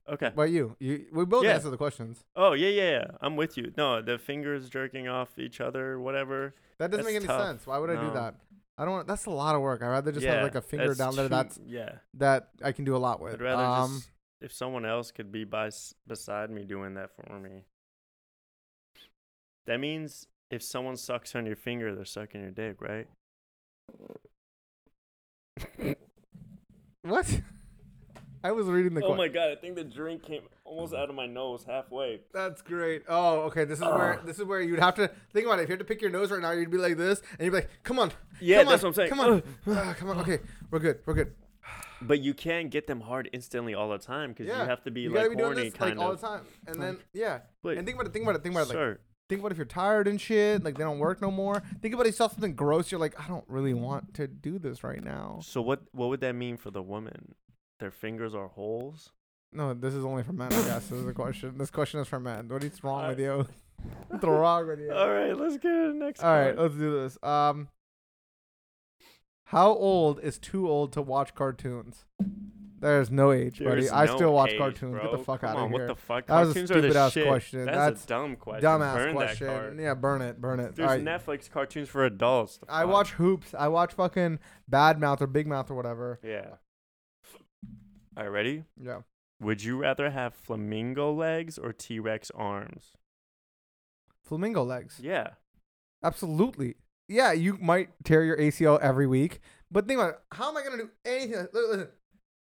Speaker 1: Okay.
Speaker 2: About you? You we both
Speaker 1: Yeah.
Speaker 2: answer the questions.
Speaker 1: Oh yeah, yeah, yeah. I'm with you. No, the fingers jerking off each other, whatever.
Speaker 2: That doesn't make any
Speaker 1: tough.
Speaker 2: sense. Why would I do that? I don't. want That's a lot of work. I'd rather just have like a finger down there.
Speaker 1: too-
Speaker 2: That's
Speaker 1: yeah.
Speaker 2: that I can do a lot with.
Speaker 1: I'd rather
Speaker 2: um,
Speaker 1: just if someone else could be by beside me doing that for me. That means if someone sucks on your finger, they're sucking your dick, right?
Speaker 2: what? I was reading the.
Speaker 1: oh
Speaker 2: que-
Speaker 1: my god! I think the drink came almost out of my nose halfway.
Speaker 2: That's great. Oh, okay. This is where this is where you'd have to think about it. If you had to pick your nose right now, you'd be like this, and you'd be like, "Come on,
Speaker 1: Yeah,
Speaker 2: come
Speaker 1: that's
Speaker 2: on,
Speaker 1: what I'm saying.
Speaker 2: Come on, Ah, come on. Okay, we're good. We're good.
Speaker 1: But you can't get them hard instantly all the time because
Speaker 2: Yeah,
Speaker 1: you have to be
Speaker 2: you
Speaker 1: like
Speaker 2: be doing
Speaker 1: horny
Speaker 2: this
Speaker 1: kind
Speaker 2: like all the time, and
Speaker 1: Like,
Speaker 2: then yeah, and think about it. Think about it. Think about it. Like,
Speaker 1: sir,
Speaker 2: think about if you're tired and shit, like they don't work no more. Think about if you saw something gross, you're like, I don't really want to do this right now.
Speaker 1: so what? What would that mean for the woman? Their fingers are holes.
Speaker 2: No, this is only for men. I guess this is a question. This question is for men. What is wrong with you? What's wrong with you?
Speaker 1: All right, let's get to the next.
Speaker 2: All right, let's do this. Um, how old is too old to watch cartoons? There's no age, buddy.
Speaker 1: There's
Speaker 2: I
Speaker 1: no
Speaker 2: still watch
Speaker 1: age,
Speaker 2: cartoons. Get
Speaker 1: bro.
Speaker 2: the fuck
Speaker 1: Come
Speaker 2: out
Speaker 1: on,
Speaker 2: of
Speaker 1: what
Speaker 2: here.
Speaker 1: the fuck?
Speaker 2: That was a
Speaker 1: Cartoons
Speaker 2: stupid ass
Speaker 1: shit.
Speaker 2: question.
Speaker 1: That's,
Speaker 2: That's
Speaker 1: a dumb question.
Speaker 2: Dumbass
Speaker 1: Burn
Speaker 2: question. Yeah, burn it, burn it.
Speaker 1: There's
Speaker 2: All right.
Speaker 1: Netflix cartoons for adults.
Speaker 2: I watch Hoops. I watch fucking Bad Mouth or Big Mouth or whatever.
Speaker 1: Yeah. All right, ready?
Speaker 2: Yeah.
Speaker 1: Would you rather have flamingo legs or T Rex arms?
Speaker 2: Flamingo legs.
Speaker 1: Yeah.
Speaker 2: Absolutely. Yeah, you might tear your ACL every week, but think about it. How am I gonna do anything? Listen.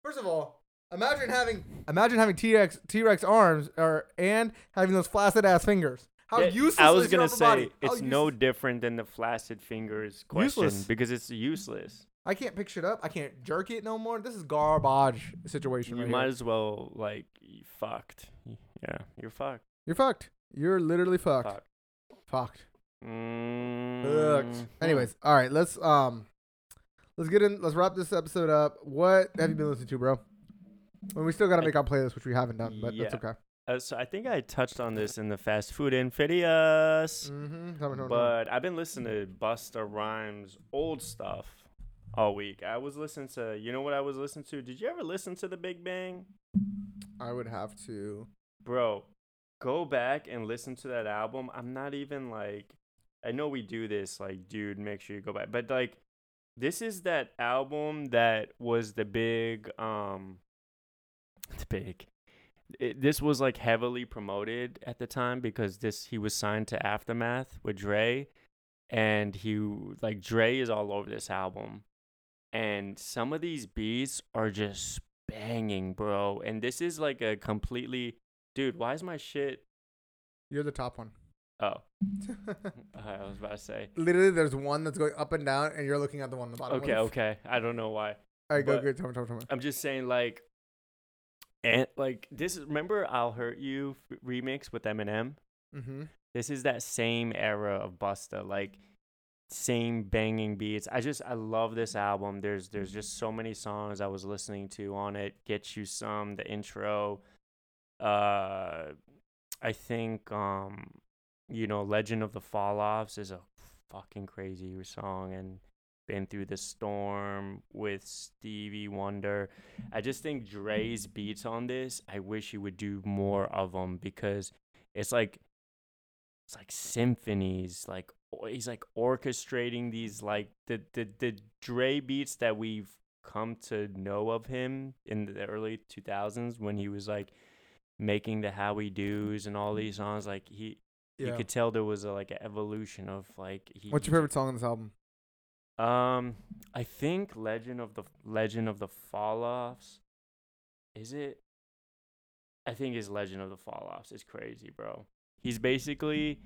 Speaker 2: First of all, imagine having imagine having T Rex T Rex arms or and having those flaccid ass fingers. How
Speaker 1: Yeah,
Speaker 2: useless
Speaker 1: I was gonna say
Speaker 2: body?
Speaker 1: It's no different than the flaccid fingers question
Speaker 2: Useless.
Speaker 1: because it's useless.
Speaker 2: I can't pick shit up. I can't jerk it no more. This is garbage situation.
Speaker 1: You
Speaker 2: right
Speaker 1: might
Speaker 2: here.
Speaker 1: as well like you fucked. Yeah, you're fucked.
Speaker 2: You're fucked. You're literally fucked.
Speaker 1: Fuck.
Speaker 2: Fucked.
Speaker 1: Mm,
Speaker 2: Fucked. Anyways, all right. Let's um, let's get in. Let's wrap this episode up. What have you been listening to, bro? Well, we still gotta make our playlist, which we haven't done, but
Speaker 1: yeah.
Speaker 2: that's okay.
Speaker 1: Uh, so I think I touched on this in the Fast Food & Furious,
Speaker 2: Mm-hmm.
Speaker 1: But I've been listening to Busta Rhymes old stuff all week. I was listening to, you know what I was listening to? Did you ever listen to The Big Bang?
Speaker 2: I would have to.
Speaker 1: Bro, go back and listen to that album. I'm not even like I know we do this like dude, make sure you go back. But like this is that album that was the big um the big it, this was like heavily promoted at the time because this he was signed to Aftermath with Dre and he like Dre is all over this album and some of these beats are just banging, bro. And this is like a completely dude, why is my shit
Speaker 2: You're the top one.
Speaker 1: Oh. I was about to say.
Speaker 2: Literally, there's one that's going up and down, and you're looking at the one on the bottom.
Speaker 1: Okay, okay. I don't know why.
Speaker 2: All right, go,
Speaker 1: but
Speaker 2: go. Tell me, tell me, tell me.
Speaker 1: I'm just saying like and like this is remember I'll Hurt You f- remix with Eminem?
Speaker 2: Mm-hmm.
Speaker 1: This is that same era of Busta. Like same banging beats. I just I love this album. There's there's just so many songs I was listening to on it. Get you some, the intro. Uh, I think um, you know, Legend of the Fall Offs is a fucking crazy song and been through the storm with Stevie Wonder. I just think Dre's beats on this. I wish he would do more of them because it's like it's like symphonies. Like he's like orchestrating these like the the the Dre beats that we've come to know of him in the early 2000s when he was like making the How We Do's and all these songs. Like he. You could tell there was a, like an evolution of like he,
Speaker 2: What's your favorite song on this album?
Speaker 1: um, I think Legend of the Legend of the Fall Offs. Is it? I think it's Legend of the Fall Offs. It's crazy, bro. He's basically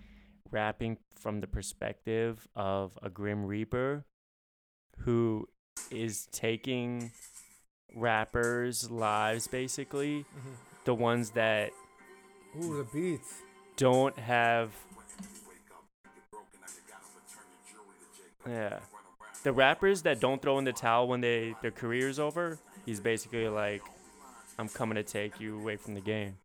Speaker 1: rapping from the perspective of a Grim Reaper who is taking rappers' lives, basically. Mm-hmm. The ones that
Speaker 2: Ooh, the beats.
Speaker 1: don't have yeah the rappers that don't throw in the towel when they their career's over he's basically like i'm coming to take you away from the game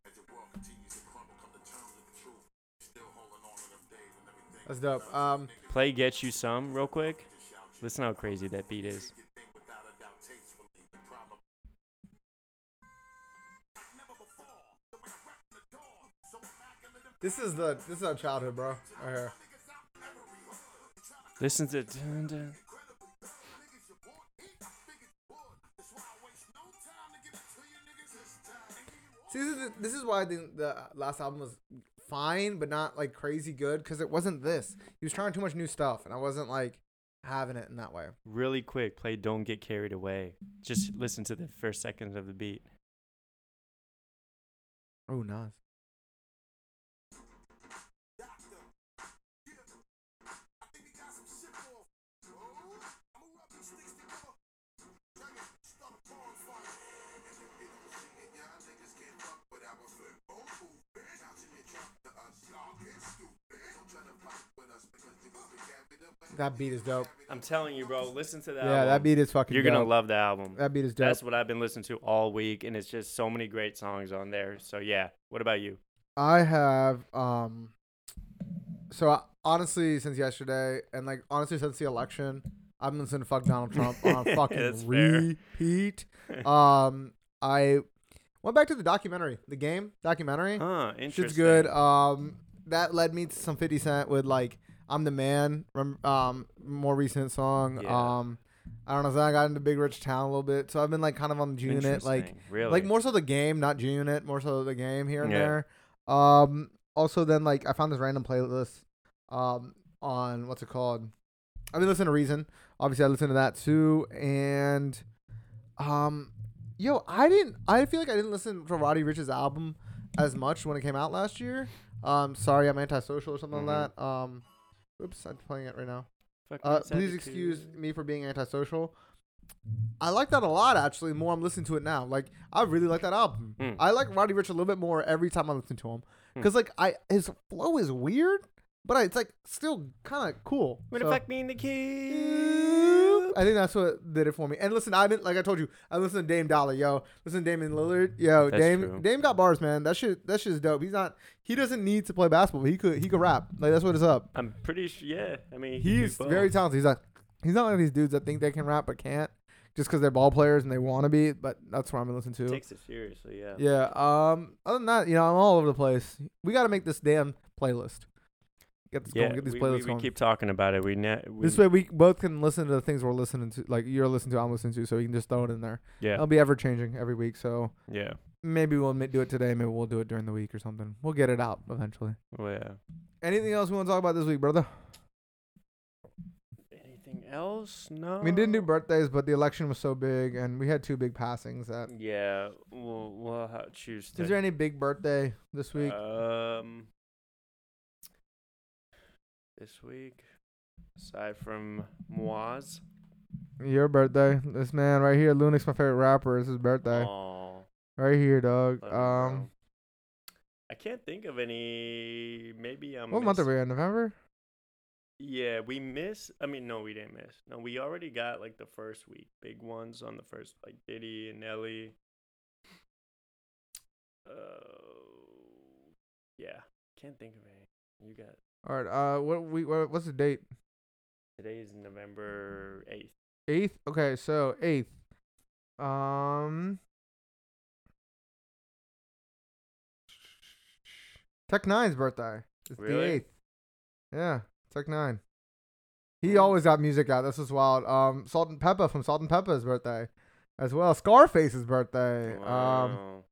Speaker 2: That's dope. Um,
Speaker 1: play get you some real quick listen how crazy that beat is
Speaker 2: this is the this is our childhood, bro. Right here.
Speaker 1: listen to dun, dun.
Speaker 2: See, this is, this is why I think the last album was fine, but not like crazy good, because it wasn't this. He was trying too much new stuff, and I wasn't like having it in that way.
Speaker 1: really quick play don't get carried away just listen to the first seconds of the beat
Speaker 2: Oh, nice. That beat is dope.
Speaker 1: i'm telling you bro listen to that
Speaker 2: Yeah, that beat is fucking dope.
Speaker 1: you're gonna love the album
Speaker 2: That beat is dope.
Speaker 1: That's what I've been listening to all week, and it's just so many great songs on there. So yeah, what about you?
Speaker 2: I have um so I, honestly since yesterday and like honestly since the election I've been listening to fuck Donald Trump on a fucking repeat. um I went back to the documentary, the game documentary.
Speaker 1: Huh,
Speaker 2: Shit's
Speaker 1: interesting.
Speaker 2: good. Um that led me to some 50 Cent with like I'm the man, um more recent song.
Speaker 1: Yeah.
Speaker 2: Um I don't know, then I got into Big Rich Town a little bit. So I've been like kind of on the unit like
Speaker 1: really?
Speaker 2: like more so the game, not G Unit, more so the game here and
Speaker 1: Yeah.
Speaker 2: there. Um, also then like I found this random playlist, um, on what's it called? I've been listening to Reason. Obviously, I listened to that too, and um, yo, I didn't. I feel like I didn't listen to Roddy Ricch's album as much when it came out last year. Um, sorry, I'm antisocial or something like that. Um, oops, I'm playing it right now. Uh, please excuse me for being antisocial. I like that a lot, actually. More I'm listening to it now. Like I really like that album.
Speaker 1: Hmm.
Speaker 2: I like Roddy Ricch a little bit more every time I listen to him,
Speaker 1: Hmm.
Speaker 2: because like I his flow is weird, but it's like still kind of cool.
Speaker 1: What the
Speaker 2: So-
Speaker 1: fuck mean the kid?
Speaker 2: I think that's what did it for me. And listen, I didn't like I told you, I listened to Dame Dollar, yo. Listen to Damian Lillard, yo.
Speaker 1: That's
Speaker 2: Dame
Speaker 1: true.
Speaker 2: Dame got bars, man. That shit that shit's dope. He's not he doesn't need to play basketball. He could he could rap. Like that's what it's up.
Speaker 1: I'm pretty sure. Yeah, I mean, he
Speaker 2: He's very talented. He's not he's not one of these dudes that think they can rap but can't just because they're ball players and they want to be. But that's what I'm gonna listen to.
Speaker 1: Takes it seriously, yeah.
Speaker 2: Yeah. Um. Other than that, you know, I'm all over the place. We got to make this damn playlist. Get this
Speaker 1: Yeah,
Speaker 2: going. Get these
Speaker 1: we,
Speaker 2: playlists
Speaker 1: we, we
Speaker 2: going.
Speaker 1: keep talking about it. We, ne- we
Speaker 2: this way, we both can listen to the things we're listening to, like you're listening to, I'm listening to, so we can just throw it in there.
Speaker 1: Yeah.
Speaker 2: It'll be ever changing every week. So
Speaker 1: Yeah.
Speaker 2: maybe we'll do it today. Maybe we'll do it during the week or something. We'll get it out eventually.
Speaker 1: Well, yeah.
Speaker 2: Anything else we want to talk about this week, brother?
Speaker 1: Anything else? No.
Speaker 2: We didn't do birthdays, but the election was so big, and we had two big passings. That
Speaker 1: Yeah, we'll we'll choose.
Speaker 2: is there any big birthday this week?
Speaker 1: Um, this week, aside from Moaz.
Speaker 2: Your birthday. This man right here, Lunix, my favorite rapper. It's his birthday.
Speaker 1: Aw.
Speaker 2: Right here, dog. Um.
Speaker 1: I can't think of any. Maybe I'm.
Speaker 2: what month are we in? November.
Speaker 1: Yeah, we miss. I mean, no, we didn't miss. No, we already got like the first week, big ones on the first, like Diddy and Nelly. Uh, yeah, can't think of any. You got
Speaker 2: All right. Uh, what we what, what's the date?
Speaker 1: today is November eighth.
Speaker 2: Eighth. Okay, so eighth. Um. Tech N9ne's birthday. It's the
Speaker 1: Really?
Speaker 2: eighth. Yeah, Tech N9ne. He always got music out. This is wild. Um, Salt and Pepper from Salt-N-Pepa's birthday, as well. Scarface's birthday. Um,
Speaker 1: Wow.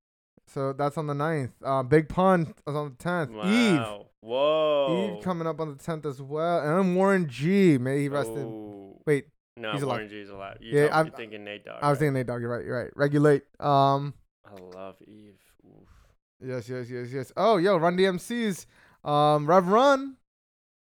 Speaker 2: so that's on the 9th. Um, Big Pun is on the tenth. Eve.
Speaker 1: Whoa.
Speaker 2: Eve coming up on the tenth as well, and I'm Warren G. May he rest in. Wait,
Speaker 1: No,
Speaker 2: he's alive.
Speaker 1: Warren G's alive. You
Speaker 2: Yeah, I'm-
Speaker 1: you're thinking Nate Dogg.
Speaker 2: I was
Speaker 1: right?
Speaker 2: thinking Nate Dogg. You're right. You're right. Regulate. Um.
Speaker 1: I love Eve. Oof.
Speaker 2: Yes, yes, yes, yes. Oh, yo, Run DMC's um Rev Run.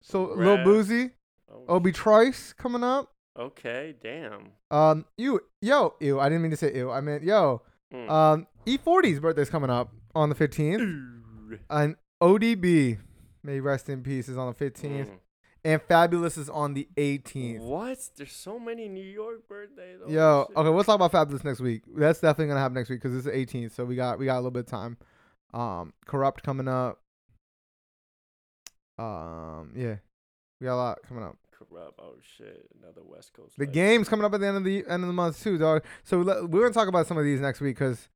Speaker 2: So Lil Boosie,
Speaker 1: Oh,
Speaker 2: Obi Trice coming up.
Speaker 1: Okay, damn.
Speaker 2: Um, you, yo, ew. I didn't mean to say ew. I meant yo.
Speaker 1: Mm.
Speaker 2: Um, E-40's birthday's coming up on the 15th, and ODB, may rest in peace, is on the 15th,
Speaker 1: Mm.
Speaker 2: and Fabolous is on the 18th.
Speaker 1: What? There's so many New York birthdays. Holy
Speaker 2: Yo,
Speaker 1: shit.
Speaker 2: okay, we'll talk about Fabolous next week. That's definitely gonna happen next week because it's the 18th, so we got we got a little bit of time. Um, Kurupt coming up. Um, yeah, we got a lot coming up.
Speaker 1: Kurupt. Oh shit, another West Coast.
Speaker 2: The
Speaker 1: legend.
Speaker 2: game's coming up at the end of the end of the month too, dog. So we're gonna talk about some of these next week because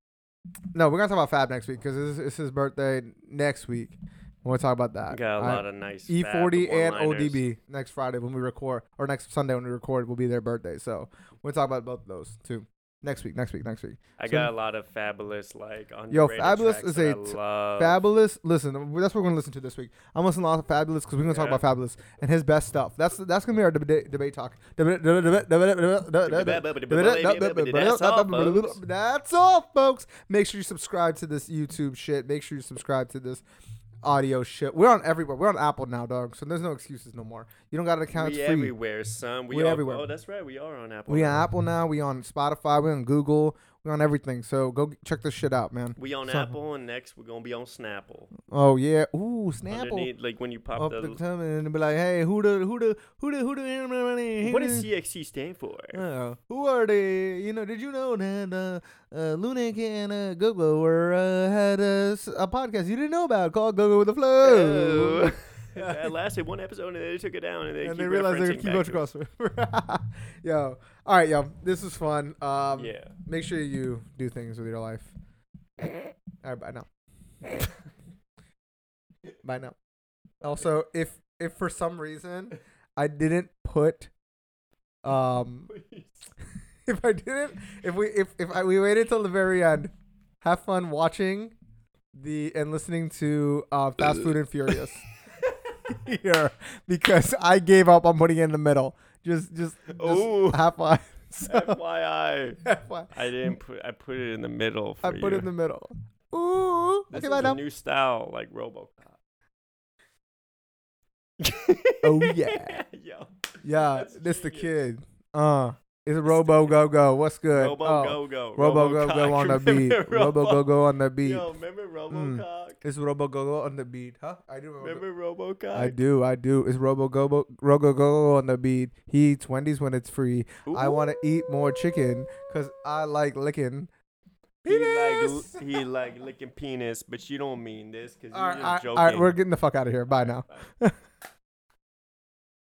Speaker 2: no, we're gonna talk about Fab next week because it's, it's his birthday next week. We'll talk about that.
Speaker 1: Got a lot of nice
Speaker 2: E-40
Speaker 1: Fab
Speaker 2: and. ODB next Friday when we record, or next Sunday when we record will be their birthday. So we'll talk about both of those too next week. Next week. Next week.
Speaker 1: I
Speaker 2: So-
Speaker 1: got a lot of Fabolous like on.
Speaker 2: Yo,
Speaker 1: Fabolous
Speaker 2: is a
Speaker 1: I
Speaker 2: t-. Fabolous. Listen, that's what we're gonna listen to this week. I'm listening to a lot of Fabolous because we're gonna talk about Fabolous and his best stuff. That's that's gonna be our debate debate talk.
Speaker 1: That's all, folks.
Speaker 2: Make sure you subscribe to this YouTube shit. Make sure you subscribe to this audio shit. We're on everywhere. We're on Apple now, dog. So there's no excuses no more. You don't got an account.
Speaker 1: We
Speaker 2: It's free.
Speaker 1: everywhere, son. We
Speaker 2: We
Speaker 1: are,
Speaker 2: everywhere.
Speaker 1: Oh, that's right. We are on Apple.
Speaker 2: We on. Apple now. We on Spotify. We on Google. We on everything. So go check this shit out, man.
Speaker 1: We on Apple, and next we're gonna be on Snapple.
Speaker 2: Oh yeah. Ooh, Snapple.
Speaker 1: Underneath, like when you pop
Speaker 2: up
Speaker 1: the.
Speaker 2: the time and be like, hey, who the who the who the who the
Speaker 1: what does CXC stand for?
Speaker 2: Uh, who are they? You know, did you know that uh, uh, and uh, Gogo were uh, had a podcast you didn't know about called Gogo with the Flow?
Speaker 1: Oh. that lasted one episode, and then they took it down, and they
Speaker 2: and
Speaker 1: keep
Speaker 2: they realized they
Speaker 1: referencing
Speaker 2: could keep going across. yo, all right, yo, this is fun. Um,
Speaker 1: Yeah.
Speaker 2: Make sure you do things with your life. all right, bye now. bye now. Also, if if for some reason I didn't put um if I didn't if we if if I, we waited till the very end, have fun watching the and listening to uh Fast Food and Furious here because I gave up on putting it in the middle. Just just, just fun. So,
Speaker 1: FYI,
Speaker 2: FYI.
Speaker 1: I didn't put. I put it in the middle. For you.
Speaker 2: I put it in the middle. Ooh.
Speaker 1: This
Speaker 2: okay,
Speaker 1: is a
Speaker 2: now.
Speaker 1: new style, like RoboCop.
Speaker 2: Oh yeah.
Speaker 1: Yo.
Speaker 2: Yeah,
Speaker 1: That's
Speaker 2: this the kid. Uh, it's Robo Go Go. What's good?
Speaker 1: Robo
Speaker 2: oh,
Speaker 1: Go Go.
Speaker 2: Robo Go Go on the beat. Robo Go Go on the beat.
Speaker 1: Yo, remember
Speaker 2: Mm.
Speaker 1: RoboCop?
Speaker 2: It's Robo Go Go on the beat, huh? I do remember.
Speaker 1: Remember RoboCop?
Speaker 2: I do, I do. It's Robo Go Go Robo Go Go on the beat. He eats Wendy's when it's free. I want to eat more chicken because I like licking.
Speaker 1: He like
Speaker 2: Penis!
Speaker 1: he like licking penis, but you don't mean this because you're
Speaker 2: right,
Speaker 1: just joking.
Speaker 2: all right, we're getting the fuck out of here. Bye now.